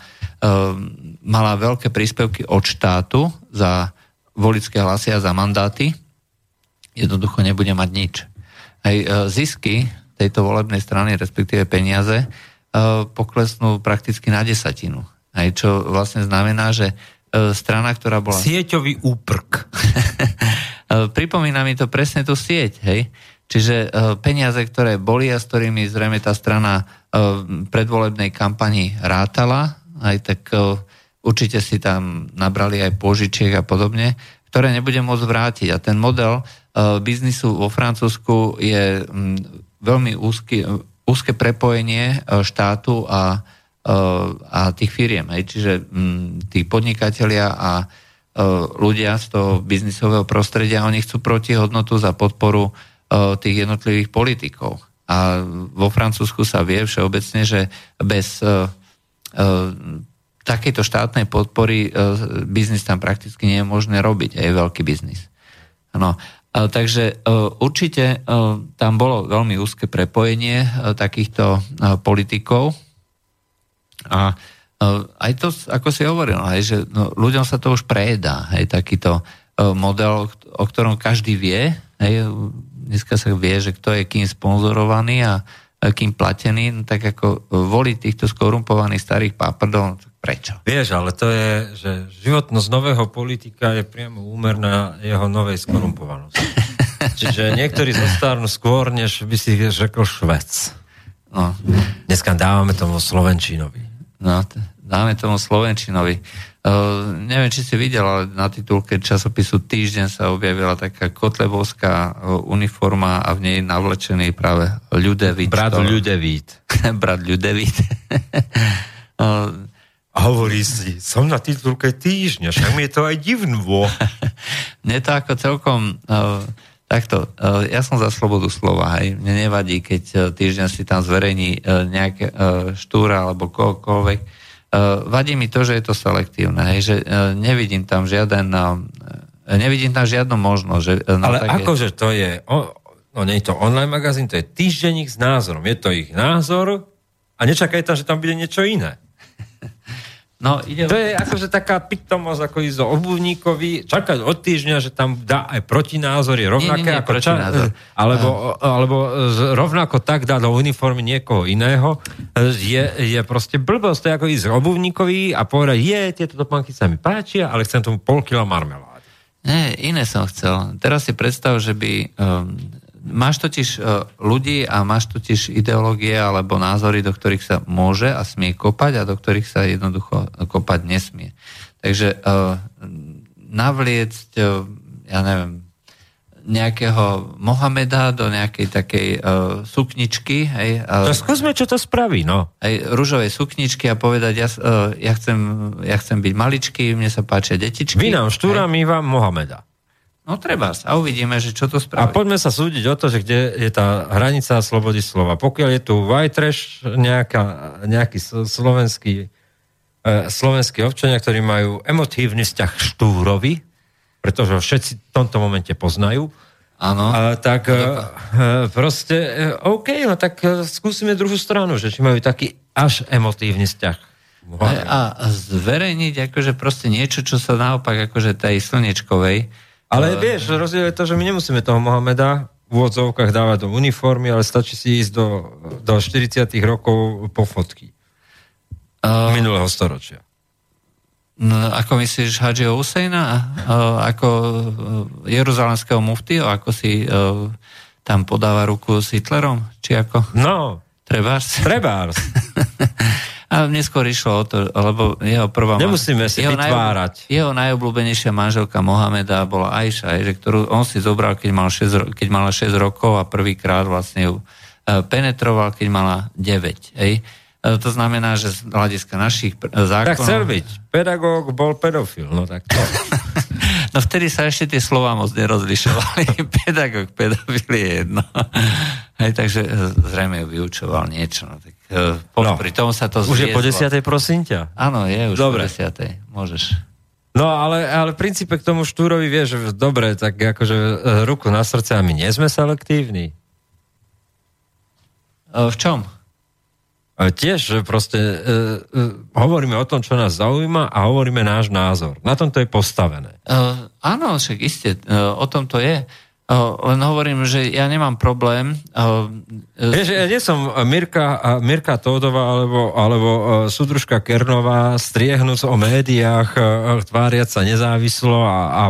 mala veľké príspevky od štátu za volické hlasy a za mandáty, jednoducho nebude mať nič. Aj zisky tejto volebnej strany, respektíve peniaze, e, poklesnú prakticky na desatinu. Aj čo vlastne znamená, že e, strana, ktorá bola... Sieťový úprk. E, pripomína mi to presne tú sieť, hej? Čiže peniaze, ktoré boli a s ktorými zrejme tá strana predvolebnej kampani rátala, aj tak určite si tam nabrali aj požičiek a podobne, ktoré nebude môcť vrátiť. A ten model biznisu vo Francúzsku je veľmi úzky, úzke prepojenie e, štátu a, e, a tých firiem. Čiže tí podnikatelia a e, ľudia z toho biznisového prostredia, oni chcú protihodnotu za podporu tých jednotlivých politikov. A vo Francúzsku sa vie všeobecne, že bez takejto štátnej podpory biznis tam prakticky nie je možné robiť, aj veľký biznis. No. Takže e, určite e, tam bolo veľmi úzke prepojenie e, takýchto politikov a aj to, ako si hovoril, hej, že no, ľuďom sa to už prejedá, hej, takýto model, o ktorom každý vie, hej, dneska sa vie, že kto je kým sponzorovaný a kým platený, no, tak ako voliť týchto skorumpovaných starých páprdov, prečo? Vieš, ale to je, že životnosť nového politika je priamo úmerná jeho novej skorumpovanosti. Čiže niektorí zostarnú skôr, než by si řekl švec. No, Dneska dávame tomu Slovenčínovi. no, t- dáme tomu Slovenčinovi. Uh, neviem, či si videl, ale na titulke časopisu Týždeň sa objavila taká kotlebovská uh, uniforma a v nej navlečený práve Ľudevít. Brat To- Ľudevít. Brat Ľudevít. uh, A hovorí si, som na titulke týždňa, však mi je to aj divnvo. Mne to ako celkom uh, takto, uh, ja som za slobodu slova, hej. Mne nevadí, keď uh, týždeň si tam zverejní uh, nejaké uh, štúra alebo kohokoľvek. Uh, vadí mi to, že je to selektívne, hej, že uh, nevidím tam žiaden uh, nevidím tam žiadnu možnosť. Že, na Ale také- akože to je, o, no nie je to online magazín, to je týždenník s názorom. Je to ich názor a nečakaj tam, že tam bude niečo iné. No, ide To je akože taká pitomosť, ako ísť do obuvníkovi, čakať od týždňa, že tam dá aj protinázor, je rovnaké Nie, nie, nie, ako protinázor. alebo, alebo z- rovnako tak dá do uniformy niekoho iného, je, je proste blbosť, to je ako ísť obuvníkovi a povedať, je, tieto topánky sa mi páčia, ale chcem tomu pol kila marmelády. Nie, iné som chcel. Teraz si predstav, že by... Um, máš totiž uh, ľudí a máš totiž ideológie alebo názory, do ktorých sa môže a smie kopať a do ktorých sa jednoducho kopať nesmie. Takže uh, navliecť, uh, ja neviem, nejakého Mohameda do nejakej takej uh, sukničky, hej, uh, skúsme, čo to spraví, no. aj rúžovej sukničky a povedať, ja, uh, ja, chcem, ja chcem byť maličký, mne sa páčia detičky. Vy nám štúra, my vám Mohameda. No treba a uvidíme, že čo to A spraví. poďme sa súdiť o to, že kde je tá hranica slobody slova. Pokiaľ je tu white trash, nejaká, nejaký sl- slovenský, e, slovenskí občania, ktorí majú emotívny vzťah štúrovi, pretože ho všetci v tomto momente poznajú, Áno. a tak e, e, proste, e, OK, no tak e, skúsime druhú stranu, že či majú taký až emotívny vzťah. A, a zverejniť akože proste niečo, čo sa naopak akože tej slnečkovej. Ale vieš, rozdiel je to, že my nemusíme toho Mohameda v úvodzovkách dávať do uniformy, ale stačí si ísť do, do 40 rokov po fotky Uh, minulého storočia. no, ako myslíš Hadžiho Husejna? Uh, ako uh, jeruzalemského muftyho? Ako si uh, tam podáva ruku s Hitlerom? Či ako? No, Trebárs? trebárs. A neskôr išlo o to, lebo jeho prvá... Nemusíme si vytvárať. Jeho najobľúbenejšia manželka Mohameda bola Aisha, že ktorú on si zobral, keď, mal 6, ro- keď mala 6 rokov a prvýkrát vlastne ju e, penetroval, keď mala 9. Hej. E, To znamená, že z hľadiska našich zákonov... Tak chcel byť. Pedagóg bol pedofil. No tak to. No vtedy sa ešte tie slova moc nerozlišovali. Pedagóg, pedofil je jedno. Hej, takže e, zrejme ju vyučoval niečo. No, tak, e, po, No. Pri tom sa to Už je po zviezlo. desiatej, prosím ťa. Áno, je už Dobre. po desiatej. Môžeš. No ale, ale v princípe k tomu štúrovi vieš, že dobre, tak akože e, ruku na srdce a my nie sme selektívni. E, V čom? Tiež, že proste e, e, hovoríme o tom, čo nás zaujíma a hovoríme náš názor. Na tom to je postavené. Uh, áno, však iste, uh, o tom to je. Len hovorím, že ja nemám problém. Vieš, ja nie som Mirka, Mirka Tódová alebo, alebo súdružka Kernová striehnúc o médiách, tváriať sa nezávislo a, a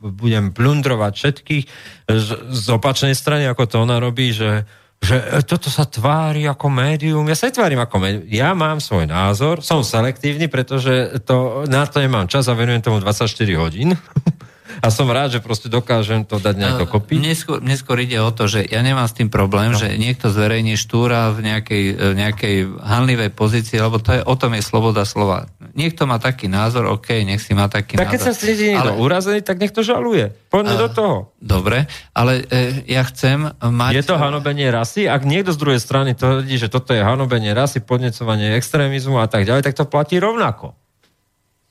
budem plundrovať všetkých z, z opačnej strany, ako to ona robí, že, že e, toto sa tvári ako médium. Ja sa netvárim ako médium. Ja mám svoj názor, som selektívny, pretože to, na to nemám čas a venujem tomu 24 hodín. A som rád, že proste dokážem to dať nejak dokopy. Mne skôr, mne skôr ide o to, že ja nemám s tým problém, no. že niekto zverejní štúra v nejakej, v nejakej hanlivej pozícii, lebo to je, o tom je sloboda slova. Niekto má taký názor, OK, nech si má taký Tak keď sa názor. cíti niekto Ale- urazený, tak nech to žaluje. Poďme do toho. Dobre, ale e, ja chcem mať... Je to hanobenie rasy? Ak niekto z druhej strany tvrdí, že toto je hanobenie rasy, podnecovanie extrémizmu a tak ďalej, tak to platí rovnako.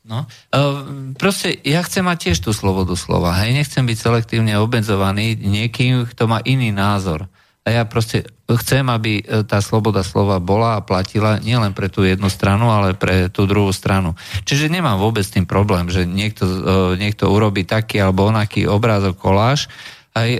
No, proste ja chcem mať tiež tú slobodu slova, hej, nechcem byť selektívne obmedzovaný niekým, kto má iný názor. A ja proste chcem, aby e, tá sloboda slova bola a platila nielen pre tú jednu stranu, ale pre tú druhú stranu. Čiže nemám vôbec tým problém, že niekto, e, niekto urobí taký alebo onaký obrázok, koláž, aj e,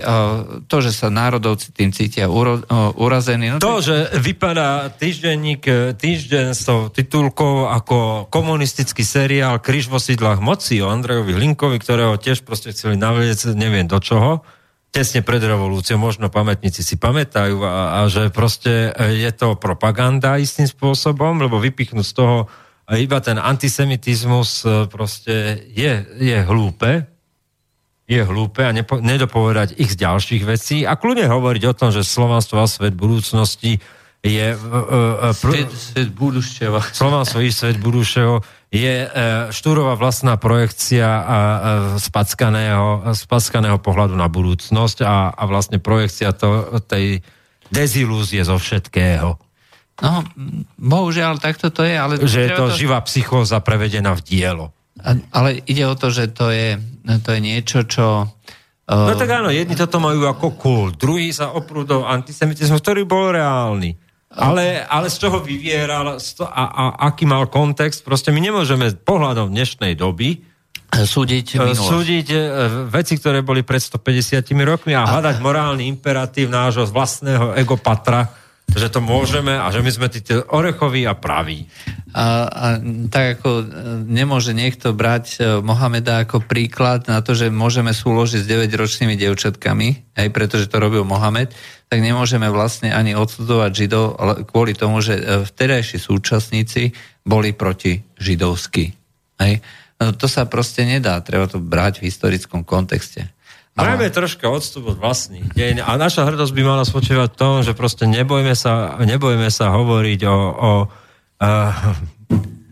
to, že sa národovci tým cítia uro, e, urazení. No, To, tak- že vypadá týždenník, e, týždeň s tou titulkou ako komunistický seriál Kryž vo sídlach moci o Andrejovi Hlinkovi, ktorého tiež proste chceli navliec neviem do čoho, tesne pred revolúciou, možno pamätníci si pamätajú a, a že proste e, je to propaganda istým spôsobom, lebo vypichnúť z toho iba ten antisemitizmus e, proste je, je hlúpe, je hlúpe a nepo, nedopovedať ich z ďalších vecí a kľudne hovoriť o tom, že slovanstvo a svet budúcnosti je... Uh, uh, svet, svet. Slovanstvo i svet budúšeho je uh, štúrová vlastná projekcia uh, spackaného, spackaného pohľadu na budúcnosť a, a vlastne projekcia to, tej dezilúzie zo všetkého. No, bohužiaľ, takto to je, ale... Že je to, to živá psychóza prevedená v dielo. Ale ide o to, že to je, to je niečo, čo... Uh... No tak áno, jedni toto majú ako kult, druhý sa oprú do antisemitizmu, ktorý bol reálny. Ale, ale z čoho vyvieral a, a aký mal kontext, proste my nemôžeme pohľadom dnešnej doby súdiť, e, súdiť veci, ktoré boli pred 150 rokmi a hľadať morálny imperatív nášho vlastného egopatra, že to môžeme a že my sme tí orechoví a praví. A, a tak ako e, nemôže niekto brať e, Mohameda ako príklad na to, že môžeme súložiť s 9-ročnými devčatkami, aj pretože to robil Mohamed, tak nemôžeme vlastne ani odsudzovať Židov kvôli tomu, že e, vtedajší súčasníci boli proti židovsky. Hej? No, to sa proste nedá, treba to brať v historickom kontexte. Majme troška odstup od vlastných deň a naša hrdosť by mala spočívať v tom, že proste nebojme sa, nebojme sa hovoriť o, o uh,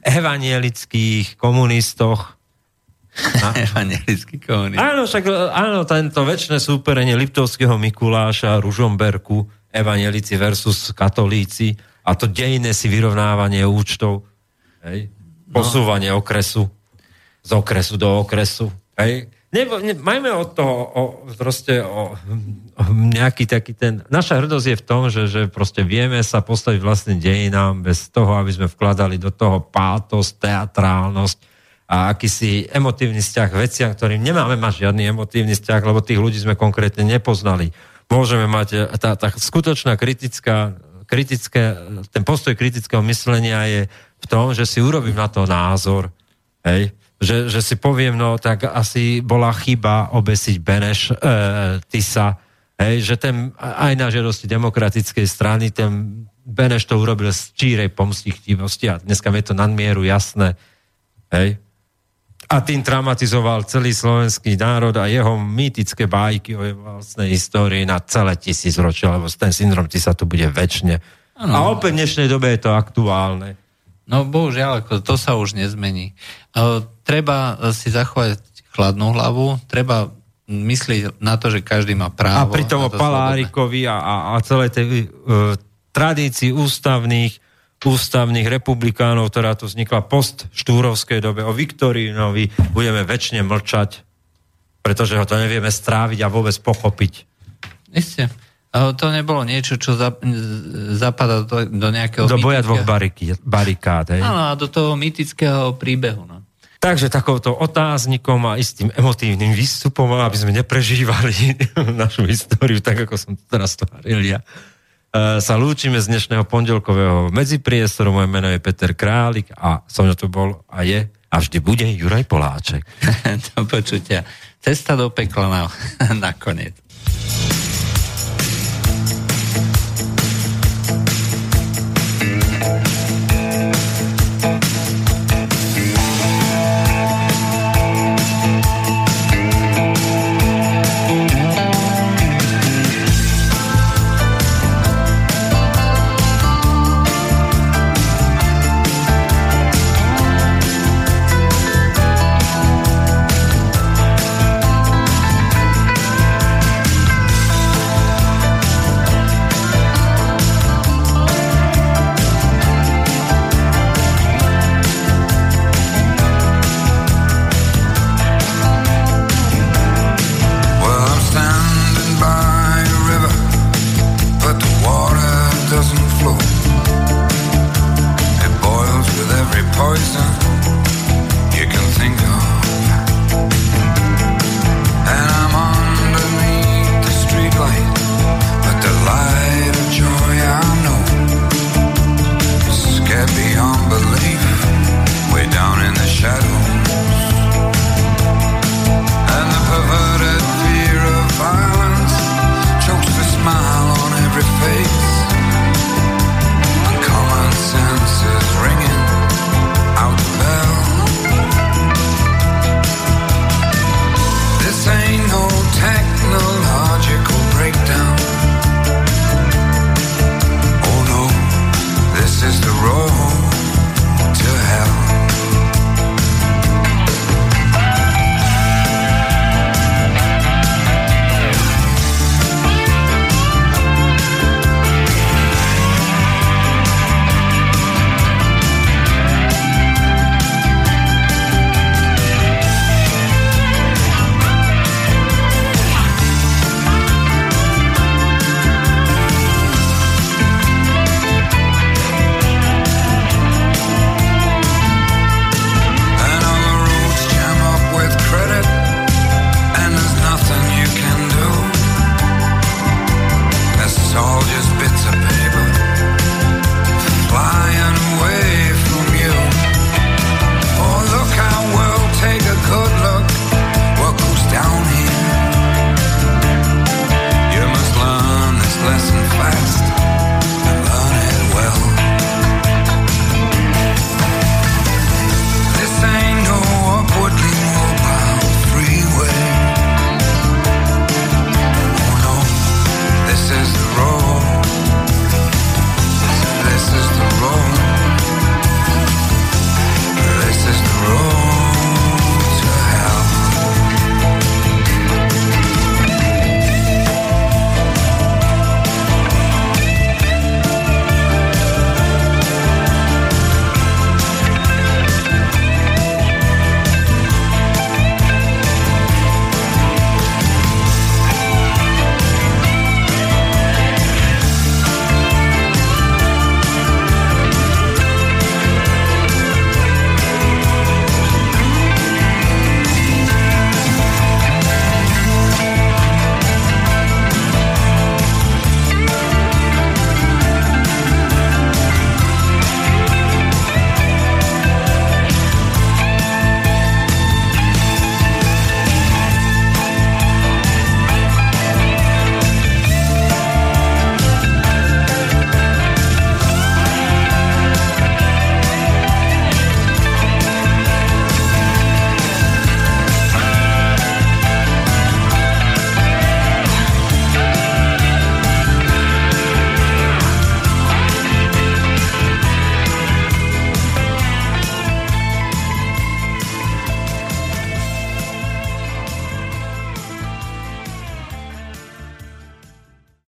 evanielických komunistoch. Evanielický komunist. Áno, však áno, tento väčšie súperenie Liptovského Mikuláša, Ružomberku, evanielici versus katolíci a to dejné si vyrovnávanie účtov, hej? posúvanie no. okresu z okresu do okresu. Hej? Nebo, ne, majme od toho o, proste o, o nejaký taký ten... Naša hrdosť je v tom, že, že proste vieme sa postaviť vlastným dejinám bez toho, aby sme vkladali do toho pátos, teatrálnosť a akýsi emotívny vzťah veciam, ktorým nemáme mať žiadny emotívny vzťah, lebo tých ľudí sme konkrétne nepoznali. Môžeme mať... Tá, tá skutočná kritická, kritické, ten postoj kritického myslenia je v tom, že si urobím na to názor, hej, že, že si poviem, no tak asi bola chyba obesiť Beneš e, Tisa, hej, že ten aj na žiadosti demokratickej strany ten Beneš to urobil z čírej pomstichtivosti a dneska je to nadmieru jasné, hej. A tým traumatizoval celý slovenský národ a jeho mýtické bájky o jeho vlastnej histórii na celé tisíc ročia, lebo ten syndrom Tisa tu bude väčšine. Ano. A opäť v dnešnej dobe je to aktuálne. No bohužiaľ, ako to sa už nezmení. Treba si zachovať chladnú hlavu, treba myslieť na to, že každý má právo. A pri tom Palárikovi a, a, a celej tej uh, tradícii ústavných ústavných republikánov, ktorá tu vznikla post štúrovskej dobe, o Viktorínovi budeme väčšine mlčať, pretože ho to nevieme stráviť a vôbec pochopiť. Isté. To nebolo niečo, čo zapadá do, do nejakého... Do boja dvoch barikád. Áno, a do toho mytického príbehu. No. Takže takouto otáznikom a istým emotívnym výstupom, aby sme neprežívali našu históriu, tak ako som to teraz tváril ja, e, sa lúčime z dnešného pondelkového medzipriestoru. Moje meno je Peter Králik a som to bol a je a vždy bude Juraj Poláček. to počutia. Cesta do pekla na, nakoniec.